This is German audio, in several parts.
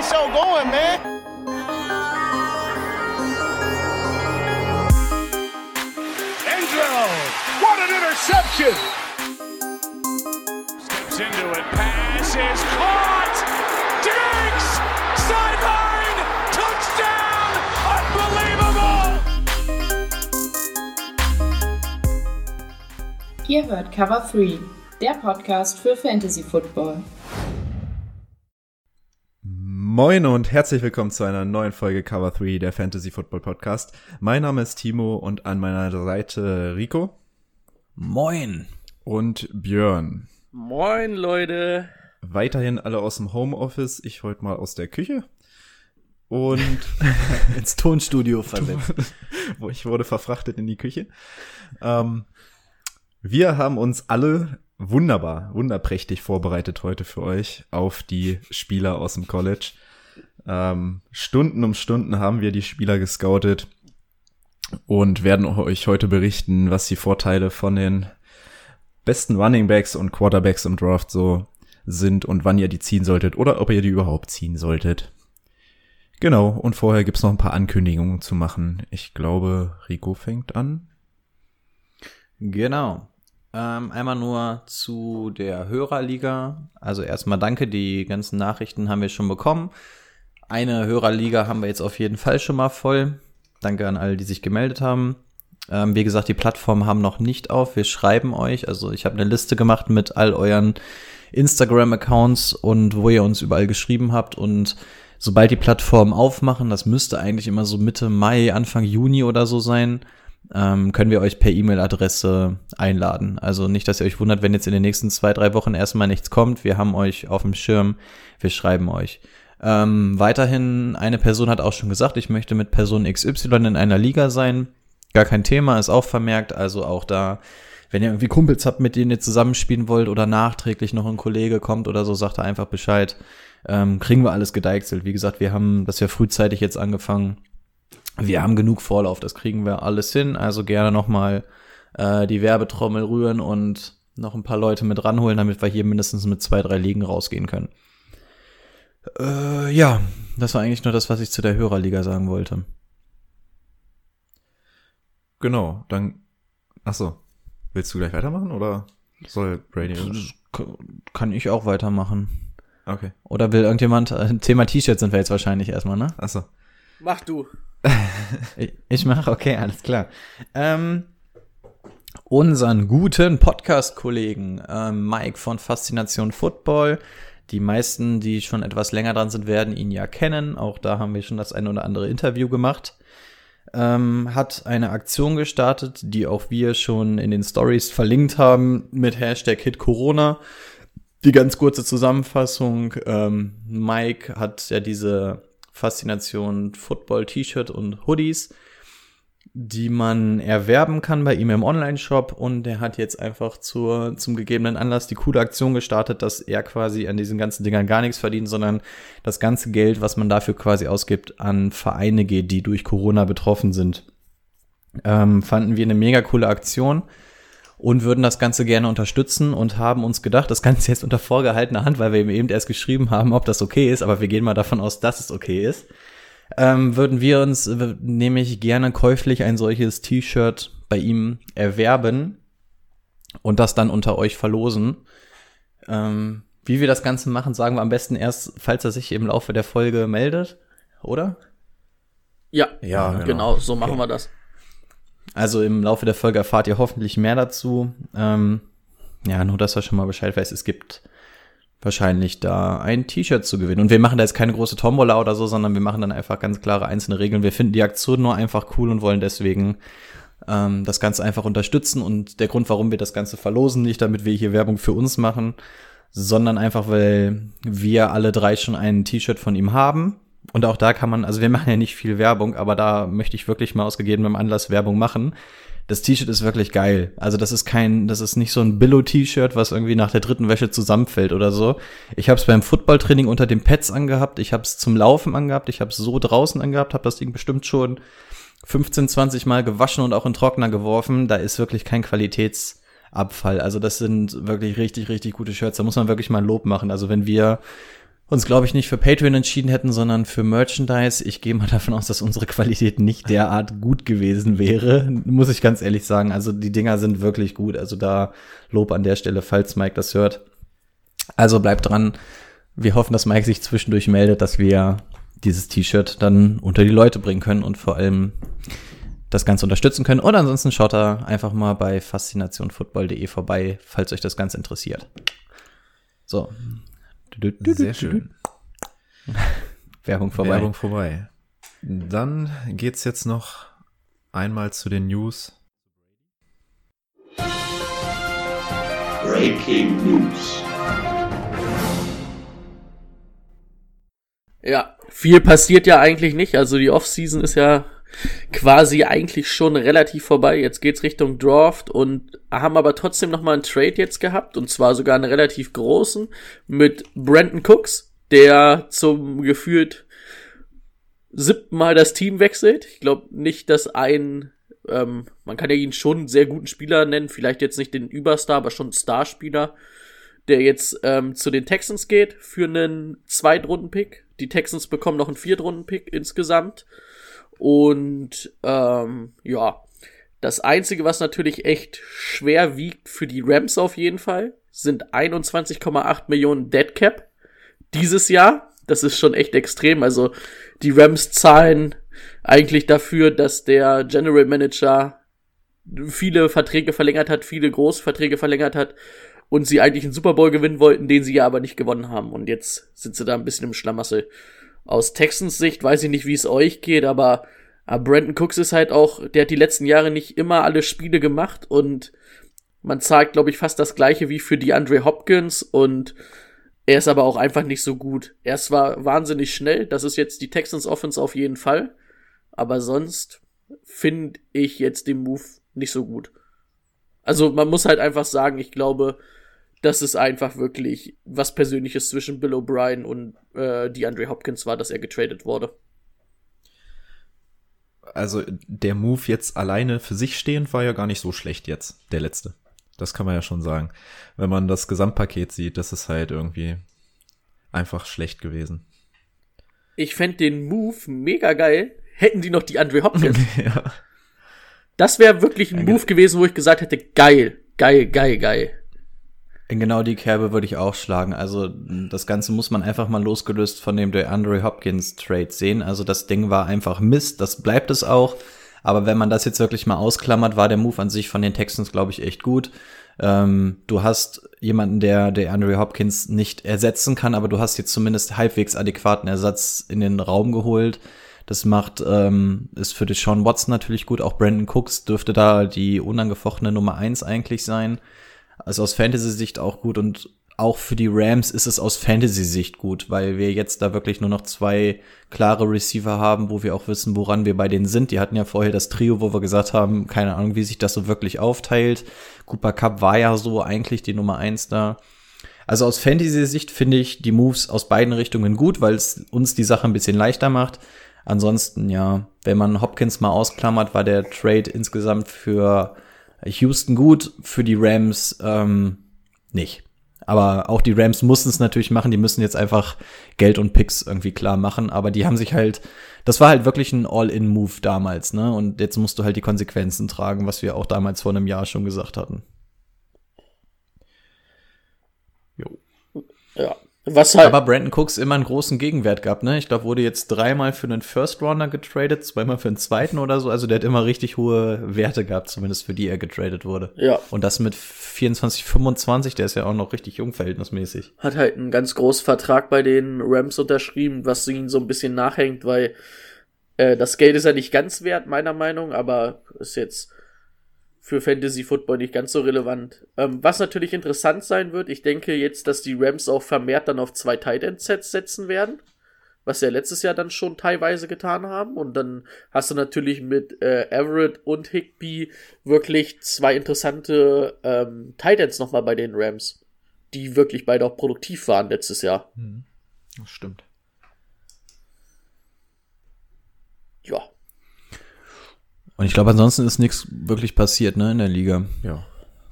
the show going, man. Angelo, what an interception! Steps into it, pass is caught! Diggs! Sideline! Touchdown! Unbelievable! Ihr hört Cover 3, der Podcast für Fantasy Football. Moin und herzlich willkommen zu einer neuen Folge Cover 3 der Fantasy Football Podcast. Mein Name ist Timo und an meiner Seite Rico. Moin. Und Björn. Moin, Leute. Weiterhin alle aus dem Homeoffice, ich heute mal aus der Küche. Und ins Tonstudio versetzt. wo ich wurde verfrachtet in die Küche. Ähm, wir haben uns alle wunderbar, wunderprächtig vorbereitet heute für euch auf die Spieler aus dem College. Ähm, Stunden um Stunden haben wir die Spieler gescoutet und werden euch heute berichten, was die Vorteile von den besten Running Backs und Quarterbacks im Draft so sind und wann ihr die ziehen solltet oder ob ihr die überhaupt ziehen solltet. Genau, und vorher gibt's noch ein paar Ankündigungen zu machen. Ich glaube, Rico fängt an. Genau. Ähm, einmal nur zu der Hörerliga. Also erstmal danke, die ganzen Nachrichten haben wir schon bekommen. Eine Hörerliga haben wir jetzt auf jeden Fall schon mal voll. Danke an alle, die sich gemeldet haben. Ähm, wie gesagt, die Plattformen haben noch nicht auf. Wir schreiben euch. Also ich habe eine Liste gemacht mit all euren Instagram-Accounts und wo ihr uns überall geschrieben habt. Und sobald die Plattformen aufmachen, das müsste eigentlich immer so Mitte Mai, Anfang Juni oder so sein, ähm, können wir euch per E-Mail-Adresse einladen. Also nicht, dass ihr euch wundert, wenn jetzt in den nächsten zwei, drei Wochen erstmal nichts kommt. Wir haben euch auf dem Schirm, wir schreiben euch. Ähm, weiterhin, eine Person hat auch schon gesagt, ich möchte mit Person XY in einer Liga sein. Gar kein Thema, ist auch vermerkt. Also auch da, wenn ihr irgendwie Kumpels habt, mit denen ihr zusammenspielen wollt oder nachträglich noch ein Kollege kommt oder so, sagt er einfach Bescheid. Ähm, kriegen wir alles gedeichselt. Wie gesagt, wir haben das ja frühzeitig jetzt angefangen wir haben genug Vorlauf, das kriegen wir alles hin. Also gerne nochmal äh, die Werbetrommel rühren und noch ein paar Leute mit ranholen, damit wir hier mindestens mit zwei, drei Ligen rausgehen können. Äh, ja, das war eigentlich nur das, was ich zu der Hörerliga sagen wollte. Genau, dann. Ach so, willst du gleich weitermachen oder soll Brady? Kann ich auch weitermachen. Okay. Oder will irgendjemand? Äh, Thema T-Shirt sind wir jetzt wahrscheinlich erstmal, ne? Ach so. Mach du. ich, ich mache, okay, alles klar. Ähm, unseren guten Podcast-Kollegen ähm, Mike von Faszination Football. Die meisten, die schon etwas länger dran sind, werden ihn ja kennen. Auch da haben wir schon das ein oder andere Interview gemacht. Ähm, hat eine Aktion gestartet, die auch wir schon in den Stories verlinkt haben mit Hashtag Hit Corona. Die ganz kurze Zusammenfassung. Ähm, Mike hat ja diese Faszination Football T-Shirt und Hoodies, die man erwerben kann bei ihm im Online-Shop. Und der hat jetzt einfach zur, zum gegebenen Anlass die coole Aktion gestartet, dass er quasi an diesen ganzen Dingern gar nichts verdient, sondern das ganze Geld, was man dafür quasi ausgibt, an Vereine geht, die durch Corona betroffen sind. Ähm, fanden wir eine mega coole Aktion und würden das Ganze gerne unterstützen und haben uns gedacht, das Ganze jetzt unter vorgehaltener Hand, weil wir eben erst geschrieben haben, ob das okay ist, aber wir gehen mal davon aus, dass es okay ist, ähm, würden wir uns nämlich gerne käuflich ein solches T-Shirt bei ihm erwerben und das dann unter euch verlosen. Ähm, wie wir das Ganze machen, sagen wir am besten erst, falls er sich im Laufe der Folge meldet, oder? Ja, ja genau. genau, so machen okay. wir das. Also im Laufe der Folge erfahrt ihr hoffentlich mehr dazu. Ähm, ja, nur dass er schon mal Bescheid weiß, es gibt wahrscheinlich da ein T-Shirt zu gewinnen. Und wir machen da jetzt keine große Tombola oder so, sondern wir machen dann einfach ganz klare einzelne Regeln. Wir finden die Aktion nur einfach cool und wollen deswegen ähm, das Ganze einfach unterstützen. Und der Grund, warum wir das Ganze verlosen, nicht damit wir hier Werbung für uns machen, sondern einfach, weil wir alle drei schon ein T-Shirt von ihm haben und auch da kann man, also wir machen ja nicht viel Werbung, aber da möchte ich wirklich mal aus gegebenem Anlass Werbung machen. Das T-Shirt ist wirklich geil. Also das ist kein, das ist nicht so ein Billo-T-Shirt, was irgendwie nach der dritten Wäsche zusammenfällt oder so. Ich habe es beim Footballtraining unter den Pads angehabt, ich habe es zum Laufen angehabt, ich habe es so draußen angehabt, habe das Ding bestimmt schon 15, 20 Mal gewaschen und auch in Trockner geworfen. Da ist wirklich kein Qualitätsabfall. Also das sind wirklich richtig, richtig gute Shirts. Da muss man wirklich mal Lob machen. Also wenn wir uns, glaube ich, nicht für Patreon entschieden hätten, sondern für Merchandise. Ich gehe mal davon aus, dass unsere Qualität nicht derart gut gewesen wäre, muss ich ganz ehrlich sagen. Also die Dinger sind wirklich gut. Also da Lob an der Stelle, falls Mike das hört. Also bleibt dran. Wir hoffen, dass Mike sich zwischendurch meldet, dass wir dieses T-Shirt dann unter die Leute bringen können und vor allem das Ganze unterstützen können. Und ansonsten schaut da einfach mal bei faszinationfootball.de vorbei, falls euch das Ganze interessiert. So, sehr schön. Werbung vorbei. Werbung vorbei. Dann geht's jetzt noch einmal zu den News. Breaking News. Ja, viel passiert ja eigentlich nicht. Also die Offseason ist ja quasi eigentlich schon relativ vorbei. Jetzt geht's Richtung Draft und haben aber trotzdem noch mal einen Trade jetzt gehabt und zwar sogar einen relativ großen mit Brandon Cooks, der zum gefühlt siebten Mal das Team wechselt. Ich glaube nicht, dass ein ähm, man kann ja ihn schon einen sehr guten Spieler nennen, vielleicht jetzt nicht den Überstar, aber schon Starspieler, der jetzt ähm, zu den Texans geht für einen Zweitrunden-Pick. Die Texans bekommen noch einen Viertrunden-Pick insgesamt. Und ähm, ja, das Einzige, was natürlich echt schwer wiegt für die Rams auf jeden Fall, sind 21,8 Millionen Dead Cap dieses Jahr. Das ist schon echt extrem. Also die Rams zahlen eigentlich dafür, dass der General Manager viele Verträge verlängert hat, viele große Verträge verlängert hat und sie eigentlich einen Super Bowl gewinnen wollten, den sie ja aber nicht gewonnen haben. Und jetzt sind sie da ein bisschen im Schlamassel aus Texans Sicht weiß ich nicht, wie es euch geht, aber, aber Brandon Cooks ist halt auch, der hat die letzten Jahre nicht immer alle Spiele gemacht und man zahlt, glaube ich, fast das gleiche wie für die Andre Hopkins und er ist aber auch einfach nicht so gut. Er ist zwar wahnsinnig schnell, das ist jetzt die Texans Offense auf jeden Fall, aber sonst finde ich jetzt den Move nicht so gut. Also man muss halt einfach sagen, ich glaube, dass es einfach wirklich was Persönliches zwischen Bill O'Brien und äh, die Andre Hopkins war, dass er getradet wurde. Also der Move jetzt alleine für sich stehend war ja gar nicht so schlecht jetzt, der letzte. Das kann man ja schon sagen. Wenn man das Gesamtpaket sieht, das ist halt irgendwie einfach schlecht gewesen. Ich fände den Move mega geil, hätten die noch die Andre Hopkins. ja. Das wäre wirklich ein ja, Move gewesen, wo ich gesagt hätte, geil, geil, geil, geil. In genau die Kerbe würde ich auch schlagen. Also das Ganze muss man einfach mal losgelöst von dem DeAndre Hopkins Trade sehen. Also das Ding war einfach Mist, das bleibt es auch. Aber wenn man das jetzt wirklich mal ausklammert, war der Move an sich von den Texans, glaube ich, echt gut. Ähm, du hast jemanden, der der Andre Hopkins nicht ersetzen kann, aber du hast jetzt zumindest halbwegs adäquaten Ersatz in den Raum geholt. Das macht, ähm, ist für Sean Watson natürlich gut. Auch Brandon Cooks dürfte da die unangefochtene Nummer eins eigentlich sein. Also aus Fantasy-Sicht auch gut und auch für die Rams ist es aus Fantasy-Sicht gut, weil wir jetzt da wirklich nur noch zwei klare Receiver haben, wo wir auch wissen, woran wir bei denen sind. Die hatten ja vorher das Trio, wo wir gesagt haben, keine Ahnung, wie sich das so wirklich aufteilt. Cooper Cup war ja so eigentlich die Nummer eins da. Also aus Fantasy-Sicht finde ich die Moves aus beiden Richtungen gut, weil es uns die Sache ein bisschen leichter macht. Ansonsten, ja, wenn man Hopkins mal ausklammert, war der Trade insgesamt für Houston gut, für die Rams ähm, nicht. Aber auch die Rams mussten es natürlich machen. Die müssen jetzt einfach Geld und Picks irgendwie klar machen. Aber die haben sich halt, das war halt wirklich ein All-in-Move damals, ne? Und jetzt musst du halt die Konsequenzen tragen, was wir auch damals vor einem Jahr schon gesagt hatten. Jo. Ja, was halt Aber Brandon Cooks immer einen großen Gegenwert gehabt, ne? Ich glaube, wurde jetzt dreimal für einen First Rounder getradet, zweimal für einen zweiten oder so. Also der hat immer richtig hohe Werte gehabt, zumindest für die er getradet wurde. Ja. Und das mit 24, 25, der ist ja auch noch richtig jung verhältnismäßig. Hat halt einen ganz großen Vertrag bei den Rams unterschrieben, was ihn so ein bisschen nachhängt, weil äh, das Geld ist ja nicht ganz wert, meiner Meinung, aber ist jetzt für Fantasy Football nicht ganz so relevant. Ähm, was natürlich interessant sein wird, ich denke jetzt, dass die Rams auch vermehrt dann auf zwei Tight End Sets setzen werden, was sie ja letztes Jahr dann schon teilweise getan haben. Und dann hast du natürlich mit äh, Everett und Higby wirklich zwei interessante ähm, Tight Ends nochmal bei den Rams, die wirklich beide auch produktiv waren letztes Jahr. Hm, das stimmt. Ja, und ich glaube, ansonsten ist nichts wirklich passiert, ne, in der Liga. Ja.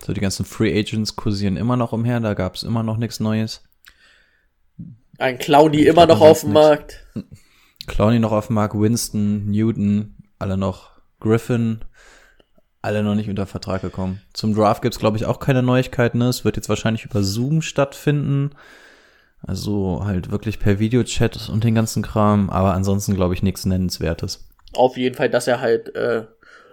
So, die ganzen Free Agents kursieren immer noch umher, da gab es immer noch nichts Neues. Ein Clowny immer noch auf dem Markt. Clowney noch auf dem Markt, Winston, Newton, alle noch Griffin, alle noch nicht unter Vertrag gekommen. Zum Draft gibt's glaube ich, auch keine Neuigkeiten. Ne? Es wird jetzt wahrscheinlich über Zoom stattfinden. Also halt wirklich per Videochat und den ganzen Kram. Aber ansonsten glaube ich nichts Nennenswertes. Auf jeden Fall, dass er halt äh,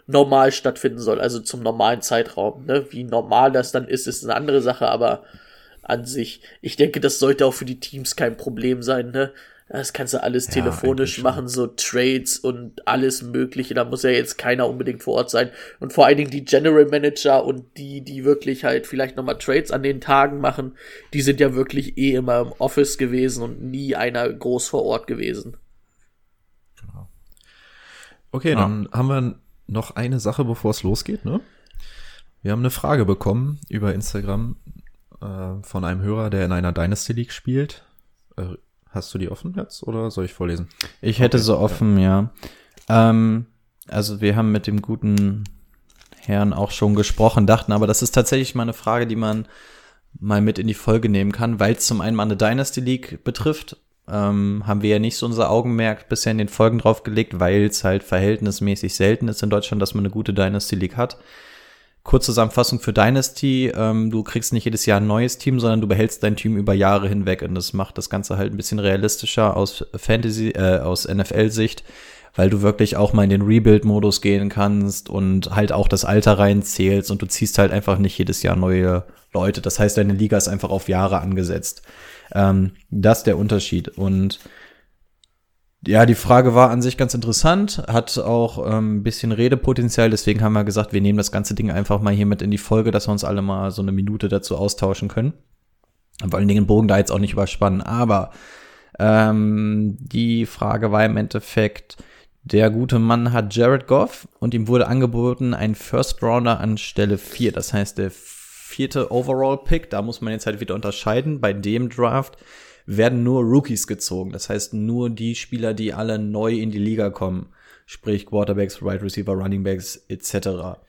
normal stattfinden soll, also zum normalen Zeitraum. Ne? Wie normal das dann ist, ist eine andere Sache, aber an sich, ich denke, das sollte auch für die Teams kein Problem sein. Ne? Das kannst du alles Ja, telefonisch machen, so Trades und alles Mögliche. Da muss ja jetzt keiner unbedingt vor Ort sein. Und vor allen Dingen die General Manager und die, die wirklich halt vielleicht nochmal Trades an den Tagen machen, die sind ja wirklich eh immer im Office gewesen und nie einer groß vor Ort gewesen. Okay, dann haben wir noch eine Sache, bevor es losgeht, ne? Wir haben eine Frage bekommen über Instagram äh, von einem Hörer, der in einer Dynasty League spielt. Äh, hast du die offen jetzt oder soll ich vorlesen? Ich hätte Okay, so offen, ja. Ähm, also wir haben mit dem guten Herrn auch schon gesprochen, dachten aber, das ist tatsächlich mal eine Frage, die man mal mit in die Folge nehmen kann, weil es zum einen mal eine Dynasty League betrifft. Ähm, haben wir ja nicht so unser Augenmerk bisher in den Folgen drauf gelegt, weil es halt verhältnismäßig selten ist in Deutschland, dass man eine gute Dynasty League hat. Kurzzusammenfassung für Dynasty, ähm, du kriegst nicht jedes Jahr ein neues Team, sondern du behältst dein Team über Jahre hinweg und das macht das Ganze halt ein bisschen realistischer aus Fantasy, äh, aus NFL-Sicht, weil du wirklich auch mal in den Rebuild-Modus gehen kannst und halt auch das Alter reinzählst und du ziehst halt einfach nicht jedes Jahr neue Leute. Das heißt, deine Liga ist einfach auf Jahre angesetzt. Ähm, das ist der Unterschied und ja, die Frage war an sich ganz interessant, hat auch ähm, ein bisschen Redepotenzial, deswegen haben wir gesagt, wir nehmen das ganze Ding einfach mal hier mit in die Folge, dass wir uns alle mal so eine Minute dazu austauschen können. Vor allen Dingen den Bogen da jetzt auch nicht überspannen. Aber ähm, die Frage war im Endeffekt, der gute Mann hat Jared Goff und ihm wurde angeboten ein First Rounder an Stelle 4. Das heißt, der vierte Overall Pick, da muss man jetzt halt wieder unterscheiden. Bei dem Draft werden nur Rookies gezogen. Das heißt, nur die Spieler, die alle neu in die Liga kommen. Sprich Quarterbacks, Wide right Receiver, Running Backs etc.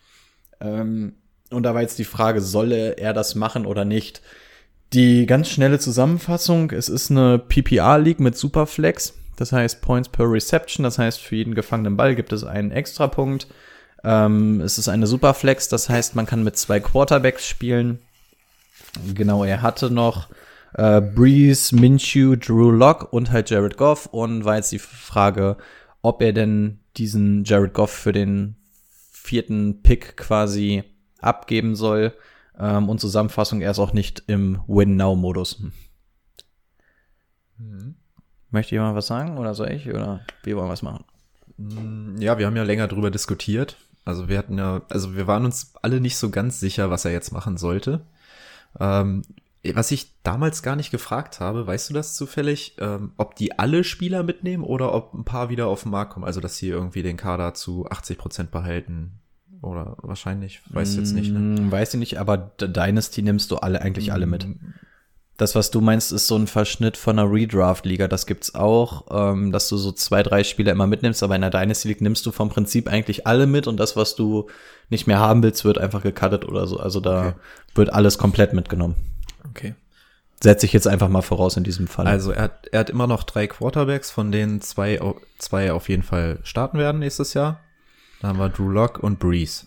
Ähm, und da war jetzt die Frage, solle er das machen oder nicht? Die ganz schnelle Zusammenfassung, es ist eine PPR-League mit Superflex. Das heißt Points per Reception. Das heißt, für jeden gefangenen Ball gibt es einen Extrapunkt. Ähm, es ist eine Superflex. Das heißt, man kann mit zwei Quarterbacks spielen. Genau, er hatte noch äh, Breeze, Minshew, Drew Lock und halt Jared Goff. Und war jetzt die Frage, ob er denn diesen Jared Goff für den vierten Pick quasi abgeben soll. Ähm, und Zusammenfassung, er ist auch nicht im Win-Now-Modus. Möchte jemand was sagen oder soll ich? Oder wir wollen was machen? Ja, wir haben ja länger drüber diskutiert. Also wir hatten ja, also wir waren uns alle nicht so ganz sicher, was er jetzt machen sollte. Ähm, was ich damals gar nicht gefragt habe, weißt du das zufällig, ähm, ob die alle Spieler mitnehmen oder ob ein paar wieder auf den Markt kommen? Also dass sie irgendwie den Kader zu 80 Prozent behalten oder wahrscheinlich, weiß ich jetzt nicht. Ne? Mm, Weiß ich nicht, aber Dynasty nimmst du alle eigentlich alle mit. Das, was du meinst, ist so ein Verschnitt von einer Redraft-Liga. Das gibt's auch, ähm, dass du so zwei, drei Spieler immer mitnimmst, aber in der Dynasty League nimmst du vom Prinzip eigentlich alle mit und das, was du nicht mehr haben willst, wird einfach gecuttet oder so. Also da Okay. wird alles komplett mitgenommen. Okay. Setze ich jetzt einfach mal voraus in diesem Fall. Also er hat, er hat immer noch drei Quarterbacks, von denen zwei, zwei auf jeden Fall starten werden nächstes Jahr. Da haben wir Drew Lock und Breeze.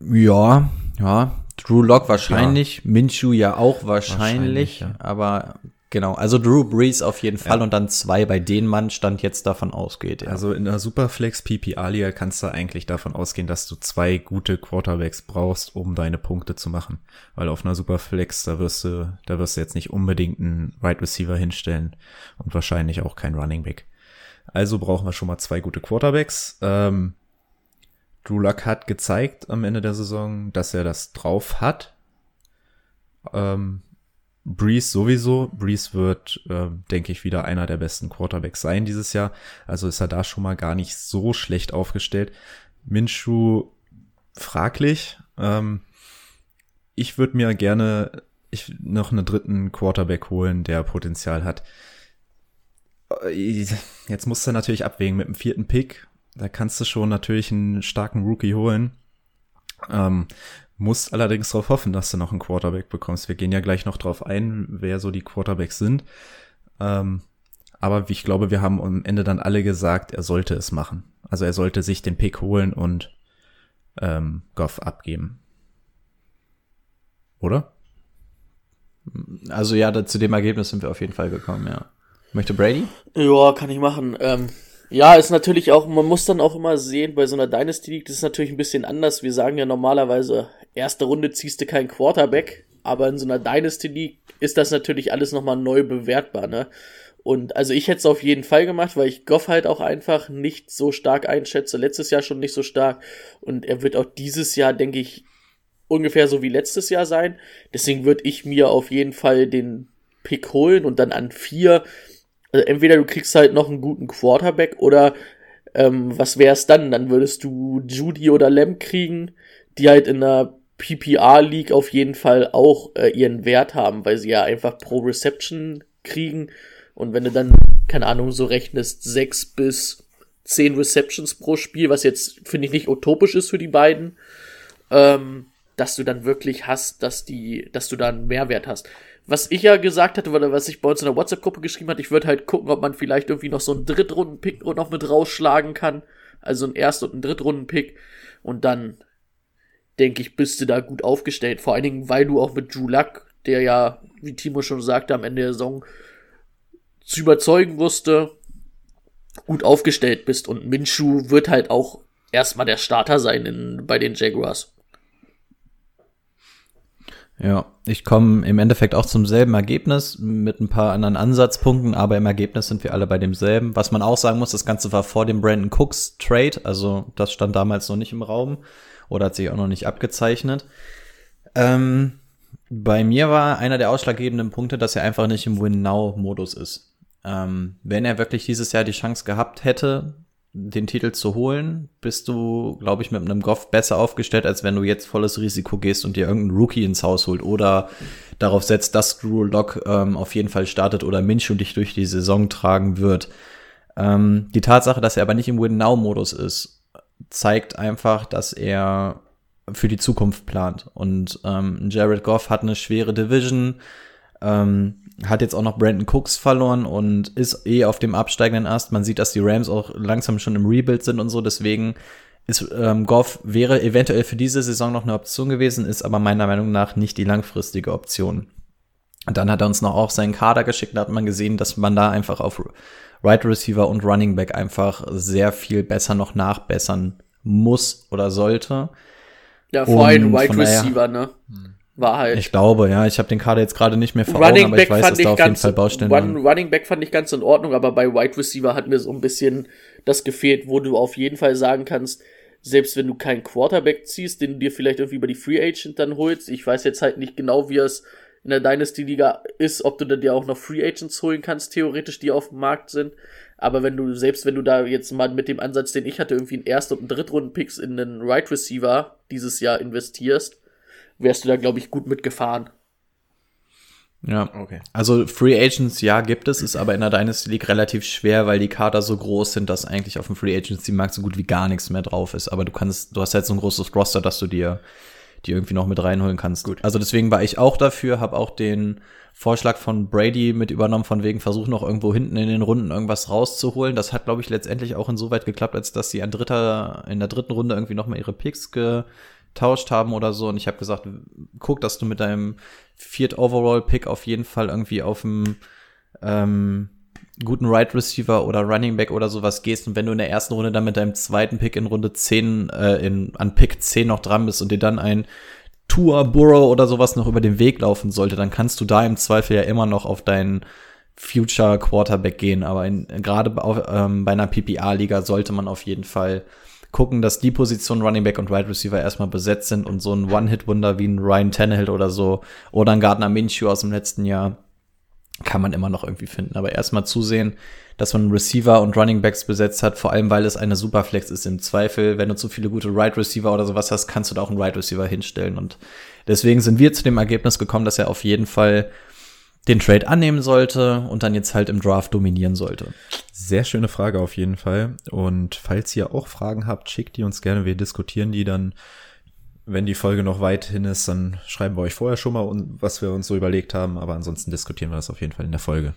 Ja, ja. Drew Lock wahrscheinlich, Minshew ja auch wahrscheinlich, Wahrscheinlich, ja. aber genau, also Drew Brees auf jeden Fall Ja. und dann zwei, bei denen man Stand jetzt davon ausgeht. Ja. Also in der Superflex PPA-Liga kannst du eigentlich davon ausgehen, dass du zwei gute Quarterbacks brauchst, um deine Punkte zu machen. Weil auf einer Superflex, da wirst du, da wirst du jetzt nicht unbedingt einen Wide Receiver hinstellen und wahrscheinlich auch kein Running Back. Also brauchen wir schon mal zwei gute Quarterbacks. Ähm, Drew Luck hat gezeigt am Ende der Saison, dass er das drauf hat. Ähm, Breeze sowieso. Breeze wird, äh, denke ich, wieder einer der besten Quarterbacks sein dieses Jahr. Also ist er da schon mal gar nicht so schlecht aufgestellt. Minshew fraglich. Ähm, ich würde mir gerne ich, noch einen dritten Quarterback holen, der Potenzial hat. Äh, Jetzt musst du natürlich abwägen mit dem vierten Pick. Da kannst du schon natürlich einen starken Rookie holen. Ähm, musst allerdings darauf hoffen, dass du noch einen Quarterback bekommst. Wir gehen ja gleich noch drauf ein, wer so die Quarterbacks sind. Ähm, aber ich glaube, wir haben am Ende dann alle gesagt, er sollte es machen. Also er sollte sich den Pick holen und ähm, Goff abgeben. Oder? Also ja, da, zu dem Ergebnis sind wir auf jeden Fall gekommen, ja. Möchte Brady? Ja, kann ich machen. Ähm, ja, ist natürlich auch, man muss dann auch immer sehen, bei so einer Dynasty League, das ist natürlich ein bisschen anders. Wir sagen ja normalerweise, erste Runde ziehst du keinen Quarterback, aber in so einer Dynasty League ist das natürlich alles nochmal neu bewertbar, ne? Und also ich hätte es auf jeden Fall gemacht, weil ich Goff halt auch einfach nicht so stark einschätze. Letztes Jahr schon nicht so stark. Und er wird auch dieses Jahr, denke ich, ungefähr so wie letztes Jahr sein. Deswegen würde ich mir auf jeden Fall den Pick holen und dann an vier. Also entweder du kriegst halt noch einen guten Quarterback oder ähm, was wär's dann? Dann würdest du Judy oder Lem kriegen, die halt in einer PPR League auf jeden Fall auch äh, ihren Wert haben, weil sie ja einfach pro Reception kriegen und wenn du dann, keine Ahnung, so rechnest, sechs bis zehn Receptions pro Spiel, was jetzt, finde ich, nicht utopisch ist für die beiden, ähm, dass du dann wirklich hast, dass die, dass du da einen Mehrwert hast. Was ich ja gesagt hatte, oder was ich bei uns in der WhatsApp-Gruppe geschrieben hatte, ich würde halt gucken, ob man vielleicht irgendwie noch so einen Drittrunden-Pick noch mit rausschlagen kann. Also einen Erst- und einen Drittrunden-Pick. Und dann, denke ich, bist du da gut aufgestellt. Vor allen Dingen, weil du auch mit Drew Luck, der ja, wie Timo schon sagte, am Ende der Saison zu überzeugen wusste, gut aufgestellt bist. Und Minshu wird halt auch erstmal der Starter sein in, bei den Jaguars. Ja, ich komme im Endeffekt auch zum selben Ergebnis mit ein paar anderen Ansatzpunkten, aber im Ergebnis sind wir alle bei demselben. Was man auch sagen muss, das Ganze war vor dem Brandon Cooks Trade, also das stand damals noch nicht im Raum oder hat sich auch noch nicht abgezeichnet. Ähm, bei mir war einer der ausschlaggebenden Punkte, dass er einfach nicht im Win-Now-Modus ist. Ähm, wenn er wirklich dieses Jahr die Chance gehabt hätte, den Titel zu holen, bist du, glaube ich, mit einem Goff besser aufgestellt, als wenn du jetzt volles Risiko gehst und dir irgendeinen Rookie ins Haus holt oder darauf setzt, dass Drew Lock ähm, auf jeden Fall startet oder Minshew dich durch die Saison tragen wird. Ähm, die Tatsache, dass er aber nicht im Win-Now-Modus ist, zeigt einfach, dass er für die Zukunft plant. Und ähm, Jared Goff hat eine schwere Division, ähm, hat jetzt auch noch Brandon Cooks verloren und ist eh auf dem absteigenden Ast. Man sieht, dass die Rams auch langsam schon im Rebuild sind und so. Deswegen ist ähm, Goff wäre eventuell für diese Saison noch eine Option gewesen, ist aber meiner Meinung nach nicht die langfristige Option. Und dann hat er uns noch auch seinen Kader geschickt, da hat man gesehen, dass man da einfach auf Right Receiver und Running Back einfach sehr viel besser noch nachbessern muss oder sollte. Ja, vor allem Wide Receiver, ne? War halt. Ich glaube, ja. Ich habe den Kader jetzt gerade nicht mehr vor Running Augen, aber Back ich weiß, dass da auf jeden Fall Baustellen Run, Running Back fand ich ganz in Ordnung, aber bei Wide Receiver hat mir so ein bisschen das gefehlt, wo du auf jeden Fall sagen kannst, selbst wenn du keinen Quarterback ziehst, den du dir vielleicht irgendwie über die Free Agent dann holst, ich weiß jetzt halt nicht genau, wie es in der Dynasty Liga ist, ob du dann dir auch noch Free Agents holen kannst, theoretisch, die auf dem Markt sind. Aber wenn du, selbst wenn du da jetzt mal mit dem Ansatz, den ich hatte, irgendwie einen Erst- und einen Drittrunden-Picks in einen Right Receiver dieses Jahr investierst, wärst du da, glaube ich, gut mitgefahren. Ja, okay. Also Free Agents, ja, gibt es, ist aber in der Dynasty League relativ schwer, weil die Kader so groß sind, dass eigentlich auf dem Free Agency Markt so gut wie gar nichts mehr drauf ist. Aber du kannst, du hast halt so ein großes Roster, dass du dir die irgendwie noch mit reinholen kannst. Gut. Also deswegen war ich auch dafür, habe auch den Vorschlag von Brady mit übernommen, von wegen Versuch noch irgendwo hinten in den Runden irgendwas rauszuholen. Das hat, glaube ich, letztendlich auch insoweit geklappt, als dass sie an dritter, in der dritten Runde irgendwie noch mal ihre Picks getauscht haben oder so. Und ich habe gesagt, guck, dass du mit deinem Viert Overall Pick auf jeden Fall irgendwie auf dem ähm, guten Right Receiver oder Running Back oder sowas gehst und wenn du in der ersten Runde dann mit deinem zweiten Pick in Runde 10 äh, in, an Pick 10 noch dran bist und dir dann ein Tour Burrow oder sowas noch über den Weg laufen sollte, dann kannst du da im Zweifel ja immer noch auf deinen Future Quarterback gehen, aber gerade ähm, bei einer PPA-Liga sollte man auf jeden Fall gucken, dass die Positionen Running Back und Wide Receiver erstmal besetzt sind und so ein One-Hit-Wunder wie ein Ryan Tannehill oder so oder ein Gardner Minshew aus dem letzten Jahr kann man immer noch irgendwie finden. Aber erstmal zusehen, dass man Receiver und Running Backs besetzt hat, vor allem weil es eine Superflex ist. Im Zweifel, wenn du zu viele gute Right Receiver oder sowas hast, kannst du da auch einen Right Receiver hinstellen. Und deswegen sind wir zu dem Ergebnis gekommen, dass er auf jeden Fall den Trade annehmen sollte und dann jetzt halt im Draft dominieren sollte. Sehr schöne Frage auf jeden Fall. Und falls ihr auch Fragen habt, schickt die uns gerne. Wir diskutieren die dann wenn die Folge noch weit hin ist, dann schreiben wir euch vorher schon mal, was wir uns so überlegt haben. Aber ansonsten diskutieren wir das auf jeden Fall in der Folge.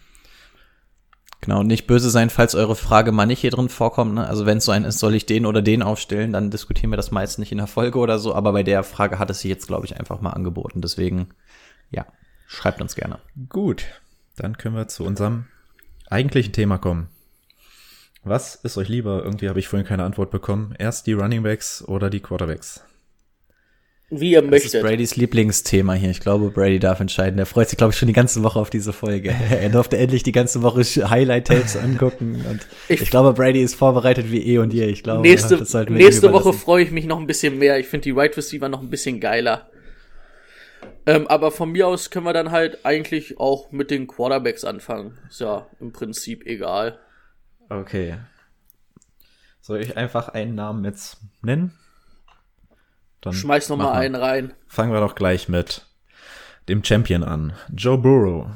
Genau, nicht böse sein, falls eure Frage mal nicht hier drin vorkommt. Ne? Also wenn es so ein ist, soll ich den oder den aufstellen, dann diskutieren wir das meist nicht in der Folge oder so. Aber bei der Frage hat es sich jetzt, glaube ich, einfach mal angeboten. Deswegen, ja, schreibt uns gerne. Gut, dann können wir zu unserem eigentlichen Thema kommen. Was ist euch lieber? Irgendwie habe ich vorhin keine Antwort bekommen. Erst die Running Backs oder die Quarterbacks? Wie ihr Das möchtet. ist Bradys Lieblingsthema hier. Ich glaube, Brady darf entscheiden. Er freut sich, glaube ich, schon die ganze Woche auf diese Folge. Er durfte endlich die ganze Woche Highlight-Tapes angucken. Und ich, Ich- glaube, Brady ist vorbereitet wie eh und je. Ich glaube, nächste das nächste Woche freue ich mich noch ein bisschen mehr. Ich finde die Wide Receiver noch ein bisschen geiler. Ähm, aber von mir aus können wir dann halt eigentlich auch mit den Quarterbacks anfangen. Ist ja im Prinzip egal. Okay. Soll ich einfach einen Namen jetzt nennen? Dann Schmeiß noch mal einen rein. Fangen wir doch gleich mit dem Champion an. Joe Burrow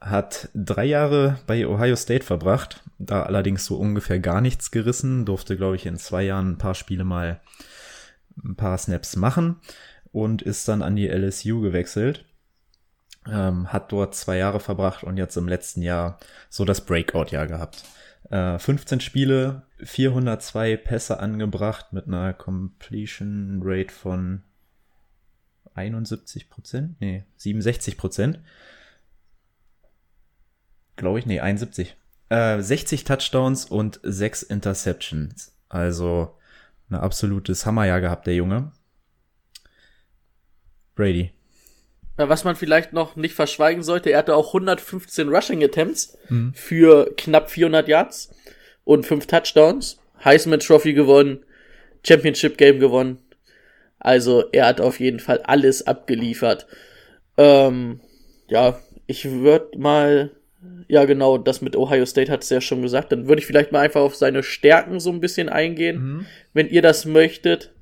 hat drei Jahre bei Ohio State verbracht, da allerdings so ungefähr gar nichts gerissen, durfte, glaube ich, in zwei Jahren ein paar Spiele mal ein paar Snaps machen und ist dann an die LSU gewechselt. Ähm, hat dort zwei Jahre verbracht und jetzt im letzten Jahr so das Breakout-Jahr gehabt. Äh, 15 Spiele, 402 Pässe angebracht mit einer Completion Rate von 71 Prozent? Nee, 67 Prozent. Glaube ich, nee, 71. Äh, 60 Touchdowns und 6 Interceptions. Also ein absolutes Hammerjahr gehabt, der Junge. Brady. Ja, Was man vielleicht noch nicht verschweigen sollte, er hatte auch 115 Rushing Attempts für knapp 400 Yards und 5 Touchdowns. Heisman Trophy gewonnen, Championship Game gewonnen. Also er hat auf jeden Fall alles abgeliefert. Ähm, ja, ich würde mal, ja genau, das mit Ohio State hat es ja schon gesagt, dann würde ich vielleicht mal einfach auf seine Stärken so ein bisschen eingehen, wenn ihr das möchtet.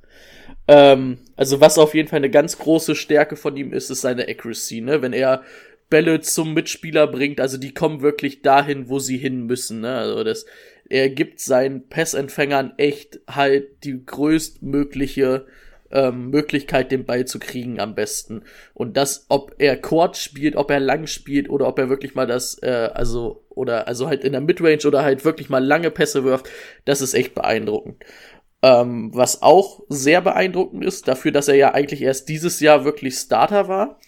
Ähm, also was auf jeden Fall eine ganz große Stärke von ihm ist, ist seine Accuracy, ne? Wenn er Bälle zum Mitspieler bringt, also die kommen wirklich dahin, wo sie hin müssen, ne? Also das, er gibt seinen Passempfängern echt halt die größtmögliche ähm, Möglichkeit, den Ball zu kriegen am besten. Und das, ob er kurz spielt, ob er lang spielt oder ob er wirklich mal das, äh, also, oder, also halt in der Midrange oder halt wirklich mal lange Pässe wirft, das ist echt beeindruckend. Ähm, was auch sehr beeindruckend ist, dafür, dass er ja eigentlich erst dieses Jahr wirklich Starter war,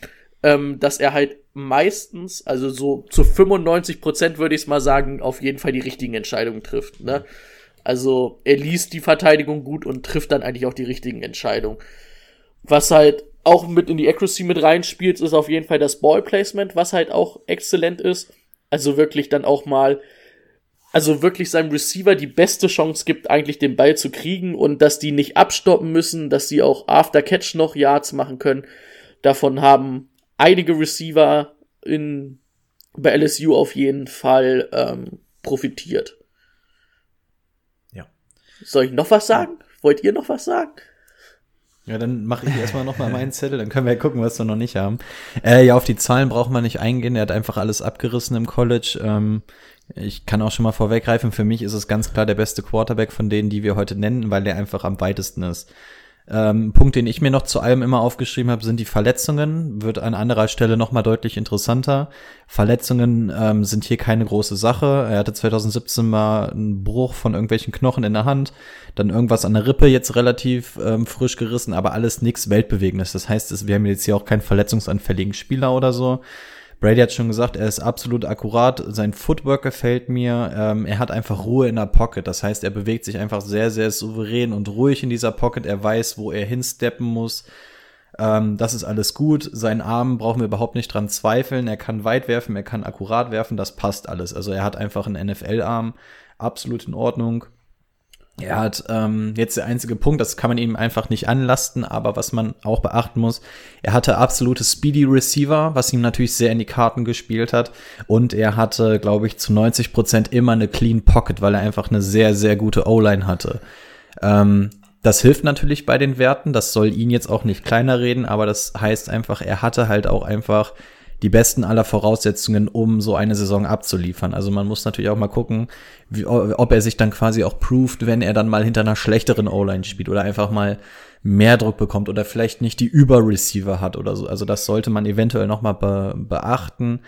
ähm, dass er halt meistens, also so zu 95 Prozent würde ich es mal sagen, auf jeden Fall die richtigen Entscheidungen trifft. Ne? Also er liest die Verteidigung gut und trifft dann eigentlich auch die richtigen Entscheidungen. Was halt auch mit in die Accuracy mit reinspielt, ist auf jeden Fall das Ballplacement, was halt auch exzellent ist. Also wirklich dann auch mal also wirklich seinem Receiver die beste Chance gibt, eigentlich den Ball zu kriegen und dass die nicht abstoppen müssen, dass sie auch after Catch noch Yards machen können. Davon haben einige Receiver in, bei LSU auf jeden Fall ähm, profitiert. Ja. Soll ich noch was sagen? Wollt ihr noch was sagen? Ja, dann mache ich erstmal nochmal meinen Zettel, dann können wir ja gucken, was wir noch nicht haben. Äh, ja, auf die Zahlen braucht man nicht eingehen. Er hat einfach alles abgerissen im College. Ähm, ich kann auch schon mal vorweggreifen, für mich ist es ganz klar der beste Quarterback von denen, die wir heute nennen, weil der einfach am weitesten ist. Ähm, Punkt, den ich mir noch zu allem immer aufgeschrieben habe, sind die Verletzungen. Wird an anderer Stelle nochmal deutlich interessanter. Verletzungen ähm, sind hier keine große Sache. Er hatte 2017 mal einen Bruch von irgendwelchen Knochen in der Hand, dann irgendwas an der Rippe jetzt relativ ähm, frisch gerissen, aber alles nichts Weltbewegendes. Das heißt, wir haben jetzt hier auch keinen verletzungsanfälligen Spieler oder so. Brady hat schon gesagt, er ist absolut akkurat. Sein Footwork gefällt mir. Ähm, er hat einfach Ruhe in der Pocket. Das heißt, er bewegt sich einfach sehr, sehr souverän und ruhig in dieser Pocket. Er weiß, wo er hinsteppen muss. Ähm, das ist alles gut. Seinen Arm brauchen wir überhaupt nicht dran zweifeln. Er kann weit werfen, er kann akkurat werfen. Das passt alles. Also er hat einfach einen NFL-Arm. Absolut in Ordnung. Er hat ähm, jetzt der einzige Punkt, das kann man ihm einfach nicht anlasten, aber was man auch beachten muss, er hatte absolute Speedy Receiver, was ihm natürlich sehr in die Karten gespielt hat. Und er hatte, glaube ich, zu 90 Prozent immer eine Clean Pocket, weil er einfach eine sehr, sehr gute O-Line hatte. Ähm, das hilft natürlich bei den Werten, das soll ihn jetzt auch nicht kleiner reden, aber das heißt einfach, er hatte halt auch einfach die besten aller Voraussetzungen, um so eine Saison abzuliefern. Also man muss natürlich auch mal gucken, wie, ob er sich dann quasi auch proved, wenn er dann mal hinter einer schlechteren O-Line spielt oder einfach mal mehr Druck bekommt oder vielleicht nicht die Überreceiver hat oder so. Also das sollte man eventuell noch mal be beachten.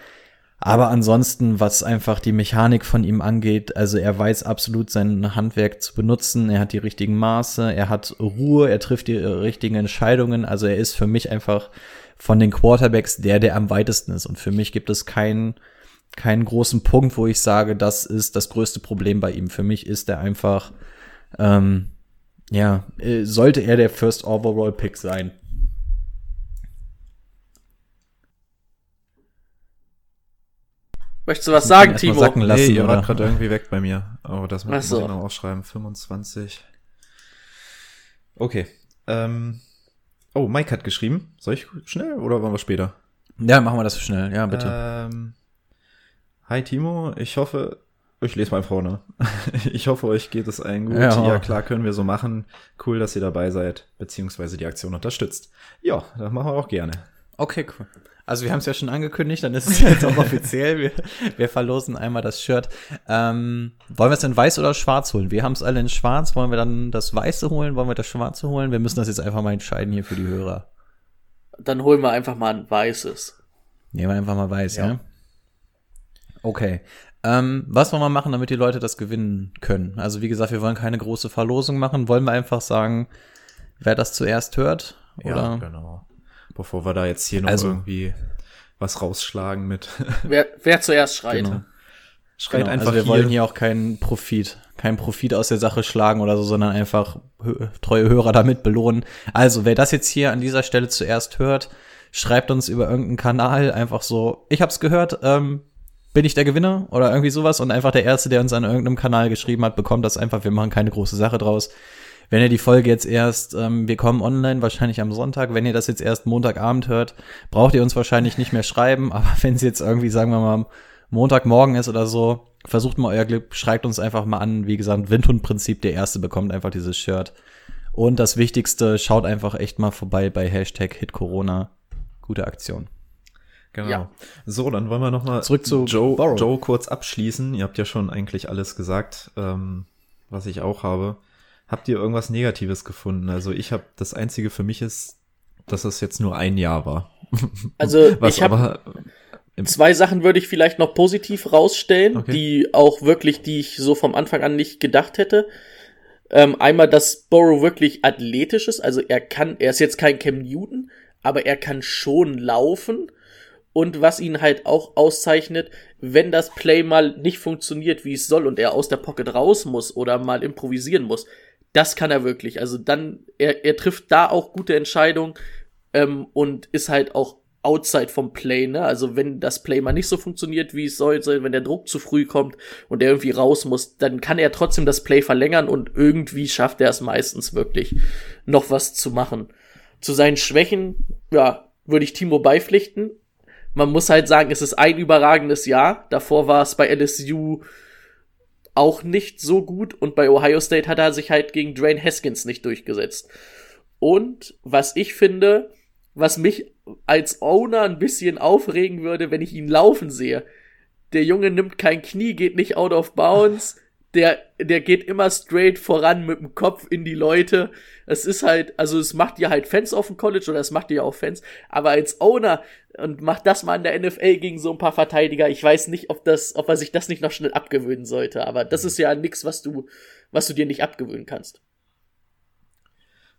Aber ansonsten, was einfach die Mechanik von ihm angeht, also er weiß absolut sein Handwerk zu benutzen, er hat die richtigen Maße, er hat Ruhe, er trifft die richtigen Entscheidungen. Also er ist für mich einfach von den Quarterbacks der, der am weitesten ist. Und für mich gibt es keinen, keinen großen Punkt, wo ich sage, das ist das größte Problem bei ihm. Für mich ist er einfach, ähm, ja, äh, sollte er der First Overall Pick sein. Möchtest du was sagen, Timo? Sacken lassen, nee, ihr oder? wart gerade irgendwie weg bei mir. Oh, das muss so. ich noch aufschreiben. 25. Okay. Ähm. Oh, Mike hat geschrieben. Soll ich schnell oder wollen wir später? Ja, machen wir das schnell. Ja, bitte. Ähm, hi Timo, ich hoffe, ich lese mal vorne. ich hoffe, euch geht es allen gut. Ja. Ja. klar, können wir so machen. Cool, dass ihr dabei seid, beziehungsweise die Aktion unterstützt. Ja, das machen wir auch gerne. Okay, cool. Also wir haben es ja schon angekündigt, dann ist es jetzt auch offiziell. Wir, wir verlosen einmal das Shirt. Ähm, wollen wir es in weiß oder schwarz holen? Wir haben es alle in schwarz. Wollen wir dann das weiße holen? Wollen wir das schwarze holen? Wir müssen das jetzt einfach mal entscheiden hier für die Hörer. Dann holen wir einfach mal ein weißes. Nehmen wir einfach mal weiß, ja? Okay. Ähm, was wollen wir machen, damit die Leute das gewinnen können? Also wie gesagt, wir wollen keine große Verlosung machen. Wollen wir einfach sagen, wer das zuerst hört? Oder? Ja, genau. Bevor wir da jetzt hier noch Also- irgendwie was rausschlagen mit. Wer, wer zuerst schreit. Genau. Schreit Genau, einfach also wir hier. wollen hier auch keinen Profit, keinen Profit aus der Sache schlagen oder so, sondern einfach treue Hörer damit belohnen. Also, wer das jetzt hier an dieser Stelle zuerst hört, schreibt uns über irgendeinen Kanal einfach so, ich hab's gehört, ähm, bin ich der Gewinner oder irgendwie sowas und einfach der Erste, der uns an irgendeinem Kanal geschrieben hat, bekommt das einfach, wir machen keine große Sache draus. Wenn ihr die Folge jetzt erst, ähm, wir kommen online, wahrscheinlich am Sonntag, wenn ihr das jetzt erst Montagabend hört, braucht ihr uns wahrscheinlich nicht mehr schreiben, aber wenn es jetzt irgendwie, sagen wir mal, Montagmorgen ist oder so, versucht mal euer Glück, schreibt uns einfach mal an. Wie gesagt, Windhund-Prinzip, der Erste bekommt einfach dieses Shirt. Und das Wichtigste, schaut einfach echt mal vorbei bei Hashtag HitCorona. Gute Aktion. Genau. Ja. So, dann wollen wir noch mal Zurück zu Joe. Joe kurz abschließen. Ihr habt ja schon eigentlich alles gesagt, ähm, was ich auch habe. Habt ihr irgendwas Negatives gefunden? Also ich habe das Einzige für mich ist, dass es jetzt nur ein Jahr war. Also Was ich habe aber zwei Sachen würde ich vielleicht noch positiv rausstellen, Okay. die auch wirklich, die ich so vom Anfang an nicht gedacht hätte. Ähm, einmal, dass Burrow wirklich athletisch ist, also er kann, er ist jetzt kein Cam Newton, aber er kann schon laufen. Und was ihn halt auch auszeichnet, wenn das Play mal nicht funktioniert, wie es soll, und er aus der Pocket raus muss oder mal improvisieren muss, das kann er wirklich. Also dann, er, er trifft da auch gute Entscheidungen ähm, und ist halt auch outside vom Play, ne? Also wenn das Play mal nicht so funktioniert, wie es sollte, wenn der Druck zu früh kommt und er irgendwie raus muss, dann kann er trotzdem das Play verlängern und irgendwie schafft er es meistens wirklich, noch was zu machen. Zu seinen Schwächen, ja, würde ich Timo beipflichten. Man muss halt sagen, es ist ein überragendes Jahr. Davor war es bei LSU auch nicht so gut und bei Ohio State hat er sich halt gegen Dwayne Haskins nicht durchgesetzt. Und was ich finde, was mich als Owner ein bisschen aufregen würde, wenn ich ihn laufen sehe. Der Junge nimmt kein Knie, geht nicht out of bounds. Der, der geht immer straight voran mit dem Kopf in die Leute. Es ist halt, also es macht dir halt Fans auf dem College oder es macht dir auch Fans. Aber als Owner und macht das mal in der NFL gegen so ein paar Verteidiger. Ich weiß nicht, ob das, ob er sich das nicht noch schnell abgewöhnen sollte. Aber das ist ja nix, was du, was du dir nicht abgewöhnen kannst.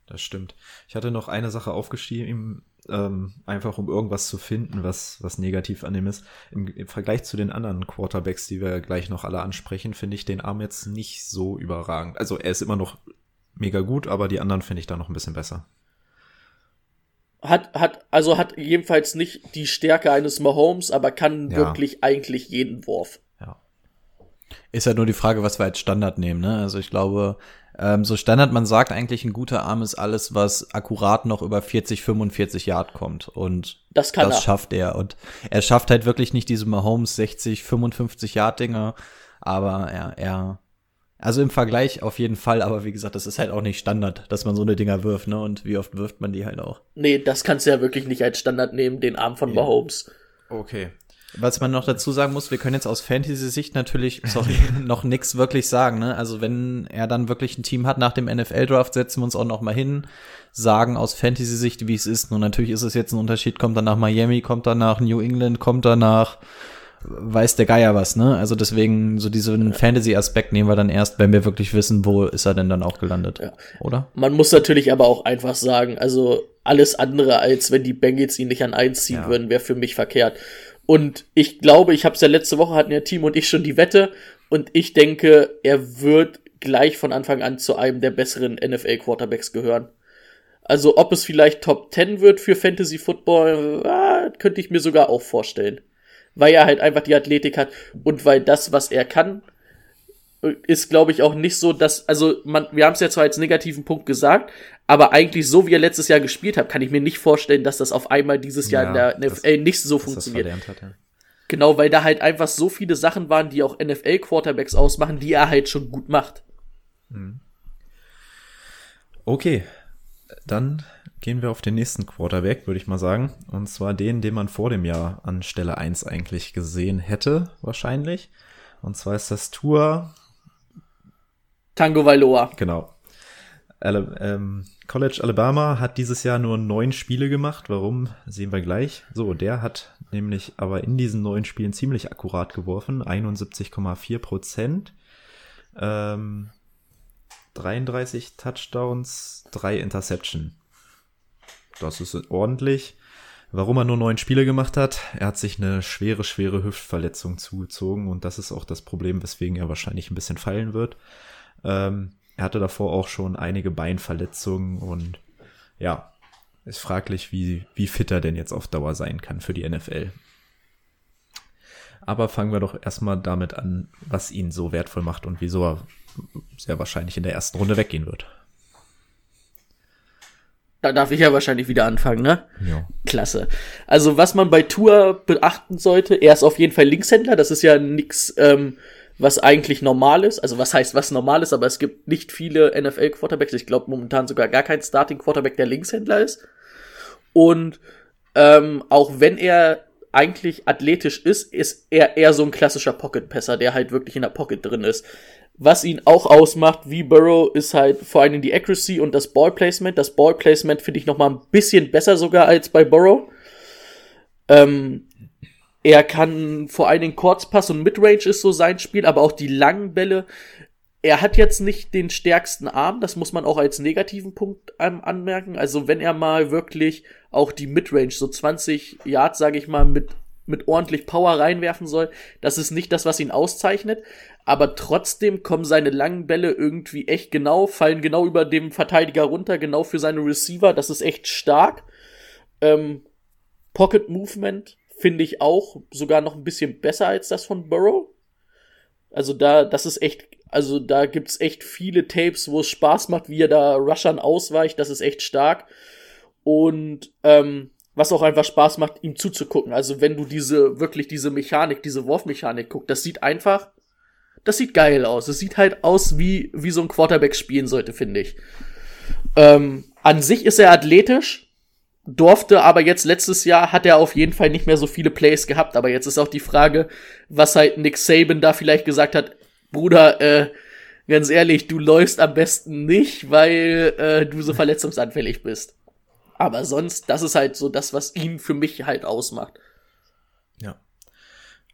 Das stimmt. Ich hatte noch eine Sache aufgeschrieben, ähm, einfach um irgendwas zu finden, was, was negativ an dem ist. Im, Im Vergleich zu den anderen Quarterbacks, die wir gleich noch alle ansprechen, finde ich den Arm jetzt nicht so überragend. Also er ist immer noch mega gut, aber die anderen finde ich da noch ein bisschen besser. Hat, hat, also hat jedenfalls nicht die Stärke eines Mahomes, aber kann Ja. wirklich eigentlich jeden Wurf. Ja. Ist ja nur die Frage, was wir als Standard nehmen, ne? Also ich glaube, ähm, so Standard, man sagt eigentlich, ein guter Arm ist alles, was akkurat noch über 40, 45 Yard kommt. Und Das kann das er. schafft er. Und er schafft halt wirklich nicht diese Mahomes 60, 55 Yard Dinger. Aber er, er, also im Vergleich auf jeden Fall. Aber wie gesagt, das ist halt auch nicht Standard, dass man so eine Dinger wirft, ne? Und wie oft wirft man die halt auch? Nee, das kannst du ja wirklich nicht als Standard nehmen, den Arm von Ja. Mahomes. Okay. Was man noch dazu sagen muss, wir können jetzt aus Fantasy-Sicht natürlich sorry, noch nichts wirklich sagen. Ne? Also wenn er dann wirklich ein Team hat nach dem NFL-Draft, setzen wir uns auch noch mal hin, sagen aus Fantasy-Sicht, wie es ist. Nun natürlich ist es jetzt ein Unterschied, kommt er nach Miami, kommt er nach New England, kommt er nach weiß der Geier was, ne? Also deswegen so diesen Fantasy-Aspekt nehmen wir dann erst, wenn wir wirklich wissen, wo ist er denn dann auch gelandet, Ja. oder? Man muss natürlich aber auch einfach sagen, also alles andere als wenn die Bengals ihn nicht an eins ziehen Ja. würden, wäre für mich verkehrt. Und ich glaube, ich habe es ja letzte Woche hatten ja Team und ich schon die Wette und ich denke, er wird gleich von Anfang an zu einem der besseren NFL Quarterbacks gehören. Also ob es vielleicht Top 10 wird für Fantasy Football, ah, könnte ich mir sogar auch vorstellen. Weil er halt einfach die Athletik hat und weil das, was er kann, ist, glaube ich, auch nicht so, dass, also man, wir haben es ja zwar als negativen Punkt gesagt, aber eigentlich so wie er letztes Jahr gespielt hat, kann ich mir nicht vorstellen, dass das auf einmal dieses Jahr in der das- NFL nicht so das funktioniert. hat, ja. Genau, weil da halt einfach so viele Sachen waren, die auch NFL-Quarterbacks ausmachen, die er halt schon gut macht. Okay, dann gehen wir auf den nächsten Quarterback, würde ich mal sagen. Und zwar den, den man vor dem Jahr an Stelle 1 eigentlich gesehen hätte, wahrscheinlich. Und zwar ist das Tour, Tango Vailoa. genau. Ala ähm, College Alabama hat dieses Jahr nur neun Spiele gemacht. Warum, sehen wir gleich. So, der hat nämlich aber in diesen neun Spielen ziemlich akkurat geworfen. 71,4 Prozent. Ähm, 33 Touchdowns, drei Interception. Das ist ordentlich. Warum er nur neun Spiele gemacht hat, er hat sich eine schwere, schwere Hüftverletzung zugezogen und das ist auch das Problem, weswegen er wahrscheinlich ein bisschen fallen wird. Ähm, er hatte davor auch schon einige Beinverletzungen und ja, ist fraglich, wie, wie fit er denn jetzt auf Dauer sein kann für die NFL. Aber fangen wir doch erstmal damit an, was ihn so wertvoll macht und wieso er sehr wahrscheinlich in der ersten Runde weggehen wird. Da darf ich ja wahrscheinlich wieder anfangen, ne? Ja. Klasse. Also, was man bei Tour beachten sollte, er ist auf jeden Fall Linkshändler. Das ist ja nix, ähm, was eigentlich normal ist. Also, was heißt, was normal ist, aber es gibt nicht viele NFL-Quarterbacks. Ich glaube momentan sogar gar kein Starting-Quarterback, der Linkshändler ist. Und ähm, auch wenn er eigentlich athletisch ist, ist er eher so ein klassischer Pocket-Passer, der halt wirklich in der Pocket drin ist. Was ihn auch ausmacht, wie Burrow, ist halt vor allem die Accuracy und das Ball-Placement. Das Ball-Placement finde ich noch mal ein bisschen besser sogar als bei Burrow. Ähm, er kann vor allen Dingen Kurzpass und Midrange ist so sein Spiel, aber auch die langen Bälle. Er hat jetzt nicht den stärksten Arm, das muss man auch als negativen Punkt ähm, anmerken. Also wenn er mal wirklich auch die Midrange, so 20 Yards, sage ich mal, mit, mit ordentlich Power reinwerfen soll, das ist nicht das, was ihn auszeichnet. Aber trotzdem kommen seine langen Bälle irgendwie echt genau, fallen genau über dem Verteidiger runter, genau für seine Receiver. Das ist echt stark. Ähm, Pocket Movement finde ich auch sogar noch ein bisschen besser als das von Burrow. Also da, das ist echt, also da gibt's echt viele Tapes, wo es Spaß macht, wie er da Rushern ausweicht. Das ist echt stark. Und ähm, was auch einfach Spaß macht, ihm zuzugucken. Also wenn du diese, wirklich diese Mechanik, diese Wurfmechanik guckst, das sieht einfach, das sieht geil aus. Es sieht halt aus, wie, wie so ein Quarterback spielen sollte, finde ich. Ähm, an sich ist er athletisch, durfte aber jetzt letztes Jahr hat er auf jeden Fall nicht mehr so viele Plays gehabt. Aber jetzt ist auch die Frage, was halt Nick Saban da vielleicht gesagt hat, Bruder, äh, ganz ehrlich, du läufst am besten nicht, weil äh, du so verletzungsanfällig bist. Aber sonst, das ist halt so das, was ihn für mich halt ausmacht. Ja.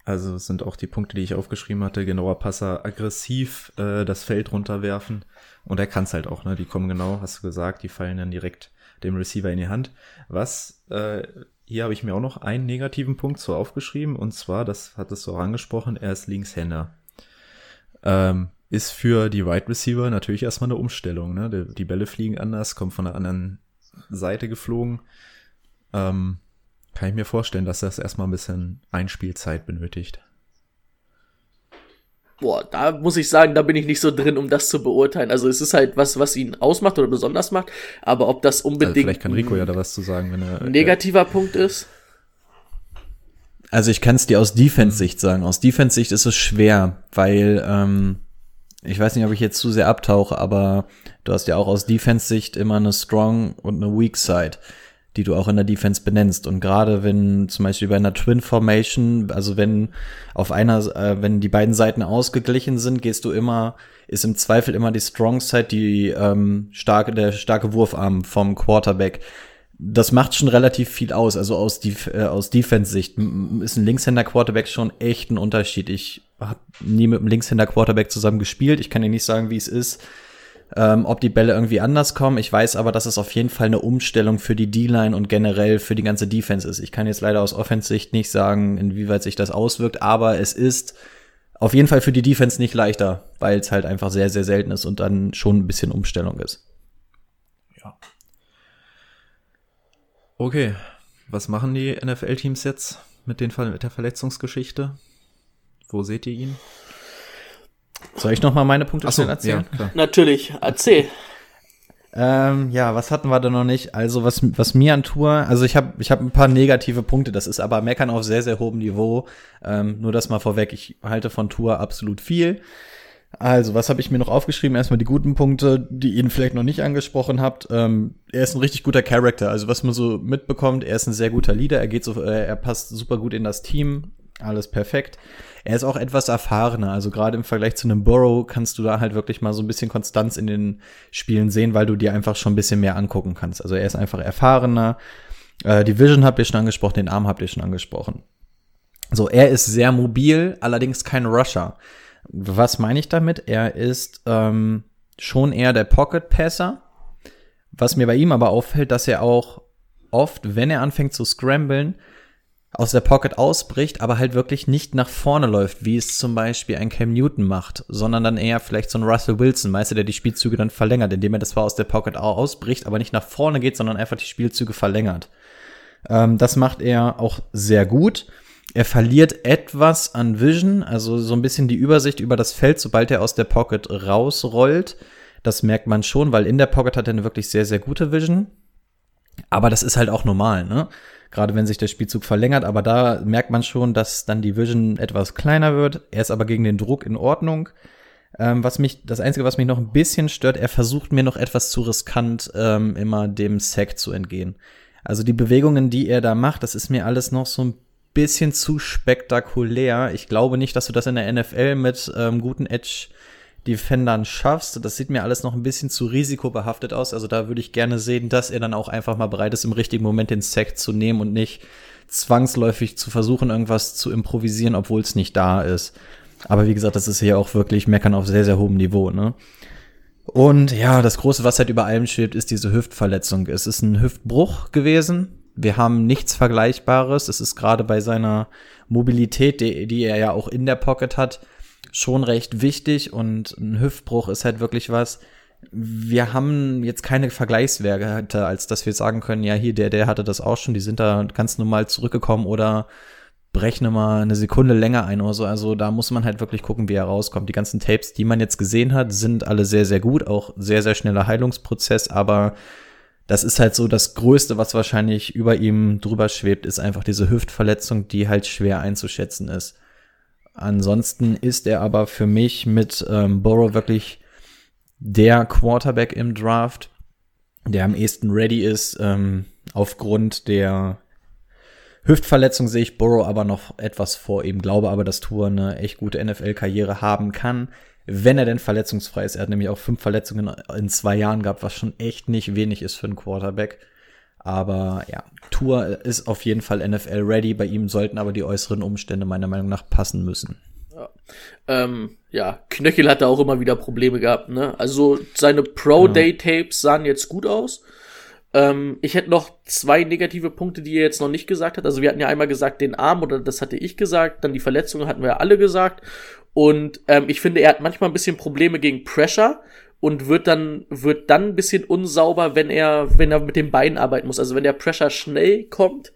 Also es sind auch die Punkte, die ich aufgeschrieben hatte. Genauer Passer, aggressiv äh, das Feld runterwerfen. Und er kann es halt auch, ne? Die kommen genau, hast du gesagt, die fallen dann direkt dem Receiver in die Hand. Was, äh, hier habe ich mir auch noch einen negativen Punkt so aufgeschrieben. Und zwar, das hattest du auch angesprochen, er ist Linkshänder. Ähm, ist für die Wide Receiver natürlich erstmal eine Umstellung. Ne? Die, die Bälle fliegen anders, kommen von der anderen Seite geflogen. Ähm, kann ich mir vorstellen, dass das erstmal ein bisschen Einspielzeit benötigt. Boah, da muss ich sagen, da bin ich nicht so drin, um das zu beurteilen. Also es ist halt was, was ihn ausmacht oder besonders macht, aber ob das Also unbedingt vielleicht kann Rico ja da was zu sagen, wenn er. ein negativer Punkt ist. Also ich kann es dir aus Defense-Sicht sagen. Aus Defense-Sicht ist es schwer, weil ähm, ich weiß nicht, ob ich jetzt zu sehr abtauche, aber du hast ja auch aus Defense-Sicht immer eine Strong und eine Weak Side. Die du auch in der Defense benennst. Und gerade wenn zum Beispiel bei einer Twin Formation, also wenn auf einer, äh, wenn die beiden Seiten ausgeglichen sind, gehst du immer, ist im Zweifel immer die Strong Side, die ähm, starke, der starke Wurfarm vom Quarterback. Das macht schon relativ viel aus. Also aus, Def äh, aus Defense-Sicht ist ein Linkshänder-Quarterback schon echt ein Unterschied. Ich habe nie mit einem Linkshänder-Quarterback zusammen gespielt. Ich kann dir nicht sagen, wie es ist ähm, ob die Bälle irgendwie anders kommen. Ich weiß aber, dass es auf jeden Fall eine Umstellung für die D-Line und generell für die ganze Defense ist. Ich kann jetzt leider aus Offensicht nicht sagen, inwieweit sich das auswirkt, aber es ist auf jeden Fall für die Defense nicht leichter, weil es halt einfach sehr, sehr selten ist und dann schon ein bisschen Umstellung ist. Ja. Okay, was machen die NFL-Teams jetzt mit, den, mit der Verletzungsgeschichte? Wo seht ihr ihn? Soll ich noch mal meine Punkte Achso, schnell erzählen? Ja, klar. Natürlich, erzähl. Ähm, ja, was hatten wir da noch nicht? Also was, was mir an Tour, also ich habe ich hab ein paar negative Punkte, das ist aber Meckern auf sehr, sehr hohem Niveau. Ähm, nur das mal vorweg, ich halte von Tour absolut viel. Also, was habe ich mir noch aufgeschrieben? Erstmal die guten Punkte, die ihr vielleicht noch nicht angesprochen habt. Ähm, er ist ein richtig guter Charakter. Also, was man so mitbekommt, er ist ein sehr guter Leader. Er geht so, äh, er passt super gut in das Team. Alles perfekt. Er ist auch etwas erfahrener. Also gerade im Vergleich zu einem Burrow kannst du da halt wirklich mal so ein bisschen Konstanz in den Spielen sehen, weil du dir einfach schon ein bisschen mehr angucken kannst. Also er ist einfach erfahrener. Äh, die Vision habt ihr schon angesprochen, den Arm habt ihr schon angesprochen. So, er ist sehr mobil, allerdings kein Rusher. Was meine ich damit? Er ist ähm, schon eher der Pocket Passer. Was mir bei ihm aber auffällt, dass er auch oft, wenn er anfängt zu scramblen, aus der Pocket ausbricht, aber halt wirklich nicht nach vorne läuft, wie es zum Beispiel ein Cam Newton macht, sondern dann eher vielleicht so ein Russell Wilson, meister, der die Spielzüge dann verlängert, indem er das zwar aus der Pocket ausbricht, aber nicht nach vorne geht, sondern einfach die Spielzüge verlängert. Ähm, das macht er auch sehr gut. Er verliert etwas an Vision, also so ein bisschen die Übersicht über das Feld, sobald er aus der Pocket rausrollt. Das merkt man schon, weil in der Pocket hat er eine wirklich sehr, sehr gute Vision. Aber das ist halt auch normal, ne? gerade wenn sich der Spielzug verlängert, aber da merkt man schon, dass dann die Vision etwas kleiner wird. Er ist aber gegen den Druck in Ordnung. Ähm, was mich, das Einzige, was mich noch ein bisschen stört, er versucht mir noch etwas zu riskant, ähm, immer dem Sack zu entgehen. Also die Bewegungen, die er da macht, das ist mir alles noch so ein bisschen zu spektakulär. Ich glaube nicht, dass du das in der NFL mit ähm, guten Edge Defendern schaffst. Das sieht mir alles noch ein bisschen zu risikobehaftet aus. Also da würde ich gerne sehen, dass er dann auch einfach mal bereit ist, im richtigen Moment den Sack zu nehmen und nicht zwangsläufig zu versuchen, irgendwas zu improvisieren, obwohl es nicht da ist. Aber wie gesagt, das ist hier auch wirklich Meckern auf sehr, sehr hohem Niveau, ne? Und ja, das große, was halt über allem schwebt, ist diese Hüftverletzung. Es ist ein Hüftbruch gewesen. Wir haben nichts Vergleichbares. Es ist gerade bei seiner Mobilität, die, die er ja auch in der Pocket hat, schon recht wichtig und ein Hüftbruch ist halt wirklich was. Wir haben jetzt keine Vergleichswerte, als dass wir sagen können, ja, hier, der, der hatte das auch schon, die sind da ganz normal zurückgekommen oder brechen mal eine Sekunde länger ein oder so. Also da muss man halt wirklich gucken, wie er rauskommt. Die ganzen Tapes, die man jetzt gesehen hat, sind alle sehr, sehr gut, auch sehr, sehr schneller Heilungsprozess, aber das ist halt so das Größte, was wahrscheinlich über ihm drüber schwebt, ist einfach diese Hüftverletzung, die halt schwer einzuschätzen ist. Ansonsten ist er aber für mich mit ähm, Burrow wirklich der Quarterback im Draft, der am ehesten ready ist. Ähm, aufgrund der Hüftverletzung sehe ich Burrow aber noch etwas vor ihm, glaube aber, dass Tour eine echt gute NFL-Karriere haben kann, wenn er denn verletzungsfrei ist. Er hat nämlich auch fünf Verletzungen in zwei Jahren gehabt, was schon echt nicht wenig ist für einen Quarterback. Aber ja, Tour ist auf jeden Fall NFL ready. Bei ihm sollten aber die äußeren Umstände meiner Meinung nach passen müssen. Ja, ähm, ja. Knöchel hat da auch immer wieder Probleme gehabt. Ne? Also seine Pro-Day-Tapes sahen jetzt gut aus. Ähm, ich hätte noch zwei negative Punkte, die er jetzt noch nicht gesagt hat. Also wir hatten ja einmal gesagt den Arm oder das hatte ich gesagt. Dann die Verletzungen hatten wir ja alle gesagt. Und ähm, ich finde, er hat manchmal ein bisschen Probleme gegen Pressure und wird dann wird dann ein bisschen unsauber, wenn er wenn er mit den Beinen arbeiten muss. Also wenn der Pressure schnell kommt,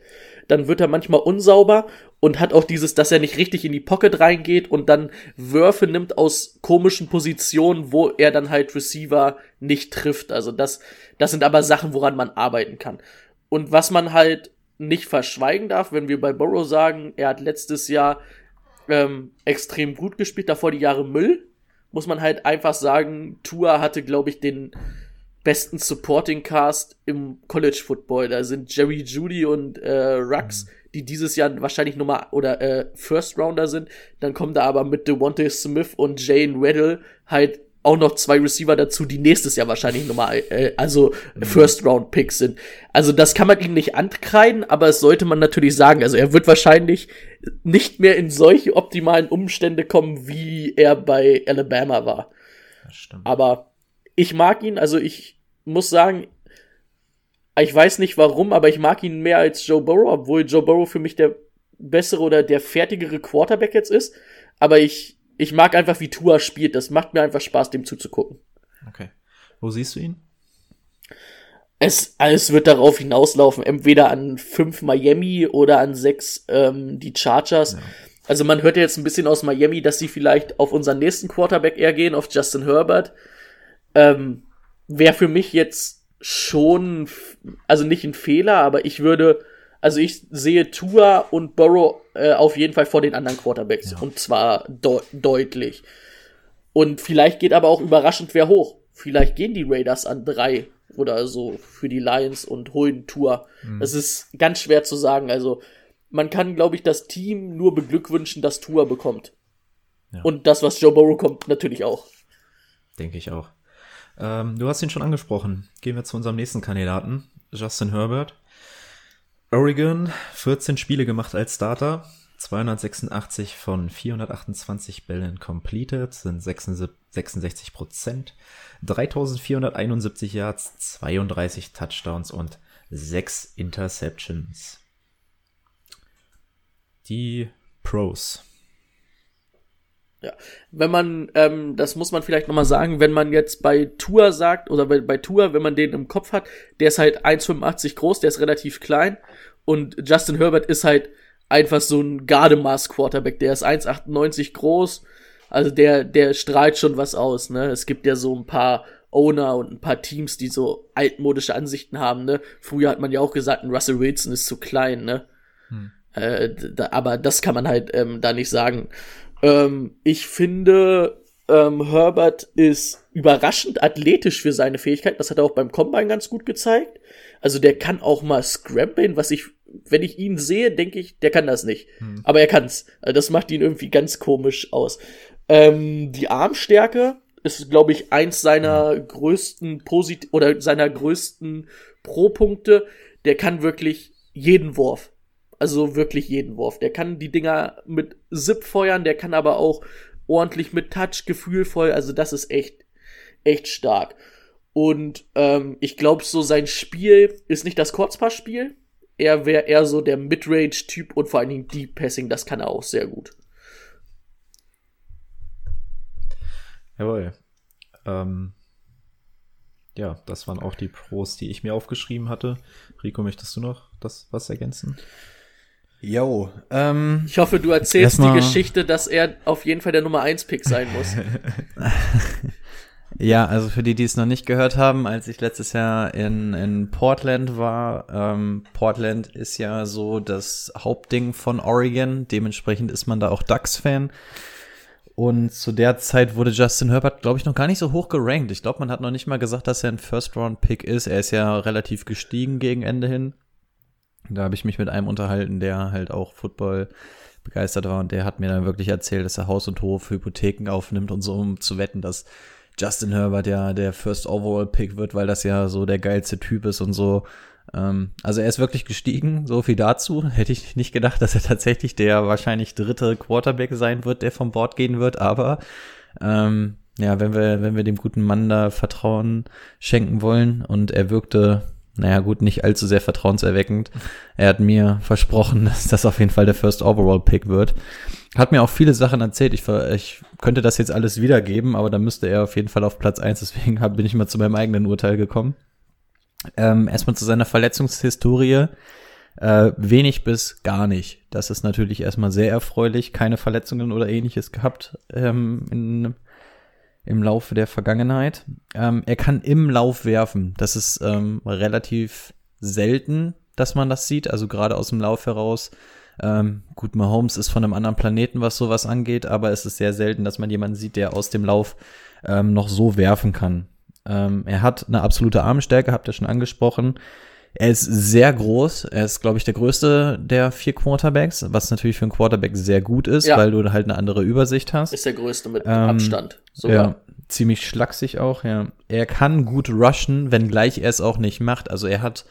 dann wird er manchmal unsauber und hat auch dieses, dass er nicht richtig in die Pocket reingeht und dann Würfe nimmt aus komischen Positionen, wo er dann halt Receiver nicht trifft. Also das das sind aber Sachen, woran man arbeiten kann. Und was man halt nicht verschweigen darf, wenn wir bei Burrow sagen, er hat letztes Jahr ähm, extrem gut gespielt, davor die Jahre Müll muss man halt einfach sagen, Tua hatte, glaube ich, den besten Supporting Cast im College Football. Da sind Jerry Judy und äh, Rux, mhm. die dieses Jahr wahrscheinlich Nummer oder äh, First Rounder sind. Dann kommen da aber mit Devontae Smith und Jane Weddle halt auch noch zwei Receiver dazu, die nächstes Jahr wahrscheinlich Nummer, äh, also mhm. First Round Picks sind. Also das kann man ihm nicht ankreiden, aber es sollte man natürlich sagen. Also er wird wahrscheinlich nicht mehr in solche optimalen Umstände kommen, wie er bei Alabama war. Aber ich mag ihn, also ich muss sagen, ich weiß nicht warum, aber ich mag ihn mehr als Joe Burrow, obwohl Joe Burrow für mich der bessere oder der fertigere Quarterback jetzt ist. Aber ich, ich mag einfach, wie Tua spielt. Das macht mir einfach Spaß, dem zuzugucken. Okay. Wo siehst du ihn? Es, alles wird darauf hinauslaufen, entweder an fünf Miami oder an sechs ähm, die Chargers. Ja. Also man hört ja jetzt ein bisschen aus Miami, dass sie vielleicht auf unseren nächsten Quarterback eher gehen, auf Justin Herbert. Ähm, Wäre für mich jetzt schon, also nicht ein Fehler, aber ich würde, also ich sehe Tua und Burrow äh, auf jeden Fall vor den anderen Quarterbacks. Ja. Und zwar de deutlich. Und vielleicht geht aber auch überraschend wer hoch. Vielleicht gehen die Raiders an drei oder so für die Lions und holen Tour. Mhm. Das ist ganz schwer zu sagen. Also man kann, glaube ich, das Team nur beglückwünschen, dass Tour bekommt. Ja. Und das, was Joe Burrow kommt, natürlich auch. Denke ich auch. Ähm, du hast ihn schon angesprochen. Gehen wir zu unserem nächsten Kandidaten, Justin Herbert. Oregon, 14 Spiele gemacht als Starter, 286 von 428 Bällen completed, sind 66 Prozent, 3471 Yards, 32 Touchdowns und 6 Interceptions. Die Pros. Ja, wenn man, ähm, das muss man vielleicht nochmal sagen, wenn man jetzt bei Tour sagt, oder bei, bei Tour, wenn man den im Kopf hat, der ist halt 1,85 groß, der ist relativ klein und Justin Herbert ist halt einfach so ein Gardemaß-Quarterback, der ist 1,98 groß, also der, der strahlt schon was aus, ne? Es gibt ja so ein paar Owner und ein paar Teams, die so altmodische Ansichten haben, ne? Früher hat man ja auch gesagt, ein Russell Wilson ist zu klein, ne? Hm. Äh, da, aber das kann man halt ähm, da nicht sagen. Ähm, ich finde, ähm, Herbert ist überraschend athletisch für seine Fähigkeiten. Das hat er auch beim Combine ganz gut gezeigt. Also der kann auch mal scramblen, was ich, wenn ich ihn sehe, denke ich, der kann das nicht. Hm. Aber er kann's. Also das macht ihn irgendwie ganz komisch aus. Ähm, die Armstärke ist, glaube ich, eins seiner hm. größten Posit oder seiner größten Pro-Punkte. Der kann wirklich jeden Wurf. Also wirklich jeden Wurf. Der kann die Dinger mit Zip feuern, der kann aber auch ordentlich mit Touch, gefühlvoll. Also das ist echt, echt stark. Und ähm, ich glaube, so sein Spiel ist nicht das Kurzpassspiel. Er wäre eher so der Midrange-Typ und vor allen Dingen Deep Passing, das kann er auch sehr gut. Jawohl. Ähm, ja, das waren auch die Pros, die ich mir aufgeschrieben hatte. Rico, möchtest du noch das was ergänzen? Jo, ähm, ich hoffe, du erzählst die Geschichte, dass er auf jeden Fall der Nummer 1 Pick sein muss. ja, also für die, die es noch nicht gehört haben, als ich letztes Jahr in, in Portland war, ähm, Portland ist ja so das Hauptding von Oregon, dementsprechend ist man da auch Ducks-Fan. Und zu der Zeit wurde Justin Herbert, glaube ich, noch gar nicht so hoch gerankt. Ich glaube, man hat noch nicht mal gesagt, dass er ein First-Round-Pick ist. Er ist ja relativ gestiegen gegen Ende hin. Da habe ich mich mit einem unterhalten, der halt auch Football begeistert war und der hat mir dann wirklich erzählt, dass er Haus und Hof Hypotheken aufnimmt und so, um zu wetten, dass Justin Herbert ja der First Overall Pick wird, weil das ja so der geilste Typ ist und so. Ähm, also er ist wirklich gestiegen, so viel dazu. Hätte ich nicht gedacht, dass er tatsächlich der wahrscheinlich dritte Quarterback sein wird, der vom Board gehen wird, aber ähm, ja, wenn wir, wenn wir dem guten Mann da Vertrauen schenken wollen und er wirkte naja gut, nicht allzu sehr vertrauenserweckend. Er hat mir versprochen, dass das auf jeden Fall der First Overall Pick wird. Hat mir auch viele Sachen erzählt. Ich, ich könnte das jetzt alles wiedergeben, aber da müsste er auf jeden Fall auf Platz eins. Deswegen bin ich mal zu meinem eigenen Urteil gekommen. Ähm, erstmal zu seiner Verletzungshistorie. Äh, wenig bis gar nicht. Das ist natürlich erstmal sehr erfreulich. Keine Verletzungen oder ähnliches gehabt ähm, in im Laufe der Vergangenheit. Ähm, er kann im Lauf werfen. Das ist ähm, relativ selten, dass man das sieht. Also gerade aus dem Lauf heraus. Ähm, gut, Mahomes ist von einem anderen Planeten, was sowas angeht, aber es ist sehr selten, dass man jemanden sieht, der aus dem Lauf ähm, noch so werfen kann. Ähm, er hat eine absolute Armstärke, habt ihr schon angesprochen. Er ist sehr groß. Er ist, glaube ich, der größte der vier Quarterbacks, was natürlich für einen Quarterback sehr gut ist, Ja. weil du halt eine andere Übersicht hast. Ist der größte mit Ähm, Abstand. Sogar. Ja, ziemlich schlaksig auch, ja. Er kann gut rushen, wenngleich er es auch nicht macht. Also er hat,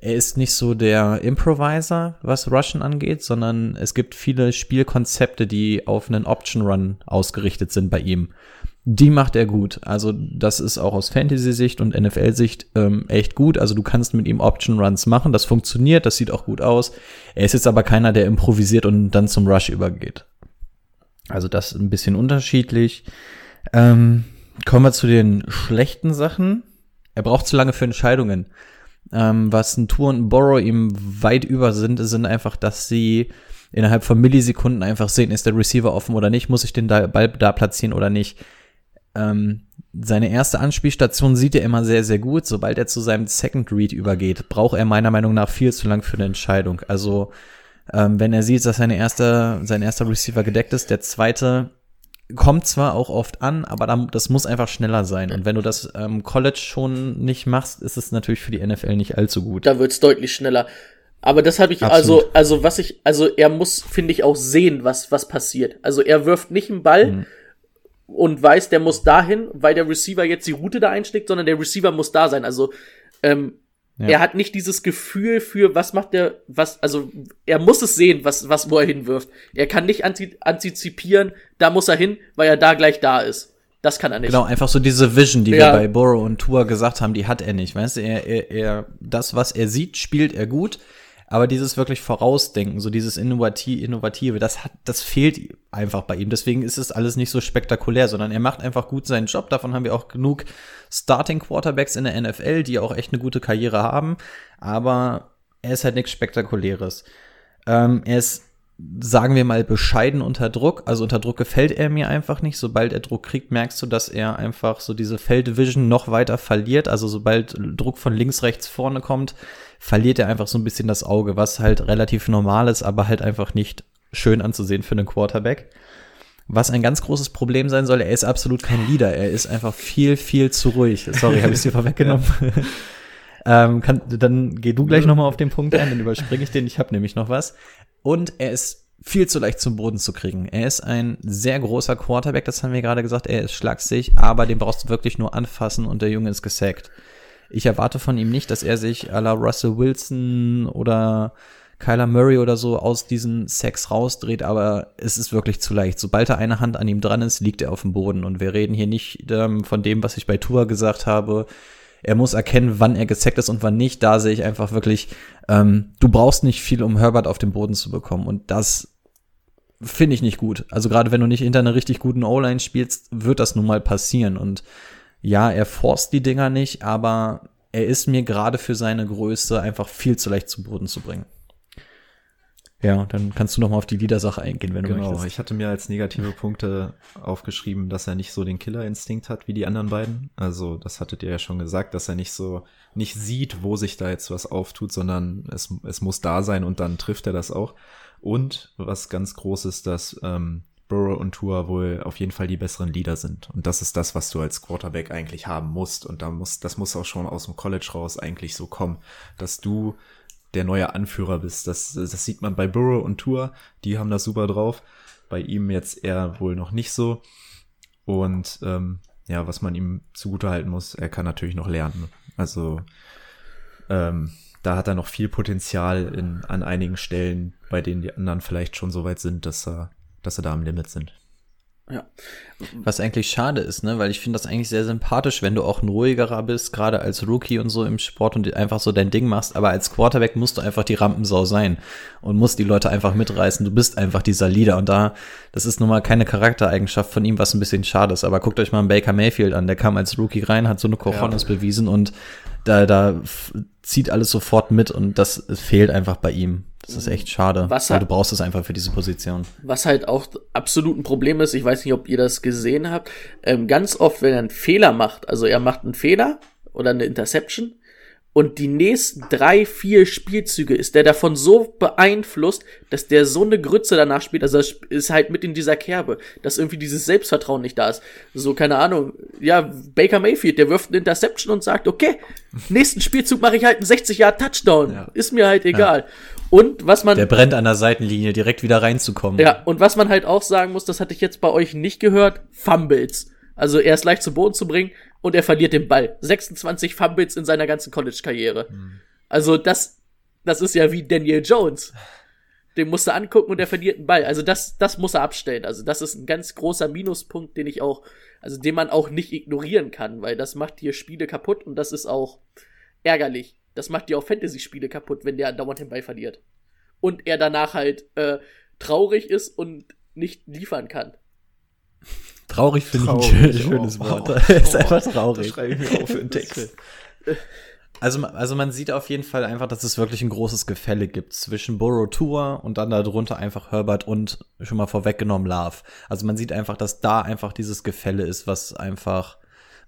er ist nicht so der Improviser, was Rushen angeht, sondern es gibt viele Spielkonzepte, die auf einen Option Run ausgerichtet sind bei ihm. Die macht er gut. Also das ist auch aus Fantasy-Sicht und NFL-Sicht ähm, echt gut. Also du kannst mit ihm Option Runs machen. Das funktioniert, das sieht auch gut aus. Er ist jetzt aber keiner, der improvisiert und dann zum Rush übergeht. Also das ist ein bisschen unterschiedlich. Ähm, kommen wir zu den schlechten Sachen. Er braucht zu lange für Entscheidungen. Ähm, was ein Tour und ein Borrow ihm weit über sind, sind einfach, dass sie innerhalb von Millisekunden einfach sehen, ist der Receiver offen oder nicht, muss ich den Ball da platzieren oder nicht. Ähm, seine erste Anspielstation sieht er immer sehr, sehr gut. Sobald er zu seinem Second Read übergeht, braucht er meiner Meinung nach viel zu lang für eine Entscheidung. Also ähm, wenn er sieht, dass seine erste, sein erster Receiver gedeckt ist, der zweite kommt zwar auch oft an, aber da, das muss einfach schneller sein. Und wenn du das ähm, College schon nicht machst, ist es natürlich für die NFL nicht allzu gut. Da wird's deutlich schneller. Aber das habe ich Absolut. also, also was ich, also er muss, finde ich, auch sehen, was was passiert. Also er wirft nicht einen Ball Mhm. Und weiß, der muss dahin, weil der Receiver jetzt die Route da einschlägt, sondern der Receiver muss da sein. Also ähm, Ja. er hat nicht dieses Gefühl für, was macht der, was, also er muss es sehen, was was wo er hinwirft. Er kann nicht anti antizipieren, da muss er hin, weil er da gleich da ist. Das kann er nicht. Genau, einfach so diese Vision, die Ja. wir bei Burrow und Tour gesagt haben, die hat er nicht. Weißt du, er, er, er, das, was er sieht, spielt er gut. Aber dieses wirklich Vorausdenken, so dieses Innovati Innovative, das hat, das fehlt einfach bei ihm. Deswegen ist es alles nicht so spektakulär, sondern er macht einfach gut seinen Job. Davon haben wir auch genug Starting Quarterbacks in der NFL, die auch echt eine gute Karriere haben. Aber er ist halt nichts Spektakuläres. Ähm, er ist, sagen wir mal, bescheiden unter Druck. Also unter Druck gefällt er mir einfach nicht. Sobald er Druck kriegt, merkst du, dass er einfach so diese Feldvision noch weiter verliert. Also sobald Druck von links, rechts, vorne kommt, verliert er einfach so ein bisschen das Auge, was halt relativ normal ist, aber halt einfach nicht schön anzusehen für einen Quarterback. Was ein ganz großes Problem sein soll, er ist absolut kein Leader. Er ist einfach viel, viel zu ruhig. Sorry, habe ich dir vorweggenommen. ähm, kann, dann geh du gleich noch mal auf den Punkt ein, dann überspringe ich den. Ich habe nämlich noch was. Und er ist viel zu leicht zum Boden zu kriegen. Er ist ein sehr großer Quarterback, das haben wir gerade gesagt. Er ist schlagsig, aber den brauchst du wirklich nur anfassen und der Junge ist gesackt. Ich erwarte von ihm nicht, dass er sich à la Russell Wilson oder Kyler Murray oder so aus diesen Sacks rausdreht, aber es ist wirklich zu leicht. Sobald er eine Hand an ihm dran ist, liegt er auf dem Boden. Und wir reden hier nicht ähm, von dem, was ich bei Tour gesagt habe. Er muss erkennen, wann er gesackt ist und wann nicht. Da sehe ich einfach wirklich, ähm, du brauchst nicht viel, um Herbert auf den Boden zu bekommen. Und das finde ich nicht gut. Also gerade wenn du nicht hinter einer richtig guten O-Line spielst, wird das nun mal passieren. Und ja, er forst die Dinger nicht, aber er ist mir gerade für seine Größe einfach viel zu leicht zu Boden zu bringen. Ja, dann kannst du noch mal auf die Liedersache eingehen, wenn du Genau, möchtest. ich hatte mir als negative Punkte aufgeschrieben, dass er nicht so den Killerinstinkt hat wie die anderen beiden. Also, das hattet ihr ja schon gesagt, dass er nicht so, nicht sieht, wo sich da jetzt was auftut, sondern es, es muss da sein und dann trifft er das auch. Und was ganz groß ist, dass ähm, Burrow und Tua wohl auf jeden Fall die besseren Leader sind. Und das ist das, was du als Quarterback eigentlich haben musst. Und da muss, das muss auch schon aus dem College raus eigentlich so kommen, dass du der neue Anführer bist. Das, das sieht man bei Burrow und Tour, die haben das super drauf. Bei ihm jetzt eher wohl noch nicht so. Und ähm, ja, was man ihm zugutehalten muss, er kann natürlich noch lernen. Also ähm, da hat er noch viel Potenzial in, an einigen Stellen, bei denen die anderen vielleicht schon so weit sind, dass er, dass er da am Limit sind. Ja. Was eigentlich schade ist, ne, weil ich finde das eigentlich sehr sympathisch, wenn du auch ein ruhigerer bist, gerade als Rookie und so im Sport und einfach so dein Ding machst, aber als Quarterback musst du einfach die Rampensau sein und musst die Leute einfach mitreißen. Du bist einfach dieser Leader und da, das ist nun mal keine Charaktereigenschaft von ihm, was ein bisschen schade ist, aber guckt euch mal einen Baker Mayfield an, der kam als Rookie rein, hat so eine Cojones bewiesen und da, da zieht alles sofort mit und das fehlt einfach bei ihm. Das ist echt schade, Was hat- du brauchst es einfach für diese Position. Was halt auch absolut ein Problem ist, ich weiß nicht, ob ihr das gesehen habt, ähm, ganz oft, wenn er einen Fehler macht, also er macht einen Fehler oder eine Interception Und die nächsten drei, vier Spielzüge ist der davon so beeinflusst, dass der so eine Grütze danach spielt. Also das ist halt mit in dieser Kerbe, dass irgendwie dieses Selbstvertrauen nicht da ist. So, keine Ahnung. Ja, Baker Mayfield, der wirft eine Interception und sagt, okay, nächsten Spielzug mache ich halt einen 60 Jahr Touchdown. Ja. Ist mir halt egal. Und was man Der brennt an der Seitenlinie, direkt wieder reinzukommen. ja, und was man halt auch sagen muss, das hatte ich jetzt bei euch nicht gehört, Fumbles. Also er ist leicht zu Boden zu bringen und er verliert den Ball. 26 Fumbles in seiner ganzen College-Karriere. Also das, das ist ja wie Daniel Jones. Den musst du angucken und er verliert den Ball. Also das, das muss er abstellen. Also das ist ein ganz großer Minuspunkt, den ich auch, also den man auch nicht ignorieren kann, weil das macht dir Spiele kaputt und das ist auch ärgerlich. Das macht dir auch Fantasy-Spiele kaputt, wenn der dauernd den Ball verliert. Und er danach halt äh, traurig ist und nicht liefern kann. Traurig finde ich ein schön, schönes oh, Wort. oh, ist oh. einfach Das traurig. schreibe ich mir auf für einen Text. Also, also man sieht auf jeden Fall einfach, dass es wirklich ein großes Gefälle gibt zwischen Burrow Tour und dann darunter einfach Herbert und schon mal vorweggenommen Love. Also man sieht einfach, dass da einfach dieses Gefälle ist, was einfach,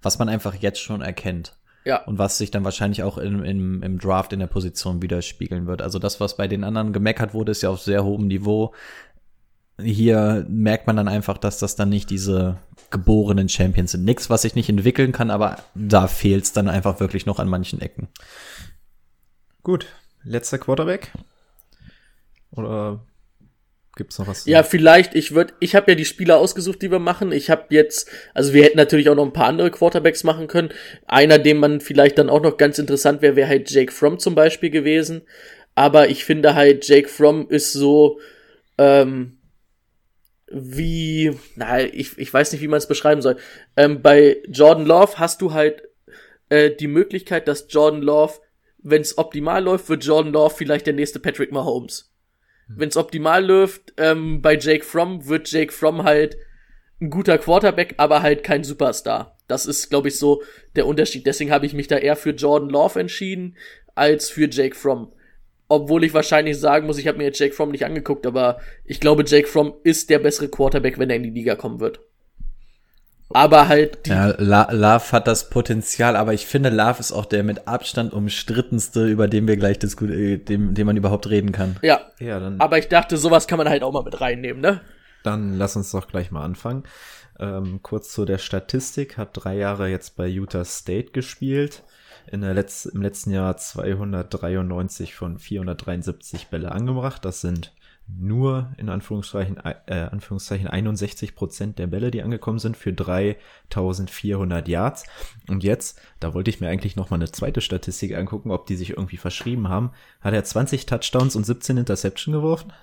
was man einfach jetzt schon erkennt. Ja. Und was sich dann wahrscheinlich auch im, im, im Draft in der Position widerspiegeln wird. Also das, was bei den anderen gemeckert wurde, ist ja auf sehr hohem Niveau. Hier merkt man dann einfach, dass das dann nicht diese geborenen Champions sind. Nix, was sich nicht entwickeln kann, aber da fehlt es dann einfach wirklich noch an manchen Ecken. Gut, letzter Quarterback? Oder gibt's noch was? Ja, vielleicht, ich würde, ich habe ja die Spieler ausgesucht, die wir machen. Ich habe jetzt, also wir hätten natürlich auch noch ein paar andere Quarterbacks machen können. Einer, dem man vielleicht dann auch noch ganz interessant wäre, wäre halt Jake Fromm zum Beispiel gewesen. Aber ich finde halt, Jake Fromm ist so, ähm, wie, na, ich, ich weiß nicht, wie man es beschreiben soll. Ähm, bei Jordan Love hast du halt äh, die Möglichkeit, dass Jordan Love, wenn es optimal läuft, wird Jordan Love vielleicht der nächste Patrick Mahomes. Wenn es optimal läuft, ähm, bei Jake Fromm wird Jake Fromm halt ein guter Quarterback, aber halt kein Superstar. Das ist, glaube ich, so der Unterschied. Deswegen habe ich mich da eher für Jordan Love entschieden als für Jake Fromm. Obwohl ich wahrscheinlich sagen muss, ich habe mir jetzt Jake Fromm nicht angeguckt, aber ich glaube, Jake Fromm ist der bessere Quarterback, wenn er in die Liga kommen wird. Aber halt die, Ja, La Love hat das Potenzial, aber ich finde, Love ist auch der mit Abstand umstrittenste, über den wir gleich diskutieren, dem, dem man überhaupt reden kann. ja. Ja, dann, Aber ich dachte, sowas kann man halt auch mal mit reinnehmen, ne? dann lass uns doch gleich mal anfangen. Ähm, kurz zu der Statistik. Hat drei Jahre jetzt bei Utah State gespielt. In der Letz Im letzten Jahr 293 von 473 Bälle angebracht. Das sind nur in Anführungszeichen, äh, Anführungszeichen 61 Prozent der Bälle, die angekommen sind, für 3400 Yards. Und jetzt, da wollte ich mir eigentlich noch mal eine zweite Statistik angucken, ob die sich irgendwie verschrieben haben. Hat er 20 Touchdowns und 17 Interception geworfen?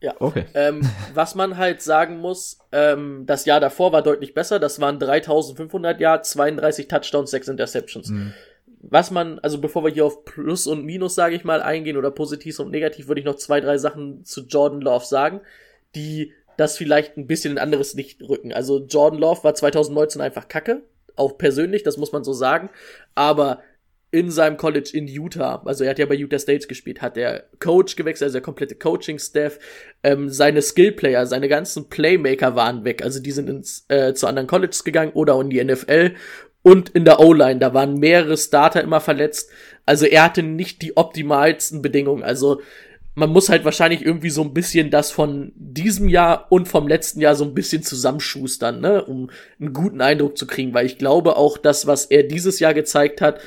Ja. Okay. Ähm, was man halt sagen muss, ähm, das Jahr davor war deutlich besser. Das waren 3500 Yards, 32 Touchdowns, 6 Interceptions. Was man, also bevor wir hier auf Plus und Minus, sage ich mal, eingehen oder Positiv und Negativ, würde ich noch zwei, drei Sachen zu Jordan Love sagen, die das vielleicht ein bisschen in anderes Licht rücken. Also Jordan Love war 2019 einfach kacke, auch persönlich, das muss man so sagen. Aber in seinem College in Utah, also er hat ja bei Utah States gespielt, hat der Coach gewechselt, also der komplette Coaching-Staff, ähm, seine Skill-Player, seine ganzen Playmaker waren weg, also die sind ins, äh, zu anderen Colleges gegangen oder in die NFL und in der O-Line, da waren mehrere Starter immer verletzt, also er hatte nicht die optimalsten Bedingungen, also man muss halt wahrscheinlich irgendwie so ein bisschen das von diesem Jahr und vom letzten Jahr so ein bisschen zusammenschustern, ne, um einen guten Eindruck zu kriegen, weil ich glaube auch das, was er dieses Jahr gezeigt hat,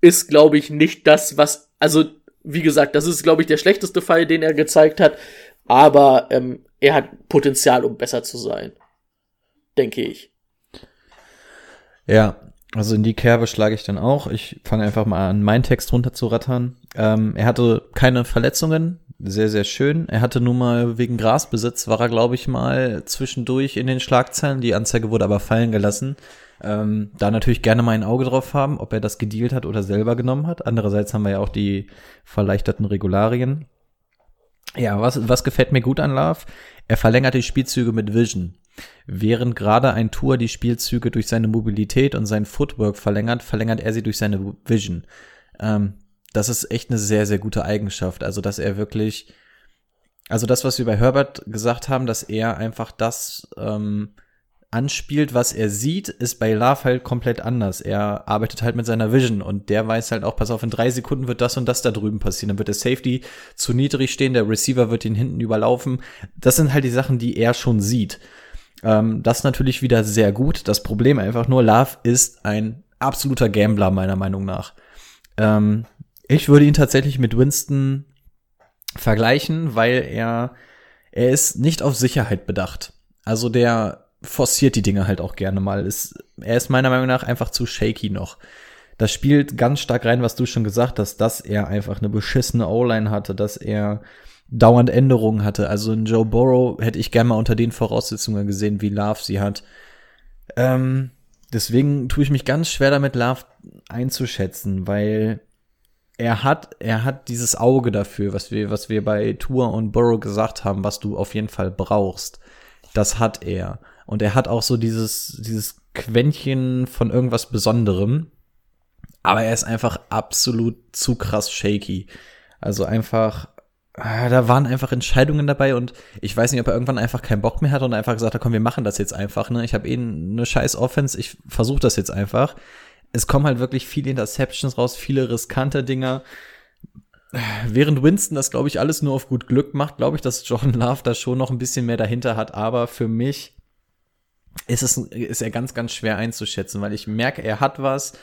ist, glaube ich, nicht das, was, also, wie gesagt, das ist, glaube ich, der schlechteste Fall, den er gezeigt hat, aber ähm, er hat Potenzial, um besser zu sein. Denke ich. Ja, also in die Kerbe schlage ich dann auch. Ich fange einfach mal an, meinen Text runterzurattern. Ähm, er hatte keine Verletzungen, sehr, sehr schön. Er hatte nun mal wegen Grasbesitz, war er, glaube ich, mal zwischendurch in den Schlagzeilen. Die Anzeige wurde aber fallen gelassen. Ähm, da natürlich gerne mal ein Auge drauf haben, ob er das gedealt hat oder selber genommen hat. Andererseits haben wir ja auch die verleichterten Regularien. Ja, was, was gefällt mir gut an Love? Er verlängert die Spielzüge mit Vision. Während gerade ein Tour die Spielzüge durch seine Mobilität und sein Footwork verlängert, verlängert er sie durch seine Vision. Ähm, das ist echt eine sehr, sehr gute Eigenschaft. Also, dass er wirklich, also das, was wir bei Herbert gesagt haben, dass er einfach das, ähm, anspielt, was er sieht, ist bei Love halt komplett anders. Er arbeitet halt mit seiner Vision und der weiß halt auch, pass auf, in drei Sekunden wird das und das da drüben passieren. Dann wird der Safety zu niedrig stehen, der Receiver wird ihn hinten überlaufen. Das sind halt die Sachen, die er schon sieht. Ähm, das natürlich wieder sehr gut. Das Problem einfach nur, Love ist ein absoluter Gambler, meiner Meinung nach. Ähm, ich würde ihn tatsächlich mit Winston vergleichen, weil er, er ist nicht auf Sicherheit bedacht. Also der forciert die Dinge halt auch gerne mal. Ist, er ist meiner Meinung nach einfach zu shaky noch. Das spielt ganz stark rein, was du schon gesagt hast, dass er einfach eine beschissene O-Line hatte, dass er dauernd Änderungen hatte. Also in Joe Burrow hätte ich gerne mal unter den Voraussetzungen gesehen, wie Love sie hat. Ähm, deswegen tue ich mich ganz schwer damit, Love einzuschätzen, weil er hat, er hat dieses Auge dafür, was wir, was wir bei Tour und Burrow gesagt haben, was du auf jeden Fall brauchst. Das hat er. Und er hat auch so dieses, dieses Quäntchen von irgendwas Besonderem. Aber er ist einfach absolut zu krass shaky. Also einfach, da waren einfach Entscheidungen dabei und ich weiß nicht, ob er irgendwann einfach keinen Bock mehr hat und einfach gesagt hat, komm, wir machen das jetzt einfach. Ne? Ich habe eh eine scheiß Offense, ich versuche das jetzt einfach. Es kommen halt wirklich viele Interceptions raus, viele riskante Dinger. Während Winston das, glaube ich, alles nur auf gut Glück macht, glaube ich, dass John Love da schon noch ein bisschen mehr dahinter hat. Aber für mich ist es ist er ganz, ganz schwer einzuschätzen, weil ich merke, er hat was,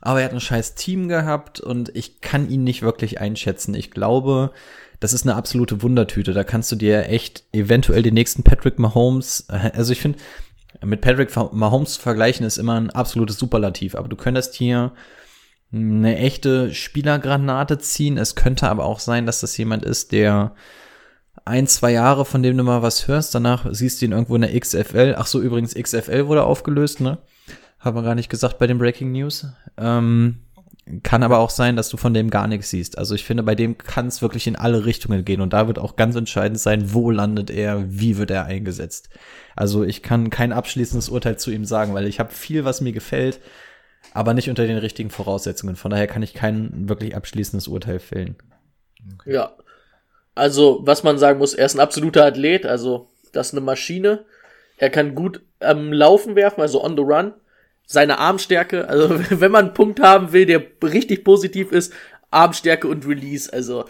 aber er hat ein scheiß Team gehabt und ich kann ihn nicht wirklich einschätzen. Ich glaube, das ist eine absolute Wundertüte. Da kannst du dir echt eventuell den nächsten Patrick Mahomes, äh, also ich finde, mit Patrick Mahomes zu vergleichen ist immer ein absolutes Superlativ, aber du könntest hier eine echte Spielergranate ziehen. Es könnte aber auch sein, dass das jemand ist, der ein, zwei Jahre, von dem du mal was hörst, danach siehst du ihn irgendwo in der XFL. Ach so, übrigens, XFL wurde aufgelöst, ne? Haben wir gar nicht gesagt bei den Breaking News. Ähm, kann aber auch sein, dass du von dem gar nichts siehst. Also ich finde, bei dem kann es wirklich in alle Richtungen gehen und da wird auch ganz entscheidend sein, wo landet er, wie wird er eingesetzt. Also ich kann kein abschließendes Urteil zu ihm sagen, weil ich habe viel, was mir gefällt, aber nicht unter den richtigen Voraussetzungen. Von daher kann ich kein wirklich abschließendes Urteil fällen. Okay. Ja. Also, was man sagen muss, er ist ein absoluter Athlet, also das ist eine Maschine. Er kann gut am Laufen werfen, also on the run seine Armstärke, also wenn man einen Punkt haben will, der richtig positiv ist, Armstärke und Release, also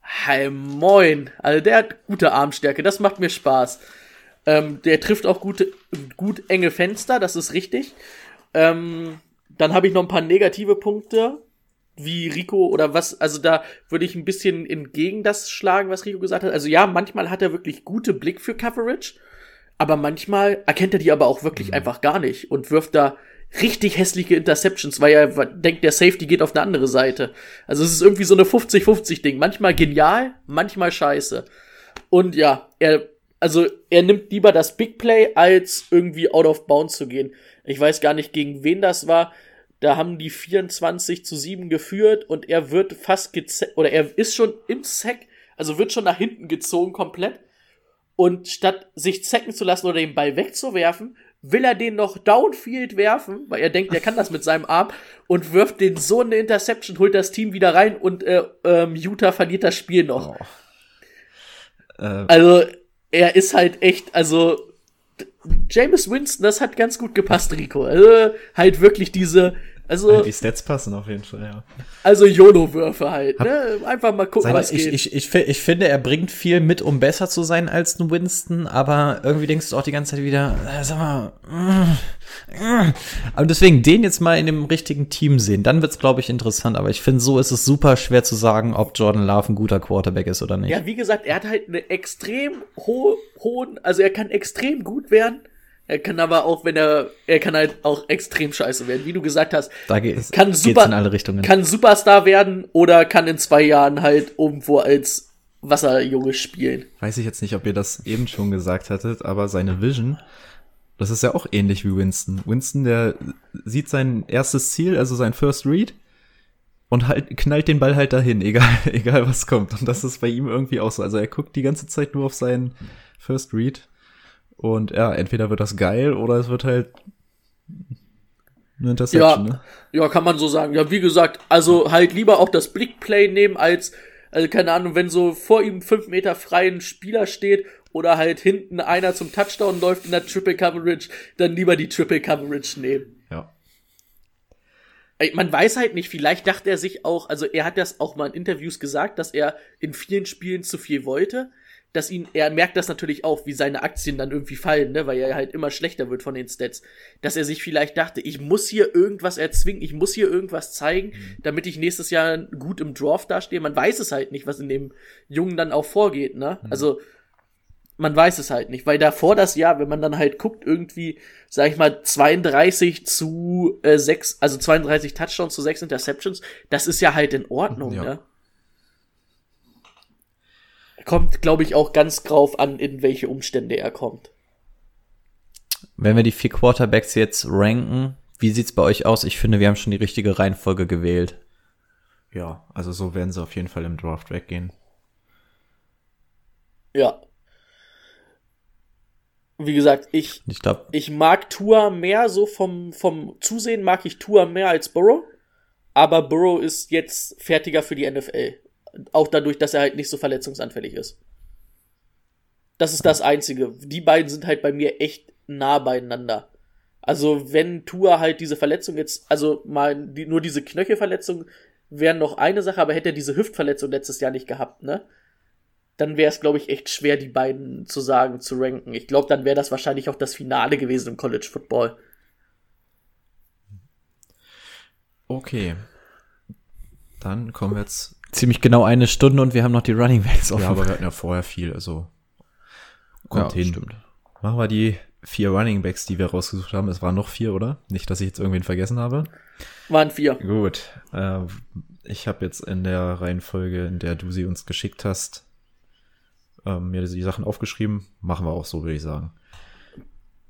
hey, moin, also der hat gute Armstärke, das macht mir Spaß. Ähm, der trifft auch gute, gut enge Fenster, das ist richtig. Ähm, dann habe ich noch ein paar negative Punkte, wie Rico oder was, also da würde ich ein bisschen entgegen das schlagen, was Rico gesagt hat. Also ja, manchmal hat er wirklich gute Blick für Coverage, aber manchmal erkennt er die aber auch wirklich mhm. einfach gar nicht und wirft da richtig hässliche Interceptions, weil er denkt, der Safety geht auf eine andere Seite. Also es ist irgendwie so eine 50-50 Ding. Manchmal genial, manchmal scheiße. Und ja, er, also er nimmt lieber das Big Play, als irgendwie out of bounds zu gehen. Ich weiß gar nicht, gegen wen das war. Da haben die 24 zu 7 geführt und er wird fast gezackt, oder er ist schon im Sack, also wird schon nach hinten gezogen komplett. Und statt sich zacken zu lassen oder den Ball wegzuwerfen, will er den noch downfield werfen, weil er denkt, er kann das mit seinem Arm und wirft den so eine Interception, holt das Team wieder rein und äh, ähm, Utah verliert das Spiel noch. Oh. Äh. Also er ist halt echt, also James Winston, das hat ganz gut gepasst, Rico. Also halt wirklich diese also, die Stats passen auf jeden Fall, ja. Also YOLO-Würfe halt, ne? Einfach mal gucken, was ich, geht. Ich, ich, ich, finde, er bringt viel mit, um besser zu sein als ein Winston, aber irgendwie denkst du auch die ganze Zeit wieder, äh, sag mal, äh, äh. aber deswegen den jetzt mal in dem richtigen Team sehen, dann wird's, glaube ich, interessant, aber ich finde, so ist es super schwer zu sagen, ob Jordan Love ein guter Quarterback ist oder nicht. Ja, wie gesagt, er hat halt eine extrem hohe, hohen, also er kann extrem gut werden, er kann aber auch, wenn er, er kann halt auch extrem scheiße werden, wie du gesagt hast. Da geht, kann super, in alle Richtungen. Kann Superstar werden oder kann in zwei Jahren halt irgendwo als Wasserjunge spielen. Weiß ich jetzt nicht, ob ihr das eben schon gesagt hattet, aber seine Vision, das ist ja auch ähnlich wie Winston. Winston, der sieht sein erstes Ziel, also sein First Read, und halt knallt den Ball halt dahin, egal, egal was kommt. Und das ist bei ihm irgendwie auch so. Also er guckt die ganze Zeit nur auf seinen First Read und ja, entweder wird das geil oder es wird halt eine Interception, ja, ne? Ja, kann man so sagen. Ja, wie gesagt, also halt lieber auch das Blickplay nehmen als, also keine Ahnung, wenn so vor ihm fünf Meter freien Spieler steht oder halt hinten einer zum Touchdown läuft in der Triple Coverage, dann lieber die Triple Coverage nehmen. Ja. Man weiß halt nicht, vielleicht dachte er sich auch, also er hat das auch mal in Interviews gesagt, dass er in vielen Spielen zu viel wollte, dass ihn, er merkt das natürlich auch, wie seine Aktien dann irgendwie fallen, ne, weil er halt immer schlechter wird von den Stats, dass er sich vielleicht dachte, ich muss hier irgendwas erzwingen, ich muss hier irgendwas zeigen, damit ich nächstes Jahr gut im Draft dastehe. Man weiß es halt nicht, was in dem Jungen dann auch vorgeht, ne, also, man weiß es halt nicht, weil davor das Jahr, wenn man dann halt guckt, irgendwie, sag ich mal, 32 zu äh, 6, also 32 Touchdowns zu 6 Interceptions, das ist ja halt in Ordnung, Ja. ne? Kommt, glaube ich, auch ganz drauf an, in welche Umstände er kommt. Wenn wir die vier Quarterbacks jetzt ranken, wie sieht's bei euch aus? Ich finde, wir haben schon die richtige Reihenfolge gewählt. Ja, also so werden sie auf jeden Fall im Draft weggehen. Ja. Wie gesagt, ich, Ich glaube, ich mag Tua mehr, so vom, vom Zusehen mag ich Tua mehr als Burrow. Aber Burrow ist jetzt fertiger für die NFL. Auch dadurch, dass er halt nicht so verletzungsanfällig ist. Das ist das Einzige. Die beiden sind halt bei mir echt nah beieinander. Also, wenn Tua halt diese Verletzung jetzt, also mal die, nur diese Knöchelverletzung wäre noch eine Sache, aber hätte er diese Hüftverletzung letztes Jahr nicht gehabt, ne? Dann wäre es, glaube ich, echt schwer, die beiden zu sagen, zu ranken. Ich glaube, dann wäre das wahrscheinlich auch das Finale gewesen im College Football. Okay. Dann kommen wir jetzt. Ziemlich genau eine Stunde und wir haben noch die Running Backs offen. Ja, aber wir hatten ja vorher viel, also. Kommt hin. stimmt. Machen wir die vier Running Backs, die wir rausgesucht haben. Es waren noch vier, oder? Nicht, dass ich jetzt irgendwen vergessen habe. Waren vier. Gut. Äh, ich habe jetzt in der Reihenfolge, in der du sie uns geschickt hast, ähm, mir die Sachen aufgeschrieben. Machen wir auch so, würde ich sagen.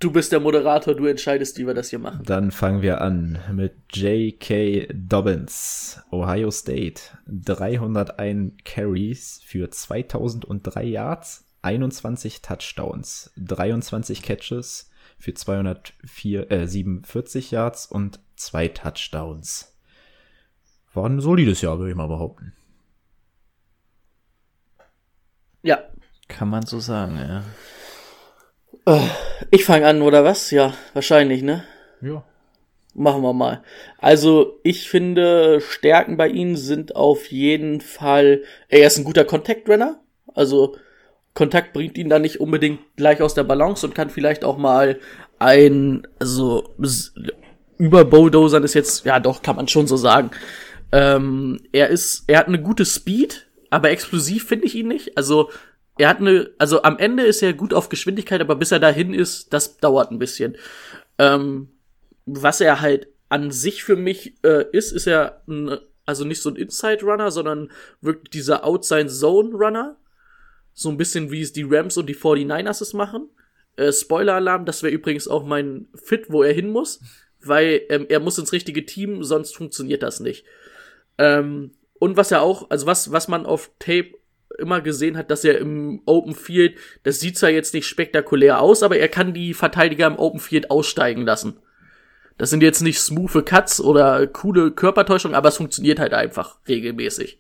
Du bist der Moderator, du entscheidest, wie wir das hier machen. Dann fangen wir an mit J.K. Dobbins, Ohio State. 301 Carries für 2003 Yards, 21 Touchdowns, 23 Catches für 204, äh, 47 Yards und zwei Touchdowns. War ein solides Jahr, würde ich mal behaupten. Ja. Kann man so sagen, ja. Ich fange an, oder was? Ja, wahrscheinlich, ne? Ja. Machen wir mal. Also, ich finde, Stärken bei ihm sind auf jeden Fall, er ist ein guter Contact-Runner. Also, Kontakt bringt ihn da nicht unbedingt gleich aus der Balance und kann vielleicht auch mal ein, also, über Bulldozern ist jetzt, ja doch, kann man schon so sagen. Ähm, er ist, er hat eine gute Speed, aber explosiv finde ich ihn nicht. Also, er hat eine, also am Ende ist er gut auf Geschwindigkeit, aber bis er dahin ist, das dauert ein bisschen. Ähm, was er halt an sich für mich äh, ist, ist er ein, also nicht so ein Inside-Runner, sondern wirklich dieser Outside-Zone-Runner. So ein bisschen wie es die Rams und die 49ers es machen. Äh, Spoiler-Alarm, das wäre übrigens auch mein Fit, wo er hin muss, weil ähm, er muss ins richtige Team, sonst funktioniert das nicht. Ähm, und was er auch, also was, was man auf Tape immer gesehen hat, dass er im Open Field, das sieht zwar jetzt nicht spektakulär aus, aber er kann die Verteidiger im Open Field aussteigen lassen. Das sind jetzt nicht smooth Cuts oder coole Körpertäuschungen, aber es funktioniert halt einfach regelmäßig.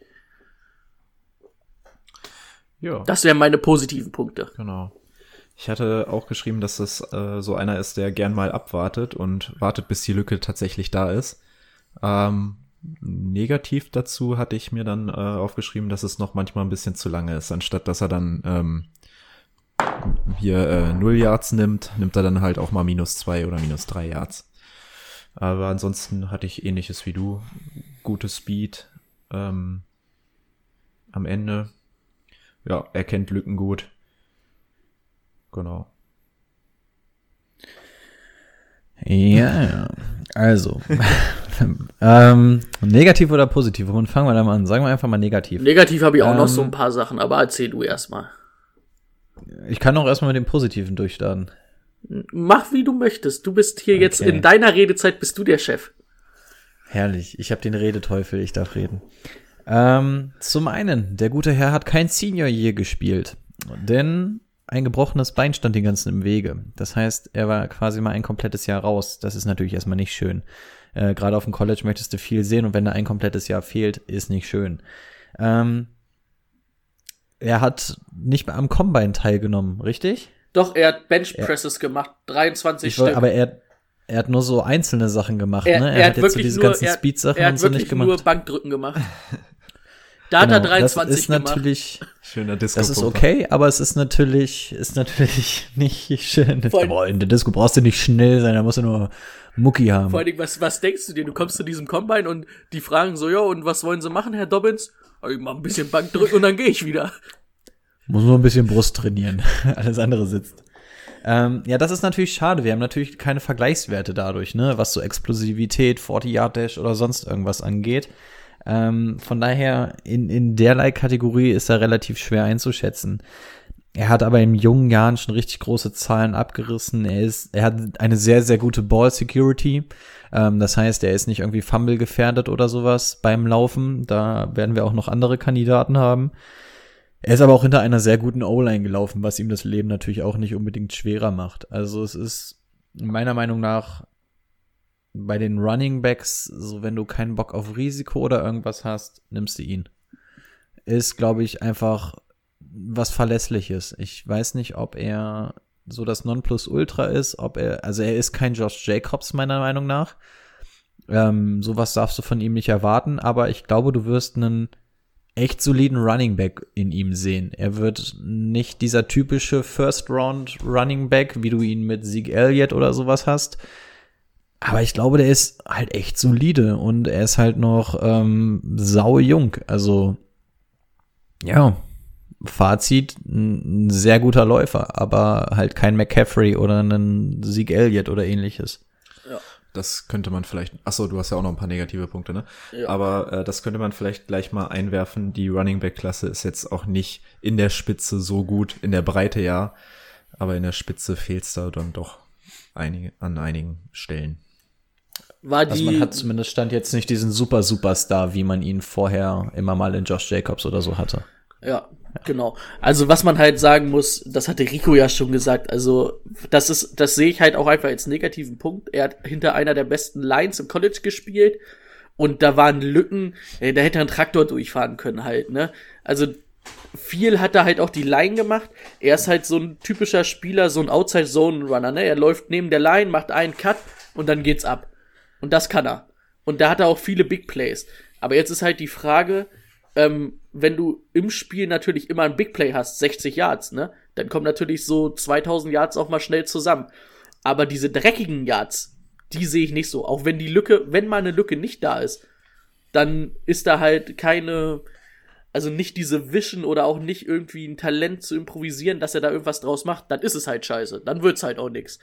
Ja. Das wären meine positiven Punkte. Genau. Ich hatte auch geschrieben, dass das äh, so einer ist, der gern mal abwartet und wartet, bis die Lücke tatsächlich da ist. Ähm, negativ dazu hatte ich mir dann äh, aufgeschrieben, dass es noch manchmal ein bisschen zu lange ist. Anstatt dass er dann ähm, hier äh, 0 Yards nimmt, nimmt er dann halt auch mal minus zwei oder minus drei Yards. Aber ansonsten hatte ich ähnliches wie du. Gute Speed. Ähm, am Ende. Ja, er kennt Lücken gut. Genau. Ja. Also. ähm, negativ oder positiv? Womit fangen wir da mal an? Sagen wir einfach mal negativ. Negativ habe ich auch noch Ähm, so ein paar Sachen, aber erzähl du erstmal. Ich kann auch erstmal mit dem Positiven durchstarten. Mach wie du möchtest. Du bist hier jetzt Okay. in deiner Redezeit bist du der Chef. Herrlich. Ich habe den Redeteufel, ich darf reden. Ähm, zum einen, der gute Herr hat kein Senior Year gespielt, denn ein gebrochenes Bein stand den ganzen im Wege. Das heißt, er war quasi mal ein komplettes Jahr raus. Das ist natürlich erstmal nicht schön. Äh, Gerade auf dem College möchtest du viel sehen und wenn da ein komplettes Jahr fehlt, ist nicht schön. Ähm, er hat nicht mehr am Combine teilgenommen, richtig? Doch, er hat Benchpresses gemacht, 23 Ich Stück. wollte, aber er, er hat nur so einzelne Sachen gemacht, er, ne? er, hat jetzt so diese nur, ganzen er, Speed-Sachen er und hat so wirklich nicht nur gemacht. Bankdrücken gemacht. Da hat er Genau, 23 das ist gemacht. natürlich, Schöner Disco. das ist okay, aber es ist natürlich, ist natürlich nicht schön. Vor allem- Aber in der Disco brauchst du nicht schnell sein, da musst du nur Mucki haben. Vor allen Dingen, was, was denkst du dir? Du kommst zu diesem Combine und die fragen so, ja, und was wollen sie machen, Herr Dobbins? "Ah, Ich mach ein bisschen Bankdrücken und dann gehe ich wieder. Muss nur ein bisschen Brust trainieren. Alles andere sitzt. Ähm, ja, das ist natürlich schade. Wir haben natürlich keine Vergleichswerte dadurch, ne, was so Explosivität, 40-Yard-Dash oder sonst irgendwas angeht. Ähm, von daher, in, in derlei Kategorie ist er relativ schwer einzuschätzen. Er hat aber in jungen Jahren schon richtig große Zahlen abgerissen. Er ist, er hat eine sehr, sehr gute Ball Security. Ähm, das heißt, er ist nicht irgendwie Fumble gefährdet oder sowas beim Laufen. Da werden wir auch noch andere Kandidaten haben. Er ist aber auch hinter einer sehr guten O-Line gelaufen, was ihm das Leben natürlich auch nicht unbedingt schwerer macht. Also es ist meiner Meinung nach bei den Running Backs, so wenn du keinen Bock auf Risiko oder irgendwas hast, nimmst du ihn. Ist, glaube ich, einfach was Verlässliches. Ich weiß nicht, ob er so das Nonplusultra ist, ob er, also er ist kein Josh Jacobs meiner Meinung nach. Ähm, sowas darfst du von ihm nicht erwarten, aber ich glaube, du wirst einen echt soliden Running Back in ihm sehen. Er wird nicht dieser typische First Round Running Back, wie du ihn mit Zeke Elliott oder sowas hast. Aber ich glaube, der ist halt echt solide und er ist halt noch ähm, sau jung. Also ja, Fazit, ein, sehr guter Läufer, aber halt kein McCaffrey oder ein Zeke Elliott oder ähnliches. Das könnte man vielleicht. Achso, du hast ja auch noch ein paar negative Punkte, ne? Ja. Aber äh, das könnte man vielleicht gleich mal einwerfen. Die Running Back Klasse ist jetzt auch nicht in der Spitze so gut, in der Breite ja, aber in der Spitze fehlt's da dann doch einige an einigen Stellen. War Also die, man hat zumindest stand jetzt nicht diesen super Superstar, wie man ihn vorher immer mal in Josh Jacobs oder so hatte. Ja, genau. Also was man halt sagen muss, das hatte Rico ja schon gesagt, also das ist, das sehe ich halt auch einfach als negativen Punkt. Er hat hinter einer der besten Lines im College gespielt und da waren Lücken, äh, da hätte er einen Traktor durchfahren können halt, ne? Also viel hat er halt auch die Line gemacht. Er ist halt so ein typischer Spieler, so ein Outside-Zone-Runner, ne? Er läuft neben der Line, macht einen Cut und dann geht's ab. Und das kann er. Und da hat er auch viele Big Plays. Aber jetzt ist halt die Frage, ähm, wenn du im Spiel natürlich immer ein Big Play hast, 60 Yards, ne, dann kommen natürlich so 2000 Yards auch mal schnell zusammen. Aber diese dreckigen Yards, die sehe ich nicht so. Auch wenn die Lücke, wenn mal eine Lücke nicht da ist, dann ist da halt keine, also nicht diese Vision oder auch nicht irgendwie ein Talent zu improvisieren, dass er da irgendwas draus macht, dann ist es halt scheiße. Dann wird's halt auch nix.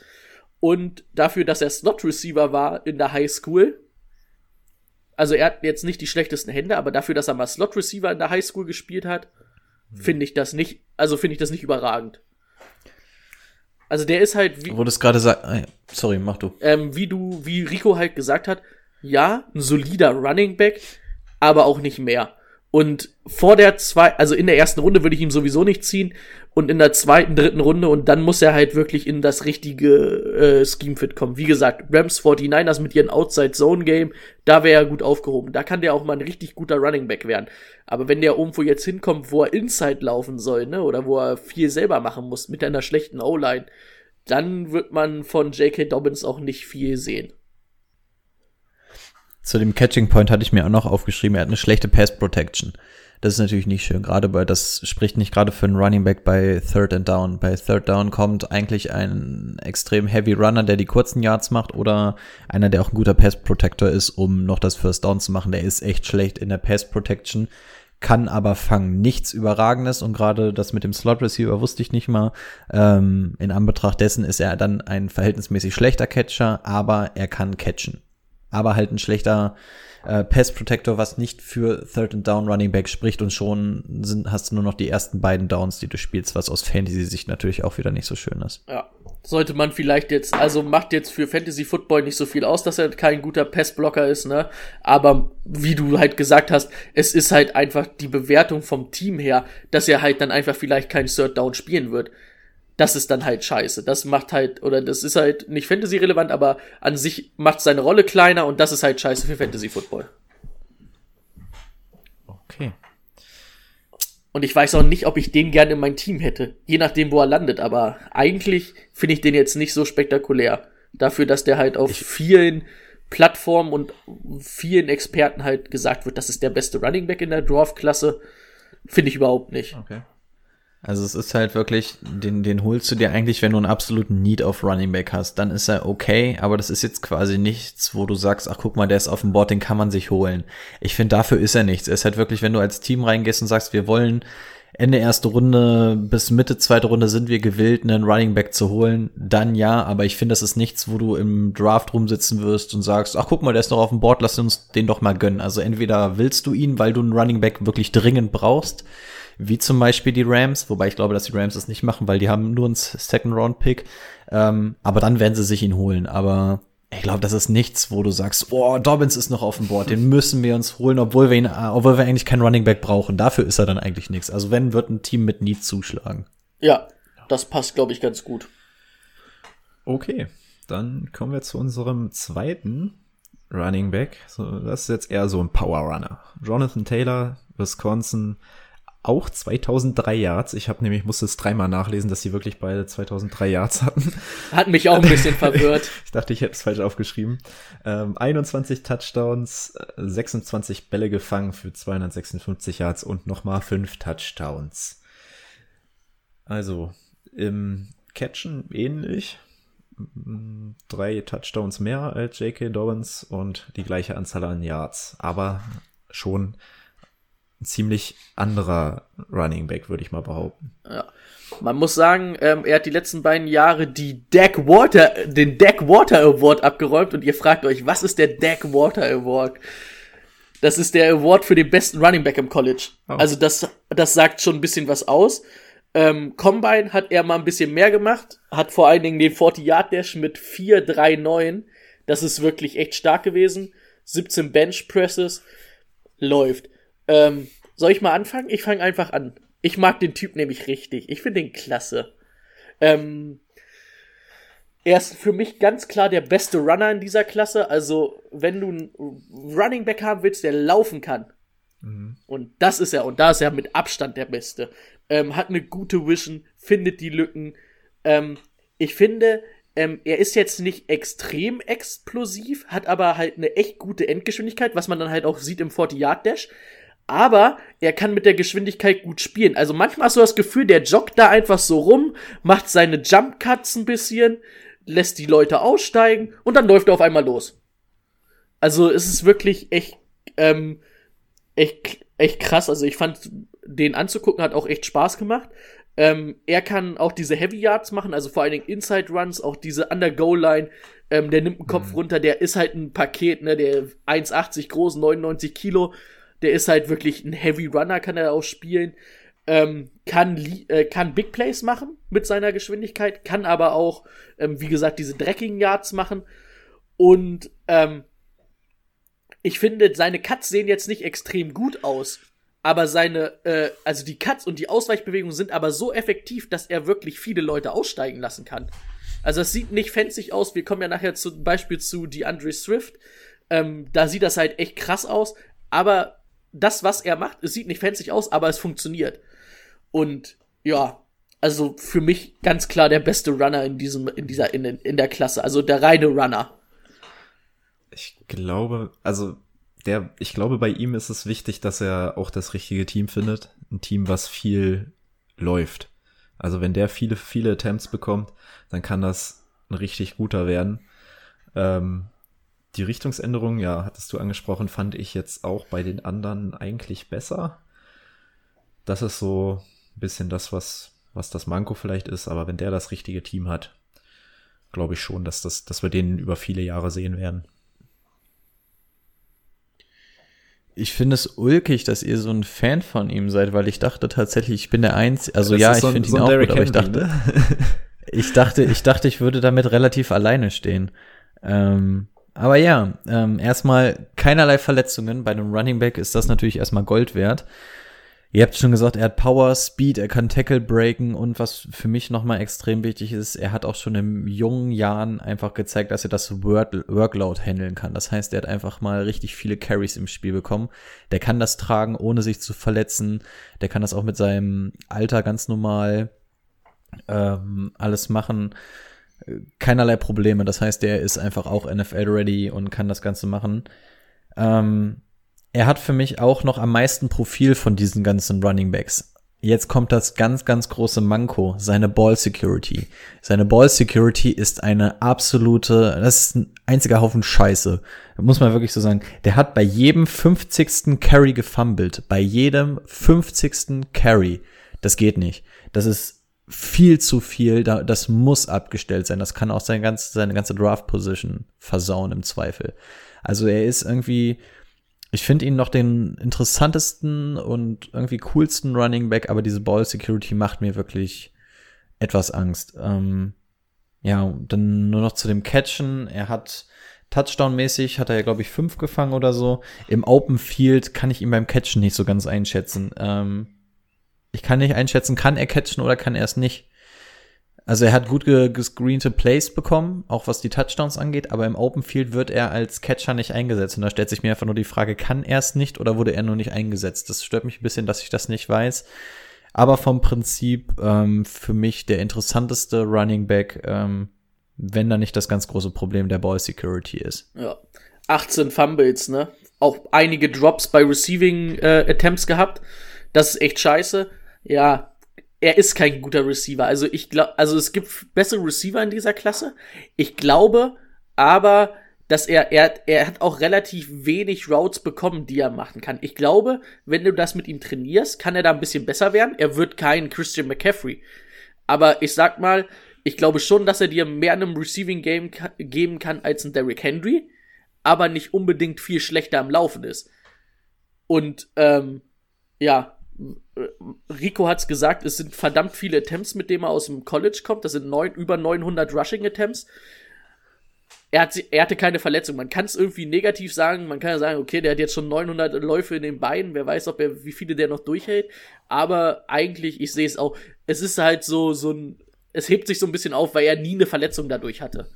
Und dafür, dass er Slot Receiver war in der High School, also er hat jetzt nicht die schlechtesten Hände, aber dafür, dass er mal Slot Receiver in der High School gespielt hat, finde ich das nicht, also finde ich das nicht überragend. Also der ist halt wie, Wo du es gerade sagst, sorry, mach du. ähm, wie du, wie Rico halt gesagt hat, ja, ein solider Running Back, aber auch nicht mehr. Und vor der zwei, also in der ersten Runde würde ich ihm sowieso nicht ziehen und in der zweiten, dritten Runde und dann muss er halt wirklich in das richtige äh, Scheme-Fit kommen. Wie gesagt, Rams 49ers mit ihren Outside-Zone-Game, da wäre er gut aufgehoben. Da kann der auch mal ein richtig guter Running Back werden. Aber wenn der irgendwo jetzt hinkommt, wo er Inside laufen soll, ne, oder wo er viel selber machen muss mit einer schlechten O-Line, dann wird man von J.K. Dobbins auch nicht viel sehen. Zu dem Catching Point hatte ich mir auch noch aufgeschrieben, er hat eine schlechte Pass Protection. Das ist natürlich nicht schön, gerade bei, das spricht nicht gerade für einen Running Back bei Third and Down. Bei Third Down kommt eigentlich ein extrem heavy Runner, der die kurzen Yards macht oder einer, der auch ein guter Pass Protector ist, um noch das First Down zu machen. Der ist echt schlecht in der Pass Protection, kann aber fangen. Nichts Überragendes und gerade das mit dem Slot Receiver wusste ich nicht mal. Ähm, in Anbetracht dessen ist er dann ein verhältnismäßig schlechter Catcher, aber er kann catchen aber halt ein schlechter äh, Pass Protector, was nicht für Third and Down Running Back spricht und schon sind, hast du nur noch die ersten beiden Downs, die du spielst, was aus Fantasy-Sicht natürlich auch wieder nicht so schön ist. Ja. Sollte man vielleicht jetzt, also macht jetzt für Fantasy Football nicht so viel aus, dass er kein guter Passblocker ist, ne? Aber wie du halt gesagt hast, es ist halt einfach die Bewertung vom Team her, dass er halt dann einfach vielleicht kein Third Down spielen wird. Das ist dann halt scheiße. Das macht halt, oder das ist halt nicht Fantasy-relevant, aber an sich macht seine Rolle kleiner und das ist halt scheiße für Fantasy Football. Okay. Und ich weiß auch nicht, ob ich den gerne in mein Team hätte. Je nachdem, wo er landet. Aber eigentlich finde ich den jetzt nicht so spektakulär. Dafür, dass der halt auf vielen Plattformen und vielen Experten halt gesagt wird, das ist der beste Running Back in der Draft-Klasse. Finde ich überhaupt nicht. Okay. Also es ist halt wirklich, den, den holst du dir eigentlich, wenn du einen absoluten Need auf Running Back hast. Dann ist er okay, aber das ist jetzt quasi nichts, wo du sagst, ach guck mal, der ist auf dem Board, den kann man sich holen. Ich finde, dafür ist er nichts. Er ist halt wirklich, wenn du als Team reingehst und sagst, wir wollen Ende erste Runde bis Mitte zweite Runde sind wir gewillt, einen Running Back zu holen, dann ja, aber ich finde, das ist nichts, wo du im Draft rumsitzen wirst und sagst, ach guck mal, der ist noch auf dem Board, lass uns den doch mal gönnen. Also entweder willst du ihn, weil du einen Running Back wirklich dringend brauchst, wie zum Beispiel die Rams, wobei ich glaube, dass die Rams das nicht machen, weil die haben nur einen Second-Round-Pick. Ähm, aber dann werden sie sich ihn holen. Aber ich glaube, das ist nichts, wo du sagst, oh, Dobbins ist noch auf dem Board, den müssen wir uns holen, obwohl wir ihn, äh, obwohl wir eigentlich keinen Running Back brauchen. Dafür ist er dann eigentlich nichts. Also wenn, wird ein Team mit Need zuschlagen. Ja, das passt, glaube ich, ganz gut. Okay, dann kommen wir zu unserem zweiten Running Back. So, das ist jetzt eher so ein Power Runner. Jonathan Taylor, Wisconsin, auch 2003 Yards. Ich habe nämlich musste es dreimal nachlesen, dass sie wirklich beide 2003 Yards hatten. Hat mich auch ein bisschen verwirrt. ich dachte, ich hätte es falsch aufgeschrieben. Ähm, 21 Touchdowns, 26 Bälle gefangen für 256 Yards und nochmal 5 Touchdowns. Also im Catchen ähnlich. Drei Touchdowns mehr als J.K. Dobbins und die gleiche Anzahl an Yards, aber schon ein ziemlich anderer Running Back, würde ich mal behaupten. Ja. Man muss sagen, ähm, er hat die letzten beiden Jahre die Dak Water, den Dak Water Award abgeräumt und ihr fragt euch, was ist der Dak Water Award? Das ist der Award für den besten Running Back im College. Oh. Also das, das sagt schon ein bisschen was aus. Ähm, Combine hat er mal ein bisschen mehr gemacht, hat vor allen Dingen den 40 Yard Dash mit 4,39. Das ist wirklich echt stark gewesen. 17 Bench Presses läuft. Ähm, soll ich mal anfangen? Ich fange einfach an. Ich mag den Typ nämlich richtig. Ich finde den klasse. Ähm, er ist für mich ganz klar der beste Runner in dieser Klasse. Also, wenn du einen Running Back haben willst, der laufen kann. Mhm. Und das ist er. Und da ist er mit Abstand der Beste. Ähm, hat eine gute Vision, findet die Lücken. Ähm, ich finde, ähm, er ist jetzt nicht extrem explosiv, hat aber halt eine echt gute Endgeschwindigkeit, was man dann halt auch sieht im 40-Yard-Dash aber er kann mit der Geschwindigkeit gut spielen. Also manchmal hast du das Gefühl, der joggt da einfach so rum, macht seine Jump Cuts ein bisschen, lässt die Leute aussteigen und dann läuft er auf einmal los. Also es ist wirklich echt, ähm, echt, echt krass. Also ich fand den anzugucken hat auch echt Spaß gemacht. Ähm, er kann auch diese Heavy Yards machen, also vor allen Dingen Inside Runs, auch diese Under Goal Line. Ähm, der nimmt einen Kopf mhm. runter, der ist halt ein Paket, ne, der 1,80 groß, 99 Kilo der ist halt wirklich ein Heavy Runner, kann er auch spielen. Ähm, kann, äh, kann Big Plays machen mit seiner Geschwindigkeit, kann aber auch, ähm, wie gesagt, diese Drecking Yards machen. Und ähm, ich finde, seine Cuts sehen jetzt nicht extrem gut aus. Aber seine, äh, also die Cuts und die Ausweichbewegungen sind aber so effektiv, dass er wirklich viele Leute aussteigen lassen kann. Also es sieht nicht fancy aus. Wir kommen ja nachher zum Beispiel zu DeAndre Swift. Ähm, da sieht das halt echt krass aus. Aber das, was er macht, es sieht nicht fancy aus, aber es funktioniert. Und ja, also für mich ganz klar der beste Runner in diesem, in dieser, in, in der Klasse. Also der reine Runner. Ich glaube, also der, ich glaube, bei ihm ist es wichtig, dass er auch das richtige Team findet. Ein Team, was viel läuft. Also wenn der viele, viele Attempts bekommt, dann kann das ein richtig guter werden. Ähm, die Richtungsänderung, ja, hattest du angesprochen, fand ich jetzt auch bei den anderen eigentlich besser. Das ist so ein bisschen das, was, was das Manko vielleicht ist, aber wenn der das richtige Team hat, glaube ich schon, dass, das, dass wir den über viele Jahre sehen werden. Ich finde es ulkig, dass ihr so ein Fan von ihm seid, weil ich dachte tatsächlich, ich bin der Einzige. Also das ja, ich so finde ihn so auch Derrick gut, aber ich dachte, ne? ich dachte, ich dachte, ich würde damit relativ alleine stehen. Ähm, aber ja, ähm, erstmal keinerlei Verletzungen. Bei einem Running Back ist das natürlich erstmal Gold wert. Ihr habt schon gesagt, er hat Power, Speed, er kann Tackle breaken und was für mich nochmal extrem wichtig ist, er hat auch schon in jungen Jahren einfach gezeigt, dass er das Work Workload handeln kann. Das heißt, er hat einfach mal richtig viele Carries im Spiel bekommen. Der kann das tragen, ohne sich zu verletzen. Der kann das auch mit seinem Alter ganz normal ähm, alles machen. Keinerlei Probleme. Das heißt, der ist einfach auch NFL-ready und kann das Ganze machen. Ähm, er hat für mich auch noch am meisten Profil von diesen ganzen Running Backs. Jetzt kommt das ganz, ganz große Manko, seine Ball Security. Seine Ball Security ist eine absolute, das ist ein einziger Haufen Scheiße. Muss man wirklich so sagen. Der hat bei jedem 50. Carry gefumbled. Bei jedem 50. Carry. Das geht nicht. Das ist viel zu viel. Das muss abgestellt sein. Das kann auch seine ganze, seine ganze Draft Position versauen im Zweifel. Also er ist irgendwie, ich finde ihn noch den interessantesten und irgendwie coolsten Running Back, aber diese Ball Security macht mir wirklich etwas Angst. Ähm, ja, dann nur noch zu dem Catchen. Er hat Touchdown-mäßig, hat er ja, glaube ich, fünf gefangen oder so. Im Open Field kann ich ihn beim Catchen nicht so ganz einschätzen. Ähm, ich kann nicht einschätzen, kann er catchen oder kann er es nicht. Also er hat gut gescreente Plays bekommen, auch was die Touchdowns angeht, aber im Open Field wird er als Catcher nicht eingesetzt. Und da stellt sich mir einfach nur die Frage, kann er es nicht oder wurde er nur nicht eingesetzt? Das stört mich ein bisschen, dass ich das nicht weiß. Aber vom Prinzip ähm, für mich der interessanteste Running Back, ähm, wenn da nicht das ganz große Problem der Ball Security ist. Ja. 18 Fumbles, ne? Auch einige Drops bei Receiving äh, Attempts gehabt. Das ist echt scheiße. Ja, er ist kein guter Receiver. Also ich glaube, also es gibt bessere Receiver in dieser Klasse. Ich glaube, aber dass er, er, er hat auch relativ wenig Routes bekommen, die er machen kann. Ich glaube, wenn du das mit ihm trainierst, kann er da ein bisschen besser werden. Er wird kein Christian McCaffrey. Aber ich sag mal, ich glaube schon, dass er dir mehr in einem Receiving Game geben kann als ein Derrick Henry, aber nicht unbedingt viel schlechter am Laufen ist. Und ähm, ja, Rico hat's gesagt, es sind verdammt viele Attempts, mit denen er aus dem College kommt. Das sind neun, über 900 Rushing Attempts. Er, hat, er hatte keine Verletzung. Man kann es irgendwie negativ sagen. Man kann ja sagen, okay, der hat jetzt schon 900 Läufe in den Beinen. Wer weiß, ob er, wie viele der noch durchhält. Aber eigentlich, ich sehe es auch, es ist halt so, so ein, es hebt sich so ein bisschen auf, weil er nie eine Verletzung dadurch hatte.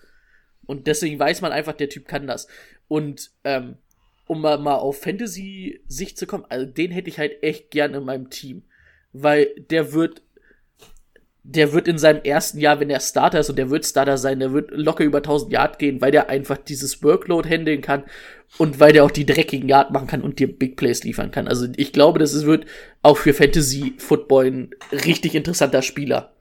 Und deswegen weiß man einfach, der Typ kann das. Und ähm, um mal, mal auf Fantasy-Sicht zu kommen, also den hätte ich halt echt gern in meinem Team. Weil der wird, der wird in seinem ersten Jahr, wenn er Starter ist und der wird Starter sein, der wird locker über 1000 Yard gehen, weil der einfach dieses Workload handeln kann und weil der auch die dreckigen Yard machen kann und dir Big Plays liefern kann. Also ich glaube, das wird auch für Fantasy Football ein richtig interessanter Spieler.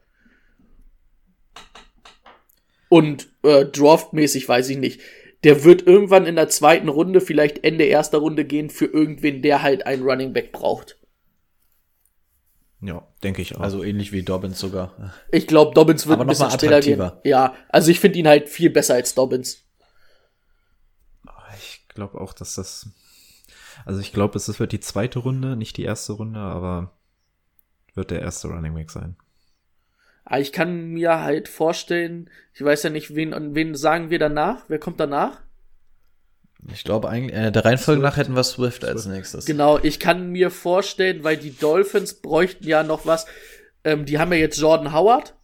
Und äh, Draft-mäßig weiß ich nicht der wird irgendwann in der zweiten Runde, vielleicht Ende erster Runde gehen für irgendwen, der halt einen Running Back braucht. Ja, denke ich auch. Also ähnlich wie Dobbins sogar. Ich glaube, Dobbins wird Aber ein bisschen später gehen. Ja, also ich finde ihn halt viel besser als Dobbins. Ich glaube auch, dass das. Also ich glaube, es wird die zweite Runde, nicht die erste Runde, aber wird der erste Running Back sein. Aber ich kann mir halt vorstellen, ich weiß ja nicht, wen, wen sagen wir danach? Wer kommt danach? Ich glaube eigentlich, äh, der Reihenfolge nach hätten wir Swift, Swift als nächstes. Genau, ich kann mir vorstellen, weil die Dolphins bräuchten ja noch was. Ähm, die haben ja jetzt Jordan Howard.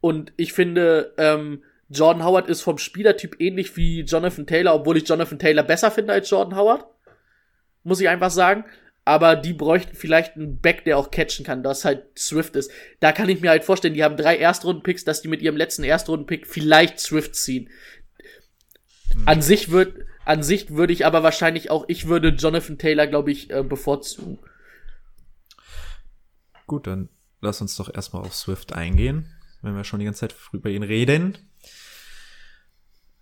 Und ich finde, ähm, Jordan Howard ist vom Spielertyp ähnlich wie Jonathan Taylor, obwohl ich Jonathan Taylor besser finde als Jordan Howard. Muss ich einfach sagen aber die bräuchten vielleicht einen Back, der auch catchen kann, das halt Swift ist. Da kann ich mir halt vorstellen, die haben drei Erstrunden-Picks, dass die mit ihrem letzten Erstrunden-Pick vielleicht Swift ziehen. Hm. An sich wird, an sich würde ich aber wahrscheinlich auch, ich würde Jonathan Taylor, glaube ich, äh, bevorzugen. Gut, dann lass uns doch erstmal auf Swift eingehen, wenn wir schon die ganze Zeit über ihn reden.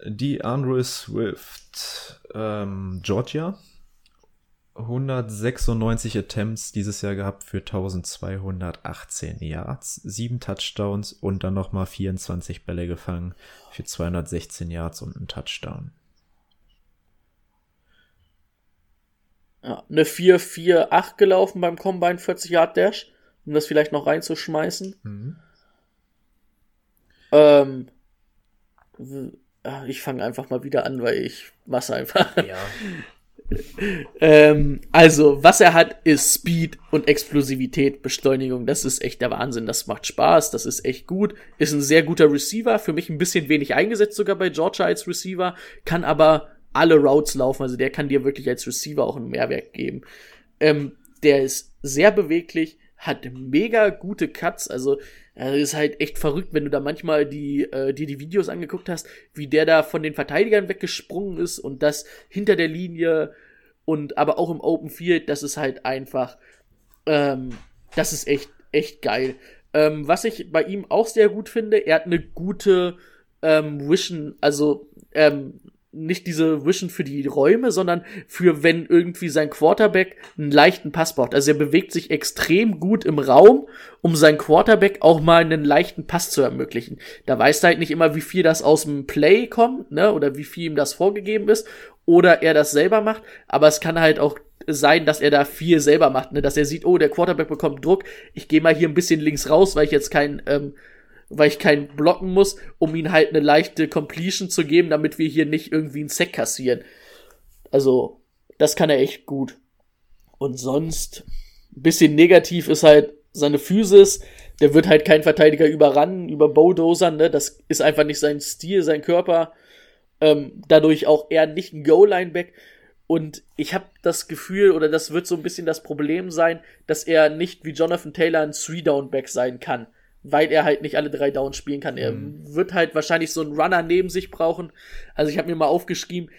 Die Andrew Swift, ähm, Georgia, 196 Attempts dieses Jahr gehabt für 1218 Yards, 7 Touchdowns und dann nochmal 24 Bälle gefangen für 216 Yards und einen Touchdown. Ja, eine 4-4-8 gelaufen beim Combine 40 Yard Dash, um das vielleicht noch reinzuschmeißen. Mhm. Ähm, ich fange einfach mal wieder an, weil ich mach's einfach. Ja. ähm, also, was er hat, ist Speed und Explosivität, Beschleunigung. Das ist echt der Wahnsinn. Das macht Spaß. Das ist echt gut. Ist ein sehr guter Receiver. Für mich ein bisschen wenig eingesetzt sogar bei Georgia als Receiver. Kann aber alle Routes laufen. Also der kann dir wirklich als Receiver auch einen Mehrwert geben. Ähm, der ist sehr beweglich, hat mega gute Cuts. Also das ist halt echt verrückt, wenn du da manchmal die, äh, dir die Videos angeguckt hast, wie der da von den Verteidigern weggesprungen ist und das hinter der Linie und aber auch im Open Field, das ist halt einfach, ähm, das ist echt, echt geil. Ähm, was ich bei ihm auch sehr gut finde, er hat eine gute ähm, Vision, also ähm, nicht diese Vision für die Räume, sondern für wenn irgendwie sein Quarterback einen leichten Pass braucht. Also er bewegt sich extrem gut im Raum, um sein Quarterback auch mal einen leichten Pass zu ermöglichen. Da weiß er halt nicht immer, wie viel das aus dem Play kommt, ne, oder wie viel ihm das vorgegeben ist, oder er das selber macht, aber es kann halt auch sein, dass er da viel selber macht, ne, dass er sieht, oh, der Quarterback bekommt Druck, ich gehe mal hier ein bisschen links raus, weil ich jetzt kein ähm, weil ich keinen blocken muss, um ihn halt eine leichte Completion zu geben, damit wir hier nicht irgendwie einen Sack kassieren. Also, das kann er echt gut. Und sonst, bisschen negativ ist halt seine Physis. Der wird halt kein Verteidiger überrannen, über Bowdosern, ne? Das ist einfach nicht sein Stil, sein Körper. Ähm, dadurch auch eher nicht ein Goal-Lineback. Und ich habe das Gefühl, oder das wird so ein bisschen das Problem sein, dass er nicht wie Jonathan Taylor ein Three-Down-Back sein kann weil er halt nicht alle drei Downs spielen kann. Er mhm. wird halt wahrscheinlich so einen Runner neben sich brauchen. Also ich habe mir mal aufgeschrieben,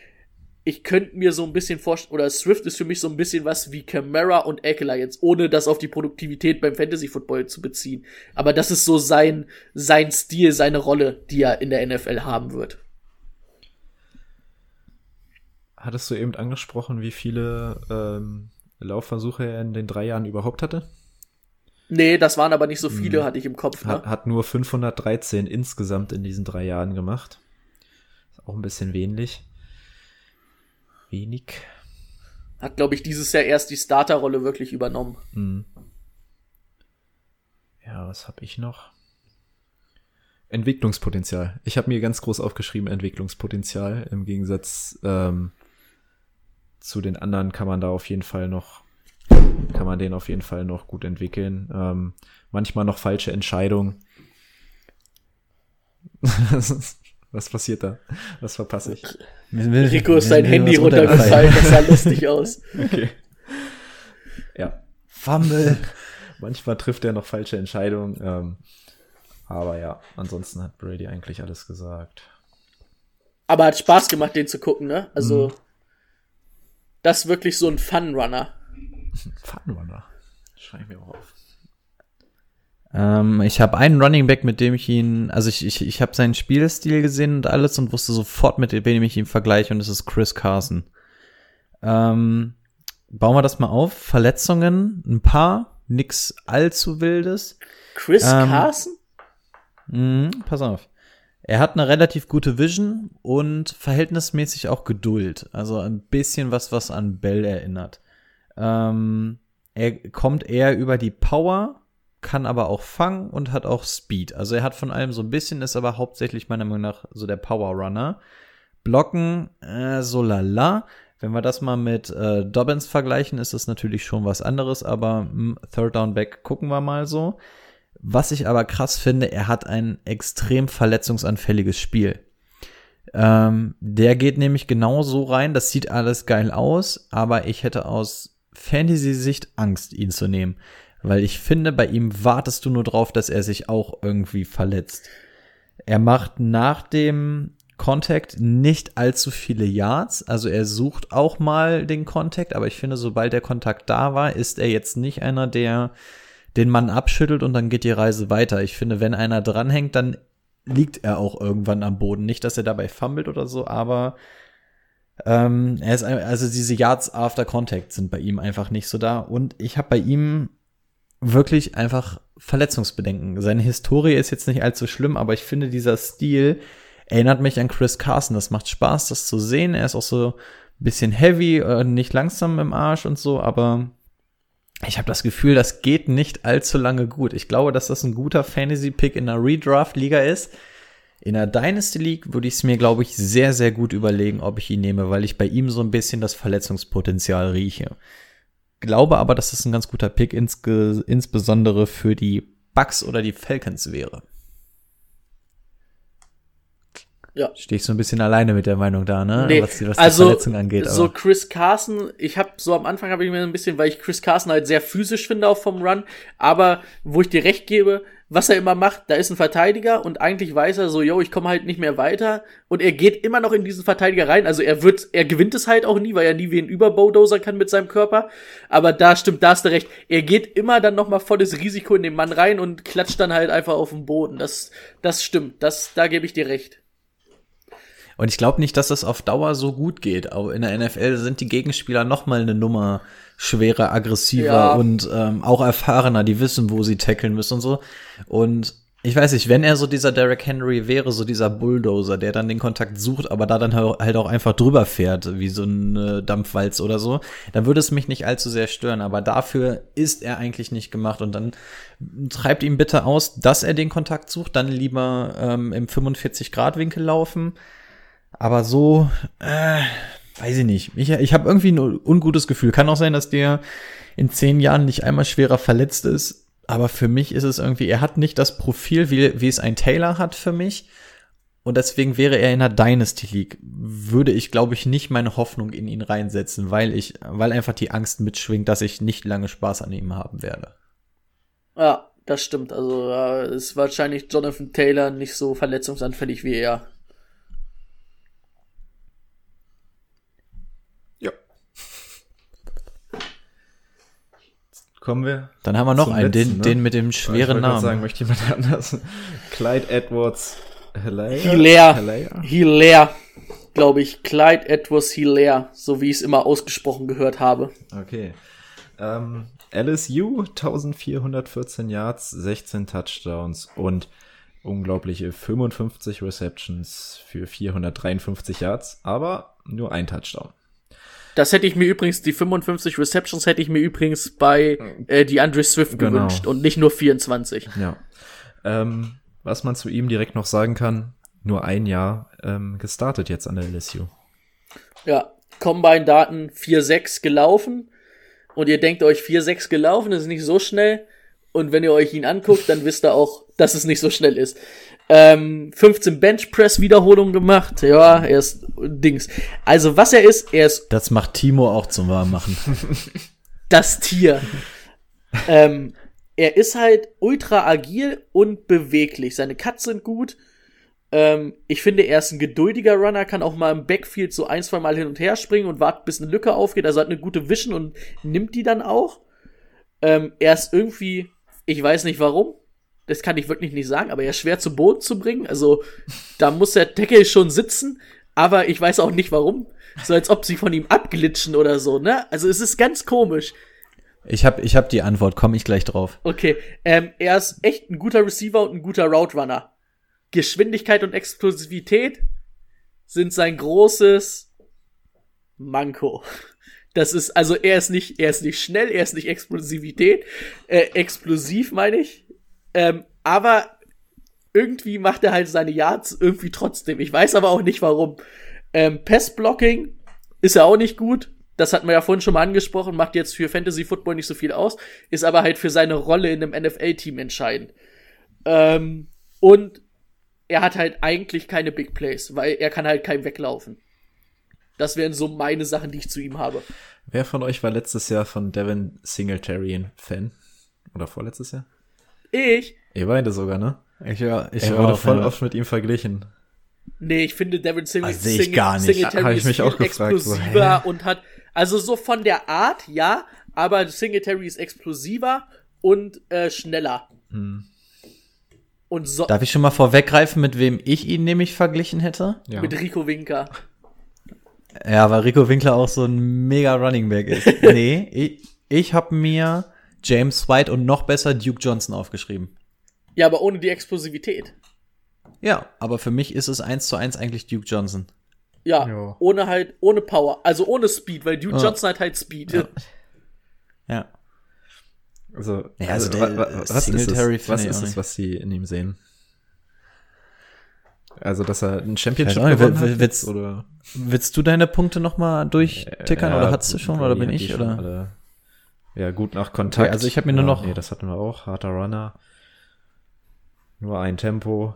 ich könnte mir so ein bisschen vorstellen, oder Swift ist für mich so ein bisschen was wie Camara und Eckler jetzt, ohne das auf die Produktivität beim Fantasy Football zu beziehen. Aber das ist so sein, sein Stil, seine Rolle, die er in der NFL haben wird. Hattest du eben angesprochen, wie viele ähm, Laufversuche er in den drei Jahren überhaupt hatte? Nee, das waren aber nicht so viele, hm. hatte ich im Kopf. Ne? Hat, hat nur 513 insgesamt in diesen drei Jahren gemacht. Ist auch ein bisschen wenig. Wenig. Hat, glaube ich, dieses Jahr erst die Starterrolle wirklich übernommen. Hm. Ja, was habe ich noch? Entwicklungspotenzial. Ich habe mir ganz groß aufgeschrieben, Entwicklungspotenzial. Im Gegensatz ähm, zu den anderen kann man da auf jeden Fall noch kann man den auf jeden Fall noch gut entwickeln. Ähm, manchmal noch falsche Entscheidungen. was passiert da? Was verpasse ich? Rico ist sein Handy runtergefallen, das sah lustig aus. Okay. Ja. Fumble. Manchmal trifft er noch falsche Entscheidungen. Ähm, aber ja, ansonsten hat Brady eigentlich alles gesagt. Aber hat Spaß gemacht, den zu gucken, ne? Also, mhm. das ist wirklich so ein Fun-Runner. Funrunner. Schreibe ich mir auch auf. Ähm, ich habe einen Running Back, mit dem ich ihn, also ich, ich, ich habe seinen Spielstil gesehen und alles und wusste sofort, mit wem ich ihn vergleiche und das ist Chris Carson. Ähm, bauen wir das mal auf. Verletzungen, ein paar, nix allzu wildes. Chris ähm, Carson? Mh, pass auf. Er hat eine relativ gute Vision und verhältnismäßig auch Geduld. Also ein bisschen was, was an Bell erinnert. Ähm, er kommt eher über die Power, kann aber auch fangen und hat auch Speed. Also er hat von allem so ein bisschen, ist aber hauptsächlich meiner Meinung nach so der Power Runner. Blocken, äh, so lala. Wenn wir das mal mit äh, Dobbins vergleichen, ist das natürlich schon was anderes, aber mh, hm, Third Down Back gucken wir mal so. Was ich aber krass finde, er hat ein extrem verletzungsanfälliges Spiel. Ähm, der geht nämlich genau so rein, das sieht alles geil aus, aber ich hätte aus Fantasy-Sicht Angst, ihn zu nehmen. Weil ich finde, bei ihm wartest du nur drauf, dass er sich auch irgendwie verletzt. Er macht nach dem Contact nicht allzu viele Yards. Also er sucht auch mal den Contact, aber ich finde, sobald der Kontakt da war, ist er jetzt nicht einer, der den Mann abschüttelt und dann geht die Reise weiter. Ich finde, wenn einer dranhängt, dann liegt er auch irgendwann am Boden. Nicht, dass er dabei fummelt oder so, aber ähm, er ist also diese Yards after Contact sind bei ihm einfach nicht so da und ich habe bei ihm wirklich einfach Verletzungsbedenken. Seine Historie ist jetzt nicht allzu schlimm, aber ich finde dieser Stil erinnert mich an Chris Carson. Das macht Spaß, das zu sehen. Er ist auch so ein bisschen heavy, äh, nicht langsam im Arsch und so, aber ich habe das Gefühl, das geht nicht allzu lange gut. Ich glaube, dass das ein guter Fantasy-Pick in einer Redraft-Liga ist In der Dynasty League würde ich es mir, glaube ich, sehr, sehr gut überlegen, ob ich ihn nehme, weil ich bei ihm so ein bisschen das Verletzungspotenzial rieche. Glaube aber, dass es ein ganz guter Pick insge insbesondere für die Bucks oder die Falcons wäre. Ja. Stehe ich so ein bisschen alleine mit der Meinung da, ne? Nee, was, die- was also, die Verletzung angeht. so aber. Chris Carson, ich habe so am Anfang habe ich mir ein bisschen, weil ich Chris Carson halt sehr physisch finde auch vom Run, aber wo ich dir recht gebe, was er immer macht, da ist ein Verteidiger und eigentlich weiß er so, yo, ich komme halt nicht mehr weiter. Und er geht immer noch in diesen Verteidiger rein, also er wird, er gewinnt es halt auch nie, weil er nie wie ein Überbulldozer kann mit seinem Körper, aber da stimmt, da hast du recht, er geht immer dann nochmal volles Risiko in den Mann rein und klatscht dann halt einfach auf den Boden, das, das stimmt, das, da gebe ich dir recht. Und ich glaube nicht, dass das auf Dauer so gut geht. Auch in der NFL sind die Gegenspieler noch mal eine Nummer schwerer, aggressiver Ja. und ähm, auch erfahrener, die wissen, wo sie tackeln müssen und so. Und ich weiß nicht, wenn er so dieser Derrick Henry wäre, so dieser Bulldozer, der dann den Kontakt sucht, aber da dann halt auch einfach drüber fährt, wie so ein äh, Dampfwalz oder so, dann würde es mich nicht allzu sehr stören. Aber dafür ist er eigentlich nicht gemacht. Und dann treibt ihn bitte aus, dass er den Kontakt sucht, dann lieber ähm, im 45-Grad-Winkel laufen. Aber so, äh, weiß ich nicht. Ich, ich habe irgendwie ein ungutes Gefühl. Kann auch sein, dass der in zehn Jahren nicht einmal schwerer verletzt ist. Aber für mich ist es irgendwie, er hat nicht das Profil, wie, wie es ein Taylor hat für mich. Und deswegen wäre er in der Dynasty League. Würde ich, glaube ich, nicht meine Hoffnung in ihn reinsetzen, weil ich, weil einfach die Angst mitschwingt, dass ich nicht lange Spaß an ihm haben werde. Ja, das stimmt. Also äh, ist wahrscheinlich Jonathan Taylor nicht so verletzungsanfällig wie er. Ja. Kommen wir. Dann haben wir noch einen, den, letzten, ne? den mit dem ich schweren grad Namen. sagen, möchte jemand anders. Clyde Edwards Hilaire. Hilaire. Hilaire. Hilaire, glaube ich. Clyde Edwards Hilaire, so wie ich es immer ausgesprochen gehört habe. Okay. Ähm, LSU 1414 Yards, 16 Touchdowns und unglaubliche 55 Receptions für 453 Yards, aber nur ein Touchdown. Das hätte ich mir übrigens, die 55 Receptions hätte ich mir übrigens bei äh, die Andre Swift Genau. gewünscht und nicht nur 24. Ja. Ähm, was man zu ihm direkt noch sagen kann, nur ein Jahr ähm, gestartet jetzt an der LSU. Ja, Combine-Daten 4-6 gelaufen und ihr denkt euch 4-6 gelaufen, ist nicht so schnell und wenn ihr euch ihn anguckt, dann wisst ihr auch, dass es nicht so schnell ist. Ähm, 15 Bench-Press-Wiederholungen gemacht, ja, er ist Dings. Also was er ist, er ist Das macht Timo auch zum Warmmachen. das Tier. ähm, er ist halt ultra agil und beweglich. Seine Cuts sind gut. Ähm, ich finde, er ist ein geduldiger Runner, kann auch mal im Backfield so ein, zwei Mal hin und her springen und wartet, bis eine Lücke aufgeht. Also hat eine gute Vision und nimmt die dann auch. Ähm, er ist irgendwie, ich weiß nicht warum, das kann ich wirklich nicht sagen, aber er ist schwer zu Boden zu bringen. Also da muss der Deckel schon sitzen, aber ich weiß auch nicht warum. So als ob sie von ihm abglitschen oder so, ne? Also es ist ganz komisch. Ich habe ich hab die Antwort, komme ich gleich drauf. Okay, ähm, er ist echt ein guter Receiver und ein guter Route Runner. Geschwindigkeit und Explosivität sind sein großes Manko. Das ist, also er ist nicht, er ist nicht schnell, er ist nicht Explosivität, äh, explosiv meine ich. Ähm, aber irgendwie macht er halt seine Yards irgendwie trotzdem. Ich weiß aber auch nicht warum. Ähm, Passblocking ist er auch nicht gut. Das hatten wir ja vorhin schon mal angesprochen, macht jetzt für Fantasy Football nicht so viel aus, ist aber halt für seine Rolle in einem NFL-Team entscheidend. Ähm, und er hat halt eigentlich keine Big Plays, weil er kann halt kein weglaufen. Das wären so meine Sachen, die ich zu ihm habe. Wer von euch war letztes Jahr von Devin Singletary ein Fan? Oder vorletztes Jahr? Ich? Ihr beide sogar, ne? Ich, war, ich Er wurde voll oft mit ihm verglichen. Nee, ich finde Devin Sing ich gar nicht. Singletary ist mich viel auch gefragt, so, explosiver und hat, also so von der Art, ja, aber Singletary ist explosiver und äh, schneller. Hm. Und so Darf ich schon mal vorweggreifen, mit wem ich ihn nämlich verglichen hätte? Ja. mit Rico Winker. Ja, weil Rico Winkler auch so ein mega Running Back ist. nee, ich, ich habe mir James White und noch besser Duke Johnson aufgeschrieben. Ja, aber ohne die Explosivität. Ja, aber für mich ist es eins zu eins eigentlich Duke Johnson. Ja, Ja. ohne halt, ohne Power, also ohne Speed, weil Duke Ja. Johnson hat halt Speed. Ja. Ja. Also, Ja, also wa- der wa- was ist es, was ist es, was sie in ihm sehen? Also, dass er ein Championship nicht, gewonnen will- hat willst- oder? Willst du deine Punkte noch mal durchtickern oder hast du schon oder bin ich schon oder? Ja, gut nach Kontakt. Okay, also ich hab mir nur noch- Nee, das hatten wir auch. Harter Runner. Nur ein Tempo.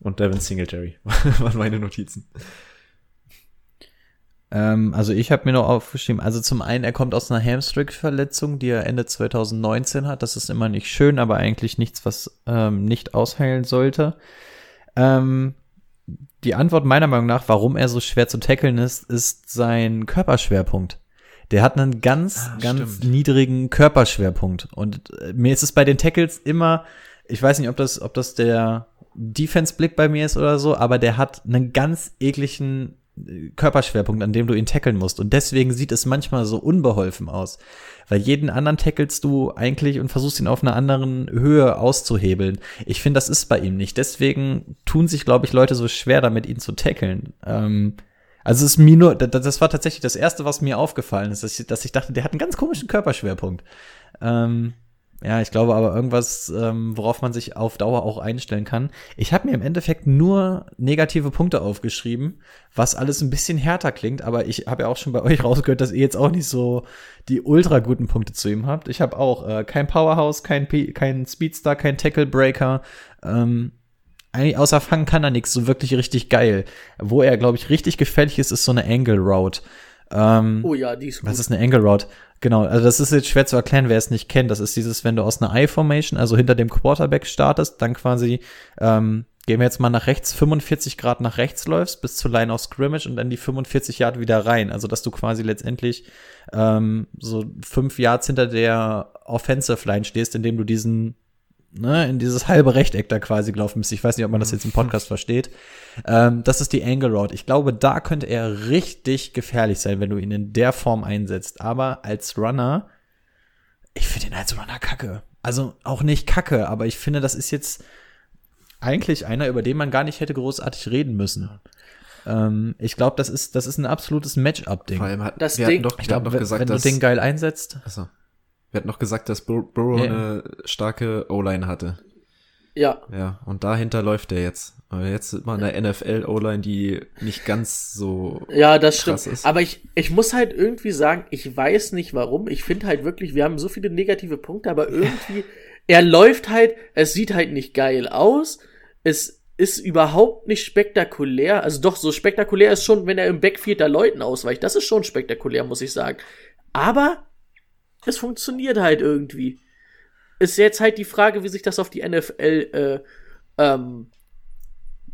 Und Devin Singletary waren meine Notizen. Ähm, also ich habe mir noch aufgeschrieben, also zum einen, er kommt aus einer Hamstring-Verletzung, die er Ende 2019 hat. Das ist immer nicht schön, aber eigentlich nichts, was ähm, nicht ausheilen sollte. Ähm, die Antwort meiner Meinung nach, warum er so schwer zu tackeln ist, ist sein Körperschwerpunkt. Der hat einen ganz, Ah, ganz stimmt. niedrigen Körperschwerpunkt. Und äh, mir ist es bei den Tackles immer, ich weiß nicht, ob das, ob das der Defense-Blick bei mir ist oder so, aber der hat einen ganz ekligen äh, Körperschwerpunkt, an dem du ihn tackeln musst. Und deswegen sieht es manchmal so unbeholfen aus. Weil jeden anderen tackelst du eigentlich und versuchst ihn auf einer anderen Höhe auszuhebeln. Ich finde, das ist bei ihm nicht. Deswegen tun sich, glaube ich, Leute so schwer damit, ihn zu tackeln. Ähm, also es ist mir nur, das, war tatsächlich das Erste, was mir aufgefallen ist, dass ich, dass ich dachte, der hat einen ganz komischen Körperschwerpunkt. Ähm, ja, ich glaube aber irgendwas, ähm, worauf man sich auf Dauer auch einstellen kann. Ich habe mir im Endeffekt nur negative Punkte aufgeschrieben, was alles ein bisschen härter klingt, aber ich habe ja auch schon bei euch rausgehört, dass ihr jetzt auch nicht so die ultra guten Punkte zu ihm habt. Ich habe auch äh, kein Powerhouse, kein, P kein Speedstar, kein Tackle Breaker. Ähm, eigentlich außer Fangen kann er nichts so wirklich richtig geil. Wo er, glaube ich, richtig gefährlich ist, ist so eine Angle Route. Ähm, Oh ja, die ist gut. was ist eine Angle Route? Genau, also das ist jetzt schwer zu erklären, wer es nicht kennt. Das ist dieses, wenn du aus einer I-Formation, also hinter dem Quarterback startest, dann quasi, ähm, gehen wir jetzt mal nach rechts, 45 Grad nach rechts läufst, bis zur Line of Scrimmage und dann die 45 Yard wieder rein. Also, dass du quasi letztendlich ähm, so fünf Yards hinter der Offensive Line stehst, indem du diesen ne, in dieses halbe Rechteck da quasi gelaufen bist. Ich weiß nicht, ob man das jetzt im Podcast versteht. Ähm, das ist die Angle Route. Ich glaube, da könnte er richtig gefährlich sein, wenn du ihn in der Form einsetzt. Aber als Runner, ich finde ihn als Runner kacke. Also auch nicht kacke, aber ich finde, das ist jetzt eigentlich einer, über den man gar nicht hätte großartig reden müssen. Ähm, ich glaube, das ist, das ist ein absolutes Matchup-Ding. Vor allem hat, Das wir Ding- hatten doch, Ich glaube, doch wenn, gesagt, wenn du den geil einsetzt, achso, wir hatten doch gesagt, dass Bur Burrow Ja. eine starke O-Line hatte. ja, Ja, und dahinter läuft er jetzt. Aber jetzt sieht man eine NFL O-Line, die nicht ganz so ja, das stimmt. ist. Aber ich, ich muss halt irgendwie sagen, ich weiß nicht warum. Ich finde halt wirklich, wir haben so viele negative Punkte, aber irgendwie, er läuft halt, es sieht halt nicht geil aus. Es ist überhaupt nicht spektakulär. Also doch, so spektakulär ist schon, wenn er im Backfield da Leuten ausweicht. Das ist schon spektakulär, muss ich sagen. Aber es funktioniert halt irgendwie. Ist jetzt halt die Frage, wie sich das auf die NFL äh, ähm,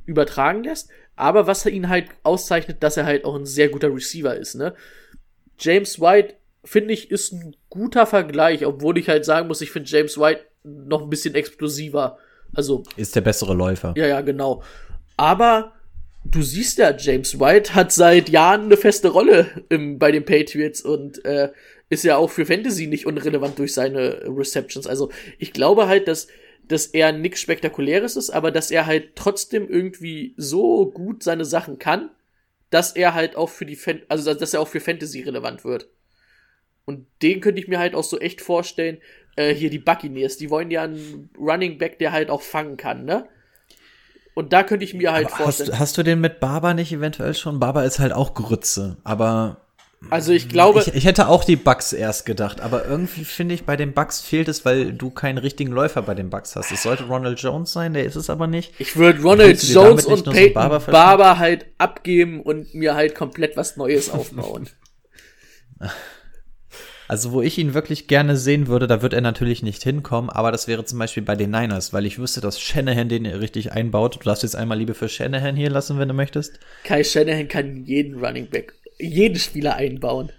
übertragen lässt. Aber was ihn halt auszeichnet, dass er halt auch ein sehr guter Receiver ist, ne? James White, finde ich, ist ein guter Vergleich, obwohl ich halt sagen muss, ich finde James White noch ein bisschen explosiver. Also, ist der bessere Läufer. ja, ja, genau. Aber du siehst ja, James White hat seit Jahren eine feste Rolle im, bei den Patriots und äh, ist ja auch für Fantasy nicht unrelevant durch seine Receptions. Also ich glaube halt, dass, dass er nichts Spektakuläres ist, aber dass er halt trotzdem irgendwie so gut seine Sachen kann, dass er halt auch für die Fan also dass er auch für Fantasy relevant wird. Und den könnte ich mir halt auch so echt vorstellen, äh, hier die Buccaneers, die wollen ja einen Running Back, der halt auch fangen kann, ne? Und da könnte ich mir halt Aber vorstellen. hast, hast du den mit Barber nicht eventuell schon? Barber ist halt auch Grütze, aber also ich glaube, ich, ich hätte auch die Bugs erst gedacht, aber irgendwie finde ich, bei den Bugs fehlt es, weil du keinen richtigen Läufer bei den Bugs hast. Es sollte Ronald Jones sein, der ist es aber nicht. ich würde Ronald Jones und Peyton Barber Barber, halt abgeben und mir halt komplett was Neues aufbauen. Also, wo ich ihn wirklich gerne sehen würde, da wird er natürlich nicht hinkommen, aber das wäre zum Beispiel bei den Niners, weil ich wüsste, dass Shanahan den richtig einbaut. Du darfst jetzt einmal Liebe für Shanahan hier lassen, wenn du möchtest. Kai Shanahan kann jeden Running Back, jeden Spieler einbauen.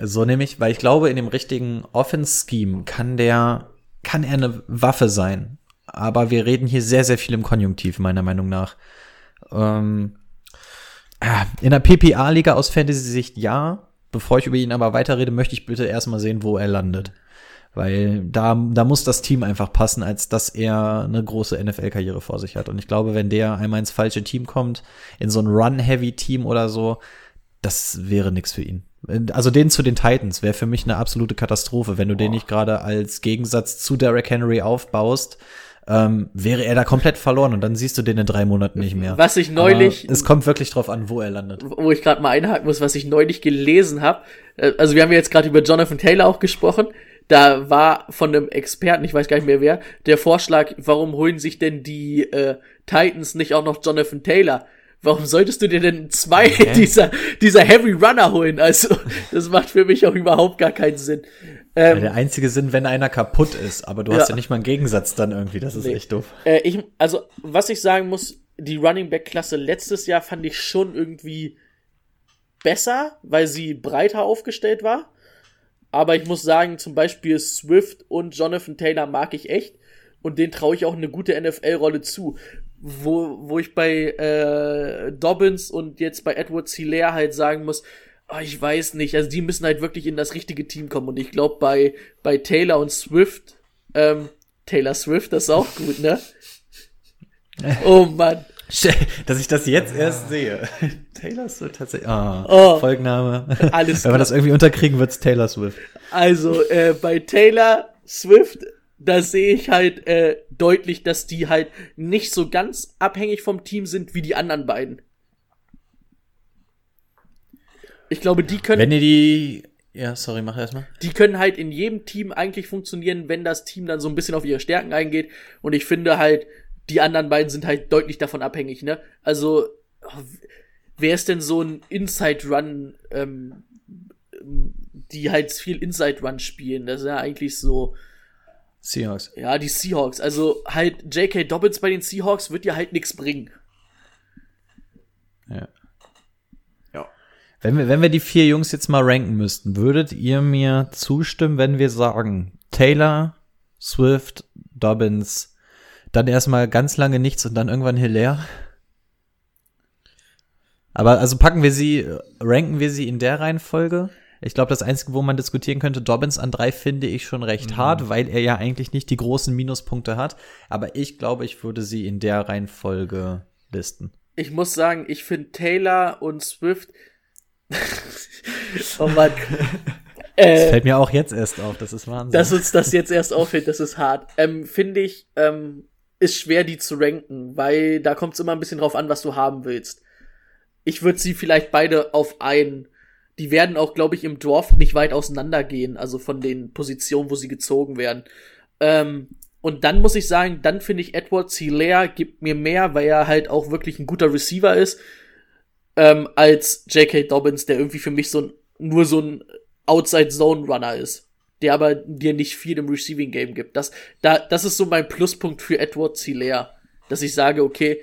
So nämlich, weil ich glaube, in dem richtigen Offense-Scheme kann der, kann er eine Waffe sein. Aber wir reden hier sehr, sehr viel im Konjunktiv, meiner Meinung nach. Ähm, ah, in der PPA-Liga aus Fantasy-Sicht ja. Bevor ich über ihn aber weiterrede, möchte ich bitte erstmal sehen, wo er landet. Weil da, da muss das Team einfach passen, als dass er eine große NFL-Karriere vor sich hat. Und ich glaube, wenn der einmal ins falsche Team kommt, in so ein Run-Heavy-Team oder so, das wäre nix für ihn. Also den zu den Titans wäre für mich eine absolute Katastrophe, wenn du den nicht gerade als Gegensatz zu Derrick Henry aufbaust. ähm, wäre er da komplett verloren und dann siehst du den in drei Monaten nicht mehr. Was ich neulich, Aber es kommt wirklich drauf an, wo er landet. wo ich gerade mal einhaken muss, was ich neulich gelesen habe. Also wir haben ja jetzt gerade über Jonathan Taylor auch gesprochen. Da war von einem Experten, ich weiß gar nicht mehr wer, der Vorschlag, warum holen sich denn die äh, Titans nicht auch noch Jonathan Taylor? Warum solltest du dir denn zwei dieser, dieser Heavy Runner holen? Also, das macht für mich auch überhaupt gar keinen Sinn. Ja, Ähm, der einzige Sinn, wenn einer kaputt ist, aber du hast Ja. ja nicht mal einen Gegensatz dann irgendwie, das ist Nee. echt doof. Äh, ich, also, was ich sagen muss, die Running Back Klasse letztes Jahr fand ich schon irgendwie besser, weil sie breiter aufgestellt war. Aber ich muss sagen, zum Beispiel Swift und Jonathan Taylor mag ich echt. Und den traue ich auch eine gute NFL-Rolle zu. Wo, wo ich bei äh, Dobbins und jetzt bei Edward Hilaire halt sagen muss, oh, ich weiß nicht, also die müssen halt wirklich in das richtige Team kommen. Und ich glaube, bei, bei Taylor und Swift, ähm, Taylor Swift, das ist auch gut, ne? Oh Mann. Dass ich das jetzt erst sehe. Taylor Swift tatsächlich. Ah, Oh. Folgenname. Alles Wenn wir das irgendwie unterkriegen, wird's Taylor Swift. Also äh, bei Taylor Swift, da sehe ich halt äh, deutlich, dass die halt nicht so ganz abhängig vom Team sind wie die anderen beiden. Ich glaube, die können, Wenn ihr die. Ja, sorry, mach erstmal. die können halt in jedem Team eigentlich funktionieren, wenn das Team dann so ein bisschen auf ihre Stärken eingeht. Und ich finde halt, die anderen beiden sind halt deutlich davon abhängig, ne? Also, wer ist denn so ein Inside-Run, ähm, die halt viel Inside-Run spielen? Das ist ja eigentlich so, Seahawks. ja, die Seahawks. Also halt J.K. Dobbins bei den Seahawks wird dir halt nichts bringen. Ja. Wenn wir, wenn wir die vier Jungs jetzt mal ranken müssten, würdet ihr mir zustimmen, wenn wir sagen, Taylor, Swift, Dobbins, dann erstmal ganz lange nichts und dann irgendwann Hilaire? Aber also packen wir sie, ranken wir sie in der Reihenfolge? Ich glaube, das Einzige, wo man diskutieren könnte, Dobbins an drei finde ich schon recht hart, weil er ja eigentlich nicht die großen Minuspunkte hat. Aber ich glaube, ich würde sie in der Reihenfolge listen. Ich muss sagen, ich finde Taylor und Swift. oh Mann. Das äh, fällt mir auch jetzt erst auf, das ist Wahnsinn. dass uns das jetzt erst auffällt, das ist hart. Ähm, finde ich, ähm, ist schwer, die zu ranken, weil da kommt es immer ein bisschen drauf an, was du haben willst. Ich würde sie vielleicht beide auf einen. Die werden auch, glaube ich, im Draft nicht weit auseinandergehen, also von den Positionen, wo sie gezogen werden. Ähm, und dann muss ich sagen, dann finde ich Edward Hilaire gibt mir mehr, weil er halt auch wirklich ein guter Receiver ist, ähm, als J.K. Dobbins, der irgendwie für mich so ein, nur so ein Outside-Zone-Runner ist, der aber dir nicht viel im Receiving-Game gibt. Das, da, das ist so mein Pluspunkt für Edward Hilaire, dass ich sage, okay,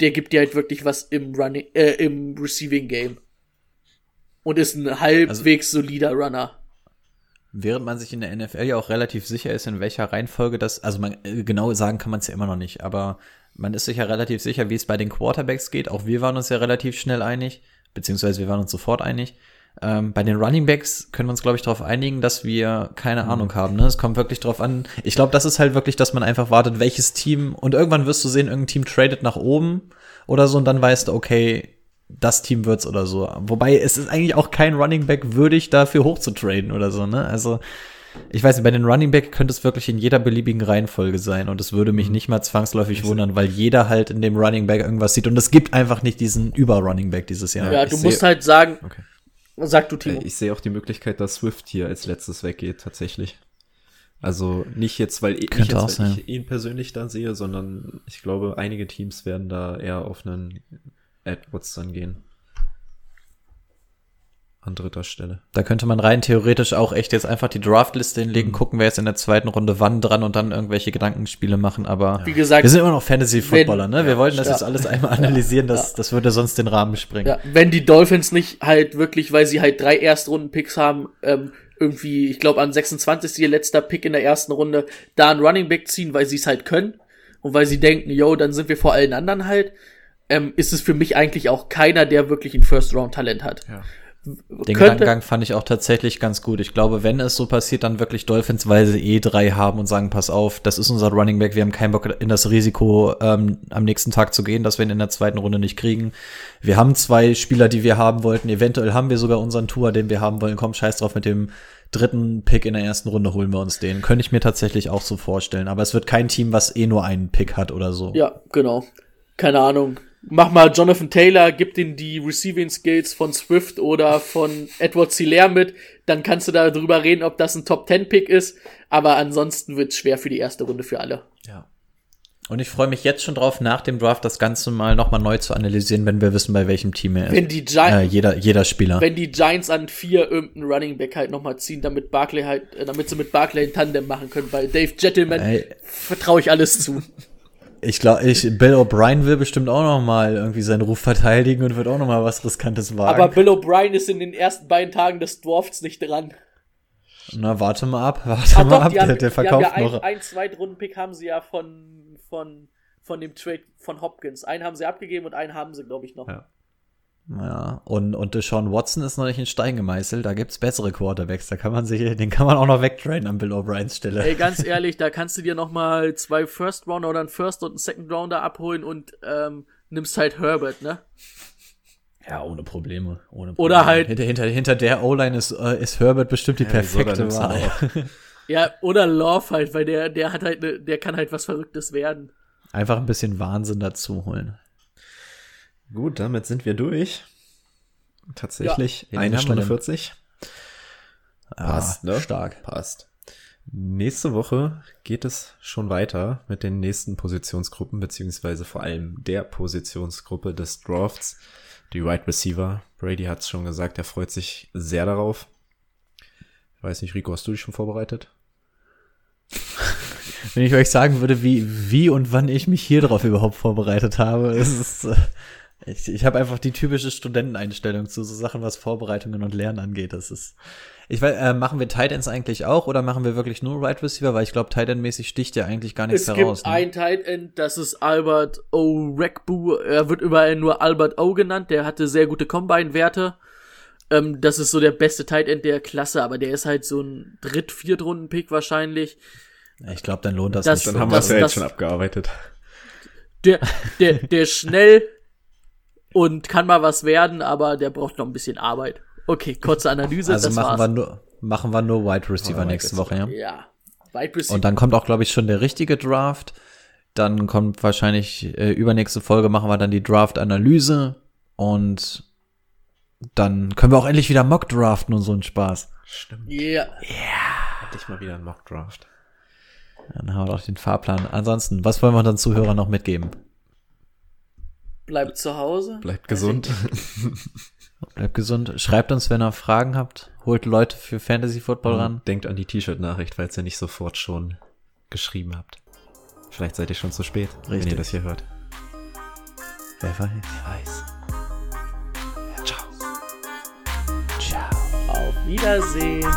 der gibt dir halt wirklich was im Running, äh, im Receiving-Game. Und ist ein halbwegs solider Runner. Während man sich in der NFL ja auch relativ sicher ist, in welcher Reihenfolge das, also man äh, genau sagen kann man es ja immer noch nicht, aber man ist sich ja relativ sicher, wie es bei den Quarterbacks geht. Auch wir waren uns ja relativ schnell einig, beziehungsweise wir waren uns sofort einig. Ähm, bei den Running Backs können wir uns, glaube ich, darauf einigen, dass wir keine Ahnung haben. Ne? Es kommt wirklich drauf an. Ich glaube, das ist halt wirklich, dass man einfach wartet, welches Team und irgendwann wirst du sehen, irgendein Team tradet nach oben oder so und dann weißt du, okay, das Team wird's oder so. Wobei es ist eigentlich auch kein Running Back würdig, dafür hoch zu traden oder so, ne? Also, ich weiß nicht, bei den Running Back könnte es wirklich in jeder beliebigen Reihenfolge sein und es würde mich nicht mal zwangsläufig wundern, weil jeder halt in dem Running Back irgendwas sieht und es gibt einfach nicht diesen Über-Running Back dieses Jahr. Ja, ich du musst halt sagen, Okay. sag du, Timo. Äh, Ich sehe auch die Möglichkeit, dass Swift hier als letztes weggeht, tatsächlich. Also nicht jetzt, weil, Könnte jetzt, weil ich ihn persönlich da sehe, sondern ich glaube, einige Teams werden da eher auf einen Edwards dann gehen. An dritter Stelle. Da könnte man rein theoretisch auch echt jetzt einfach die Draftliste hinlegen, gucken, wer ist in der zweiten Runde wann dran und dann irgendwelche Gedankenspiele machen, aber Wie gesagt, wir sind immer noch Fantasy-Footballer, ne? Wir wollten das ja. jetzt alles einmal analysieren, das, das würde sonst den Rahmen sprengen. Ja, wenn die Dolphins nicht halt wirklich, weil sie halt drei Erstrunden-Picks haben, ähm, irgendwie, ich glaube, an 26. ihr letzter Pick in der ersten Runde, da einen Running Back ziehen, weil sie es halt können und weil sie denken, yo, dann sind wir vor allen anderen halt, ähm, ist es für mich eigentlich auch keiner, der wirklich ein First-Round-Talent hat. Ja. Den Gedankengang fand ich auch tatsächlich ganz gut. Ich glaube, wenn es so passiert, dann wirklich Dolphins, weil sie eh drei haben und sagen, pass auf, das ist unser Running Back, wir haben keinen Bock in das Risiko, ähm, am nächsten Tag zu gehen, dass wir ihn in der zweiten Runde nicht kriegen. Wir haben zwei Spieler, die wir haben wollten, eventuell haben wir sogar unseren Tour, den wir haben wollen, komm, scheiß drauf mit dem dritten Pick in der ersten Runde holen wir uns den. Könnte ich mir tatsächlich auch so vorstellen. Aber es wird kein Team, was eh nur einen Pick hat oder so. Ja, genau. Keine Ahnung. Mach mal Jonathan Taylor, gib den die Receiving Skills von Swift oder von Edward Hilaire mit, dann kannst du da drüber reden, ob das ein Top 10 Pick ist, aber ansonsten wird's schwer für die erste Runde für alle. Ja. Und ich freue mich jetzt schon drauf, nach dem Draft das Ganze mal nochmal neu zu analysieren, wenn wir wissen, bei welchem Team er ist. Wenn die, Gi Äh, jeder, jeder Spieler. wenn die Giants an vier irgendeinen Running Back halt nochmal ziehen, damit Barkley halt, äh, damit sie mit Barkley ein Tandem machen können, weil Dave Gentleman vertraue ich alles zu. Ich glaube, ich, Bill O'Brien will bestimmt auch noch mal irgendwie seinen Ruf verteidigen und wird auch noch mal was Riskantes wagen. Aber Bill O'Brien ist in den ersten beiden Tagen des Dwarfs nicht dran. Na, warte mal ab, warte Ah, mal doch, ab, der, haben, der haben verkauft ja ein, noch. ein Zweitrunden-Pick haben sie ja von, von, von dem Trade von Hopkins. Einen haben sie abgegeben und einen haben sie, glaube ich, noch. Ja. Ja, und, und Deshaun Watson ist noch nicht in Stein gemeißelt, da gibt's bessere Quarterbacks, da kann man sich, den kann man auch noch wegtrainen an Bill O'Briens Stelle. Ey, ganz ehrlich, da kannst du dir noch mal zwei First Rounder oder einen First und einen Second Rounder abholen und ähm, nimmst halt Herbert, ne? Ja, ohne Probleme. Ohne Probleme. Oder halt- Hinter, hinter, hinter der O-Line ist, äh, ist Herbert bestimmt die Ja, perfekte du Wahl. Ja, oder Love halt, weil der, der hat halt, ne, der kann halt was Verrücktes werden. Einfach ein bisschen Wahnsinn dazu holen. Gut, damit sind wir durch. Tatsächlich Ja. Eine Stunde denn? 40. Passt, ne? Stark. Passt. Nächste Woche geht es schon weiter mit den nächsten Positionsgruppen, beziehungsweise vor allem der Positionsgruppe des Drafts. Die Wide right Receiver. Brady hat es schon gesagt, er freut sich sehr darauf. Ich weiß nicht, Rico, hast du dich schon vorbereitet? Wenn ich euch sagen würde, wie, wie und wann ich mich hier drauf überhaupt vorbereitet habe, es ist, äh, ich, ich habe einfach die typische Studenteneinstellung zu so Sachen, was Vorbereitungen und Lernen angeht. Das ist, ich weiß, äh, machen wir Tight Ends eigentlich auch oder machen wir wirklich nur Right Receiver? Weil ich glaube, Tight End mäßig sticht ja eigentlich gar nichts Es heraus. gibt ne? ein Tight End, das ist Albert O'Rekbu. Er wird überall nur Albert O genannt. Der hatte sehr gute Combine-Werte. Ähm, das ist so der beste Tight End der Klasse, aber der ist halt so ein Dritt-, Viertrunden-Pick wahrscheinlich. Ich glaube, dann lohnt das, Das- nicht. Dann haben wir es das- ja jetzt schon abgearbeitet. Der, der, der schnell und kann mal was werden, aber der braucht noch ein bisschen Arbeit. Okay, kurze Analyse, also das machen war's. wir nur, machen wir nur Wide Receiver Wide nächste. Woche, ja. ja, Wide Receiver. Und dann kommt auch, glaube ich, schon der richtige Draft. Dann kommt wahrscheinlich äh, übernächste Folge machen wir dann die Draft-Analyse und dann können wir auch endlich wieder Mock draften und so einen Spaß. Stimmt. yeah. Hatte ich mal wieder einen Mock Draft. Dann haben wir doch den Fahrplan. Ansonsten, was wollen wir unseren Zuhörern noch mitgeben? Bleibt zu Hause. Bleibt gesund. Bleibt gesund. Schreibt uns, wenn ihr Fragen habt. Holt Leute für Fantasy Football ran. Denkt an die T-Shirt-Nachricht, falls ihr nicht sofort schon geschrieben habt. Vielleicht seid ihr schon zu spät, wenn Richtig. ihr das hier hört. Wer weiß. Wer weiß. Ja, ciao. Auf Wiedersehen.